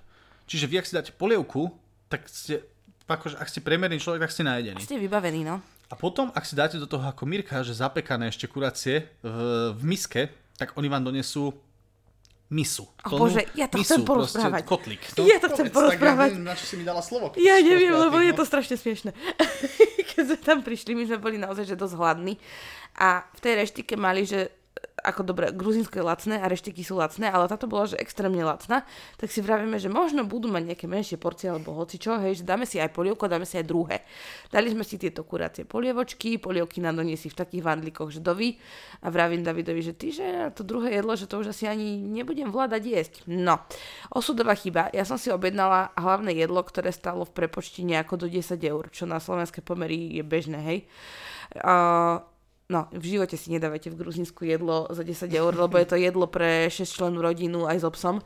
Čiže vy, ak si dáte polievku, tak ste, akože, ak ste premerný človek, tak ste najedení. Ste vybavení, no. A potom, ak si dáte do toho ako Mirka, že zapekané ešte kuracie v, v miske, tak oni vám donesú misu. A bože, ja to chcem porozprávať. Proste kotlík. Ja to chcem povedz, porozprávať. Tak ja neviem, na čo si mi dala slovo. Ja neviem, lebo je no. to strašne smiešne. Keď sme tam prišli, my sme boli naozaj že dosť hladní. A v tej reštike mali, že ako dobre, gruzínsko je lacné a reštiky sú lacné, ale táto bola, že extrémne lacná, tak si vravíme, že možno budú mať nejaké menšie porcie alebo hocičo, hej, že dáme si aj polievku, dáme si aj druhé. Dali sme si tieto kurácie polievočky, polievky nám doniesli v takých vandlíkoch, že dovi a vravím Davidovi, že ty, že to druhé jedlo, že to už asi ani nebudem vládať jesť. No, osudová chyba, ja som si objednala hlavné jedlo, ktoré stalo v prepočte nejako do 10 eur, čo na slovenské pomery je bežné, hej. Uh, No, v živote si nedávate v Gruzínsku jedlo za 10 eur, lebo je to jedlo pre 6 členú rodinu aj s obsom.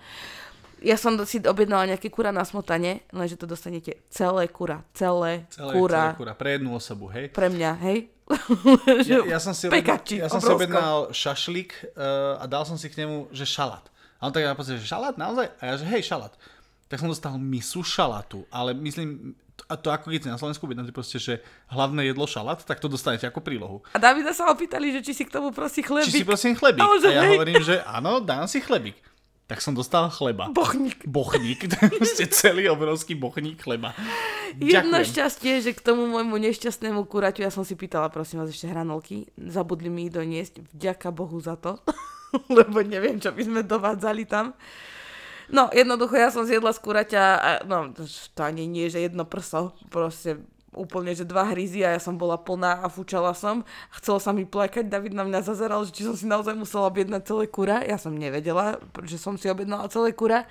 Ja som si objednala nejaké kura na smotane, lenže to dostanete celé kura, celé, Celé, kura, celé kura, pre jednu osobu, hej. pre mňa, hej? Ja, ja som si objednal, ja som si objednal šašlík uh, a dal som si k nemu, že šalát. A on tak na že šalát naozaj? A ja, že hej, šalát. Tak som dostal misu šalátu, ale myslím, a to ako keď na Slovensku objednáte proste, že hlavné jedlo šalát, tak to dostanete ako prílohu. A Davida sa opýtali, že či si k tomu prosí Či si chlebík. prosím chlebík? Že A ja hej. hovorím, že áno, dám si chlebík. Tak som dostal chleba. Bochník. Bochník, ste celý obrovský bochník chleba. Jedno Ďakujem. šťastie, že k tomu môjmu nešťastnému kuraťu, ja som si pýtala, prosím vás, ešte hranolky, zabudli mi ich doniesť, vďaka Bohu za to, lebo neviem, čo by sme dovádzali tam. No, jednoducho, ja som zjedla z kuraťa, a, no, to ani nie, že jedno prso, proste úplne, že dva hryzy a ja som bola plná a fúčala som. Chcelo sa mi plakať, David na mňa zazeral, že či som si naozaj musela objednať celé kura. Ja som nevedela, že som si objednala celé kura.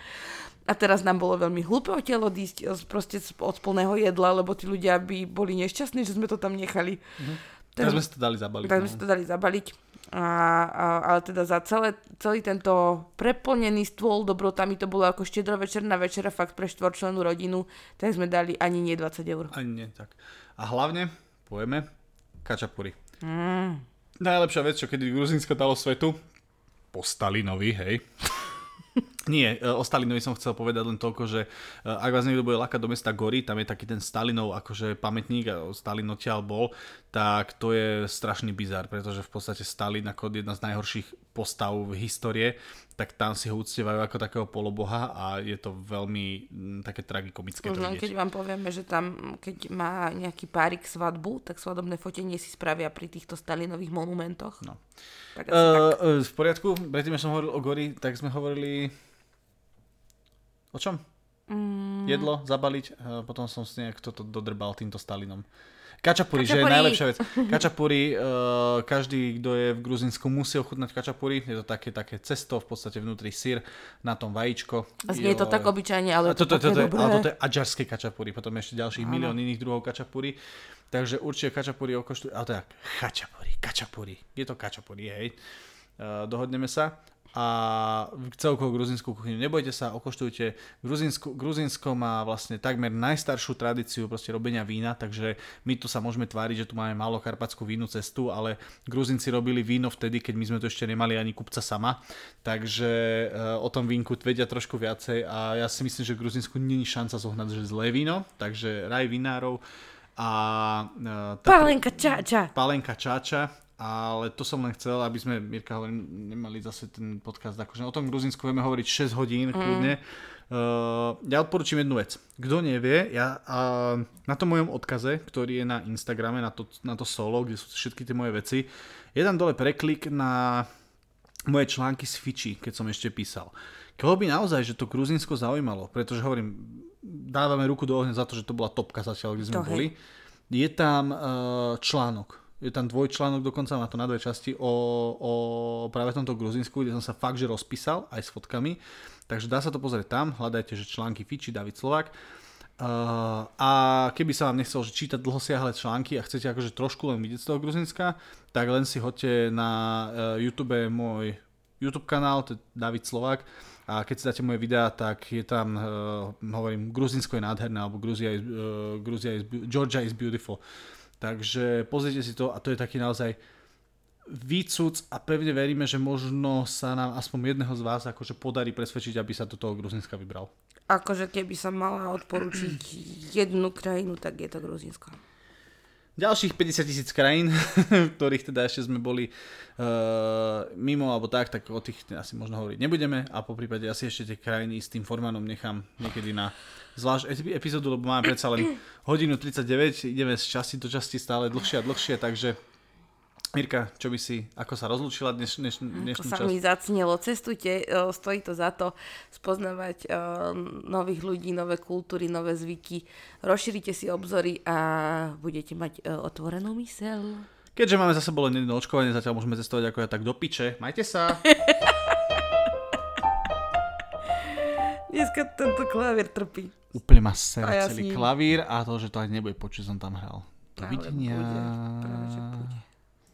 A teraz nám bolo veľmi hlúpe odtiaľ odísť proste od plného jedla, lebo tí ľudia by boli nešťastní, že sme to tam nechali. Tak sme si to dali zabaliť. Tak sme no. si to dali zabaliť. A, a, ale teda za celé, celý tento preplnený stôl dobrotami to bolo ako štedrovečerná večera fakt pre štvorčlenú rodinu, tak sme dali ani nie 20 eur. Ani nie, tak. A hlavne, povieme, kačapuri. Mm. Najlepšia vec, čo kedy Gruzinsko dalo svetu, po Stalinovi, hej. Nie, e, o Stalinovi som chcel povedať len toľko, že e, ak vás niekto bude lakať do mesta Gory, tam je taký ten Stalinov akože pamätník a Stalin odtiaľ bol, tak to je strašný bizar, pretože v podstate Stalin ako jedna z najhorších postav v histórie, tak tam si ho uctievajú ako takého poloboha a je to veľmi m, také tragikomické to No, vidieť. keď vám povieme, že tam, keď má nejaký párik svadbu, tak svadobné fotenie si spravia pri týchto Stalinových monumentoch. No. Tak asi tak. Uh, uh, v poriadku, predtým, som hovoril o Gori, tak sme hovorili... O čom? Mm, Jedlo, zabaliť, uh, potom som si nejak toto dodrbal týmto Stalinom. Kačapuri, že je Kačapuri. najlepšia vec. Kačapuri, uh, každý, kto je v Gruzinsku, musí ochutnať kačapuri. Je to také, také cesto, v podstate vnútri sír, na tom vajíčko. znie to tak obyčajne, ale to, toto, také toto, dobré. ale toto je adžarské kačapuri, potom ešte ďalších milión iných druhov kačapuri. Takže určite kačapuri okoštujú, ale to je chačapuri, kačapuri. Je to kačapuri, hej. Uh, dohodneme sa. A celkovo gruzinskú kuchyňu. Nebojte sa, okoštujte. Gruzinsko, Gruzinsko má vlastne takmer najstaršiu tradíciu proste robenia vína, takže my tu sa môžeme tváriť, že tu máme málo karpatskú vínu cestu, ale Gruzinci robili víno vtedy, keď my sme tu ešte nemali ani kupca sama. Takže uh, o tom vínku vedia trošku viacej a ja si myslím, že v Gruzinsku není šanca zohnať, že zlé víno, takže raj vinárov a uh, Pálenka ča, ča. Palenka Čáča, ale to som len chcel, aby sme, Mirka, hovorím, nemali zase ten podcast, akože o tom Gruzinsku vieme hovoriť 6 hodín, kľudne. Uh, ja odporúčam jednu vec. Kto nevie, ja uh, na tom mojom odkaze, ktorý je na Instagrame, na to, na to solo, kde sú všetky tie moje veci, je tam dole preklik na moje články z Fiči, keď som ešte písal. Koho by naozaj, že to Gruzinsko zaujímalo, pretože hovorím, dávame ruku do ohňa za to, že to bola topka zatiaľ, kde sme To hej. boli. Je tam uh, článok, je tam dvojčlánok dokonca, má to na dve časti o, o práve tomto Gruzinsku, kde som sa fakt, že rozpísal aj s fotkami. Takže dá sa to pozrieť tam, hľadajte, že články Fiči, David Slovak. Uh, a keby sa vám nechcel že čítať dlhosiahle články a chcete akože trošku len vidieť z toho Gruzinska, tak len si hoďte na uh, YouTube môj YouTube kanál, to je David Slovak a keď si dáte moje videá, tak je tam, uh, hovorím, Gruzinsko je nádherné, alebo Gruzia is, uh, Gruzia is, Georgia is beautiful. Takže pozrite si to a to je taký naozaj výcuc a pevne veríme, že možno sa nám aspoň jedného z vás akože podarí presvedčiť, aby sa do toho Gruzinska vybral. Akože keby som mala odporučiť jednu krajinu, tak je to Gruzinsko. Ďalších 50 tisíc krajín, v ktorých teda ešte sme boli uh, mimo alebo tak, tak o tých asi možno hovoriť nebudeme a po prípade asi ešte tie krajiny s tým formánom nechám niekedy na zvlášť epi- epizódu, lebo máme predsa len hodinu 39, ideme z časti do časti stále dlhšie a dlhšie, takže Mirka, čo by si, ako sa rozlúčila dneš, dneš, dnešnú sa časť? mi zacnelo. Cestujte, o, stojí to za to spoznávať o, nových ľudí, nové kultúry, nové zvyky. Rozšírite si obzory a budete mať o, otvorenú mysel. Keďže máme zase bolo jedno očkovanie, zatiaľ môžeme cestovať ako ja tak do piče. Majte sa! Dneska tento klavier trpí. Úplne ma sere ja celý ním. klavír a to, že to aj nebude počuť, som tam hral. Dovidenia. bude, práve že bude.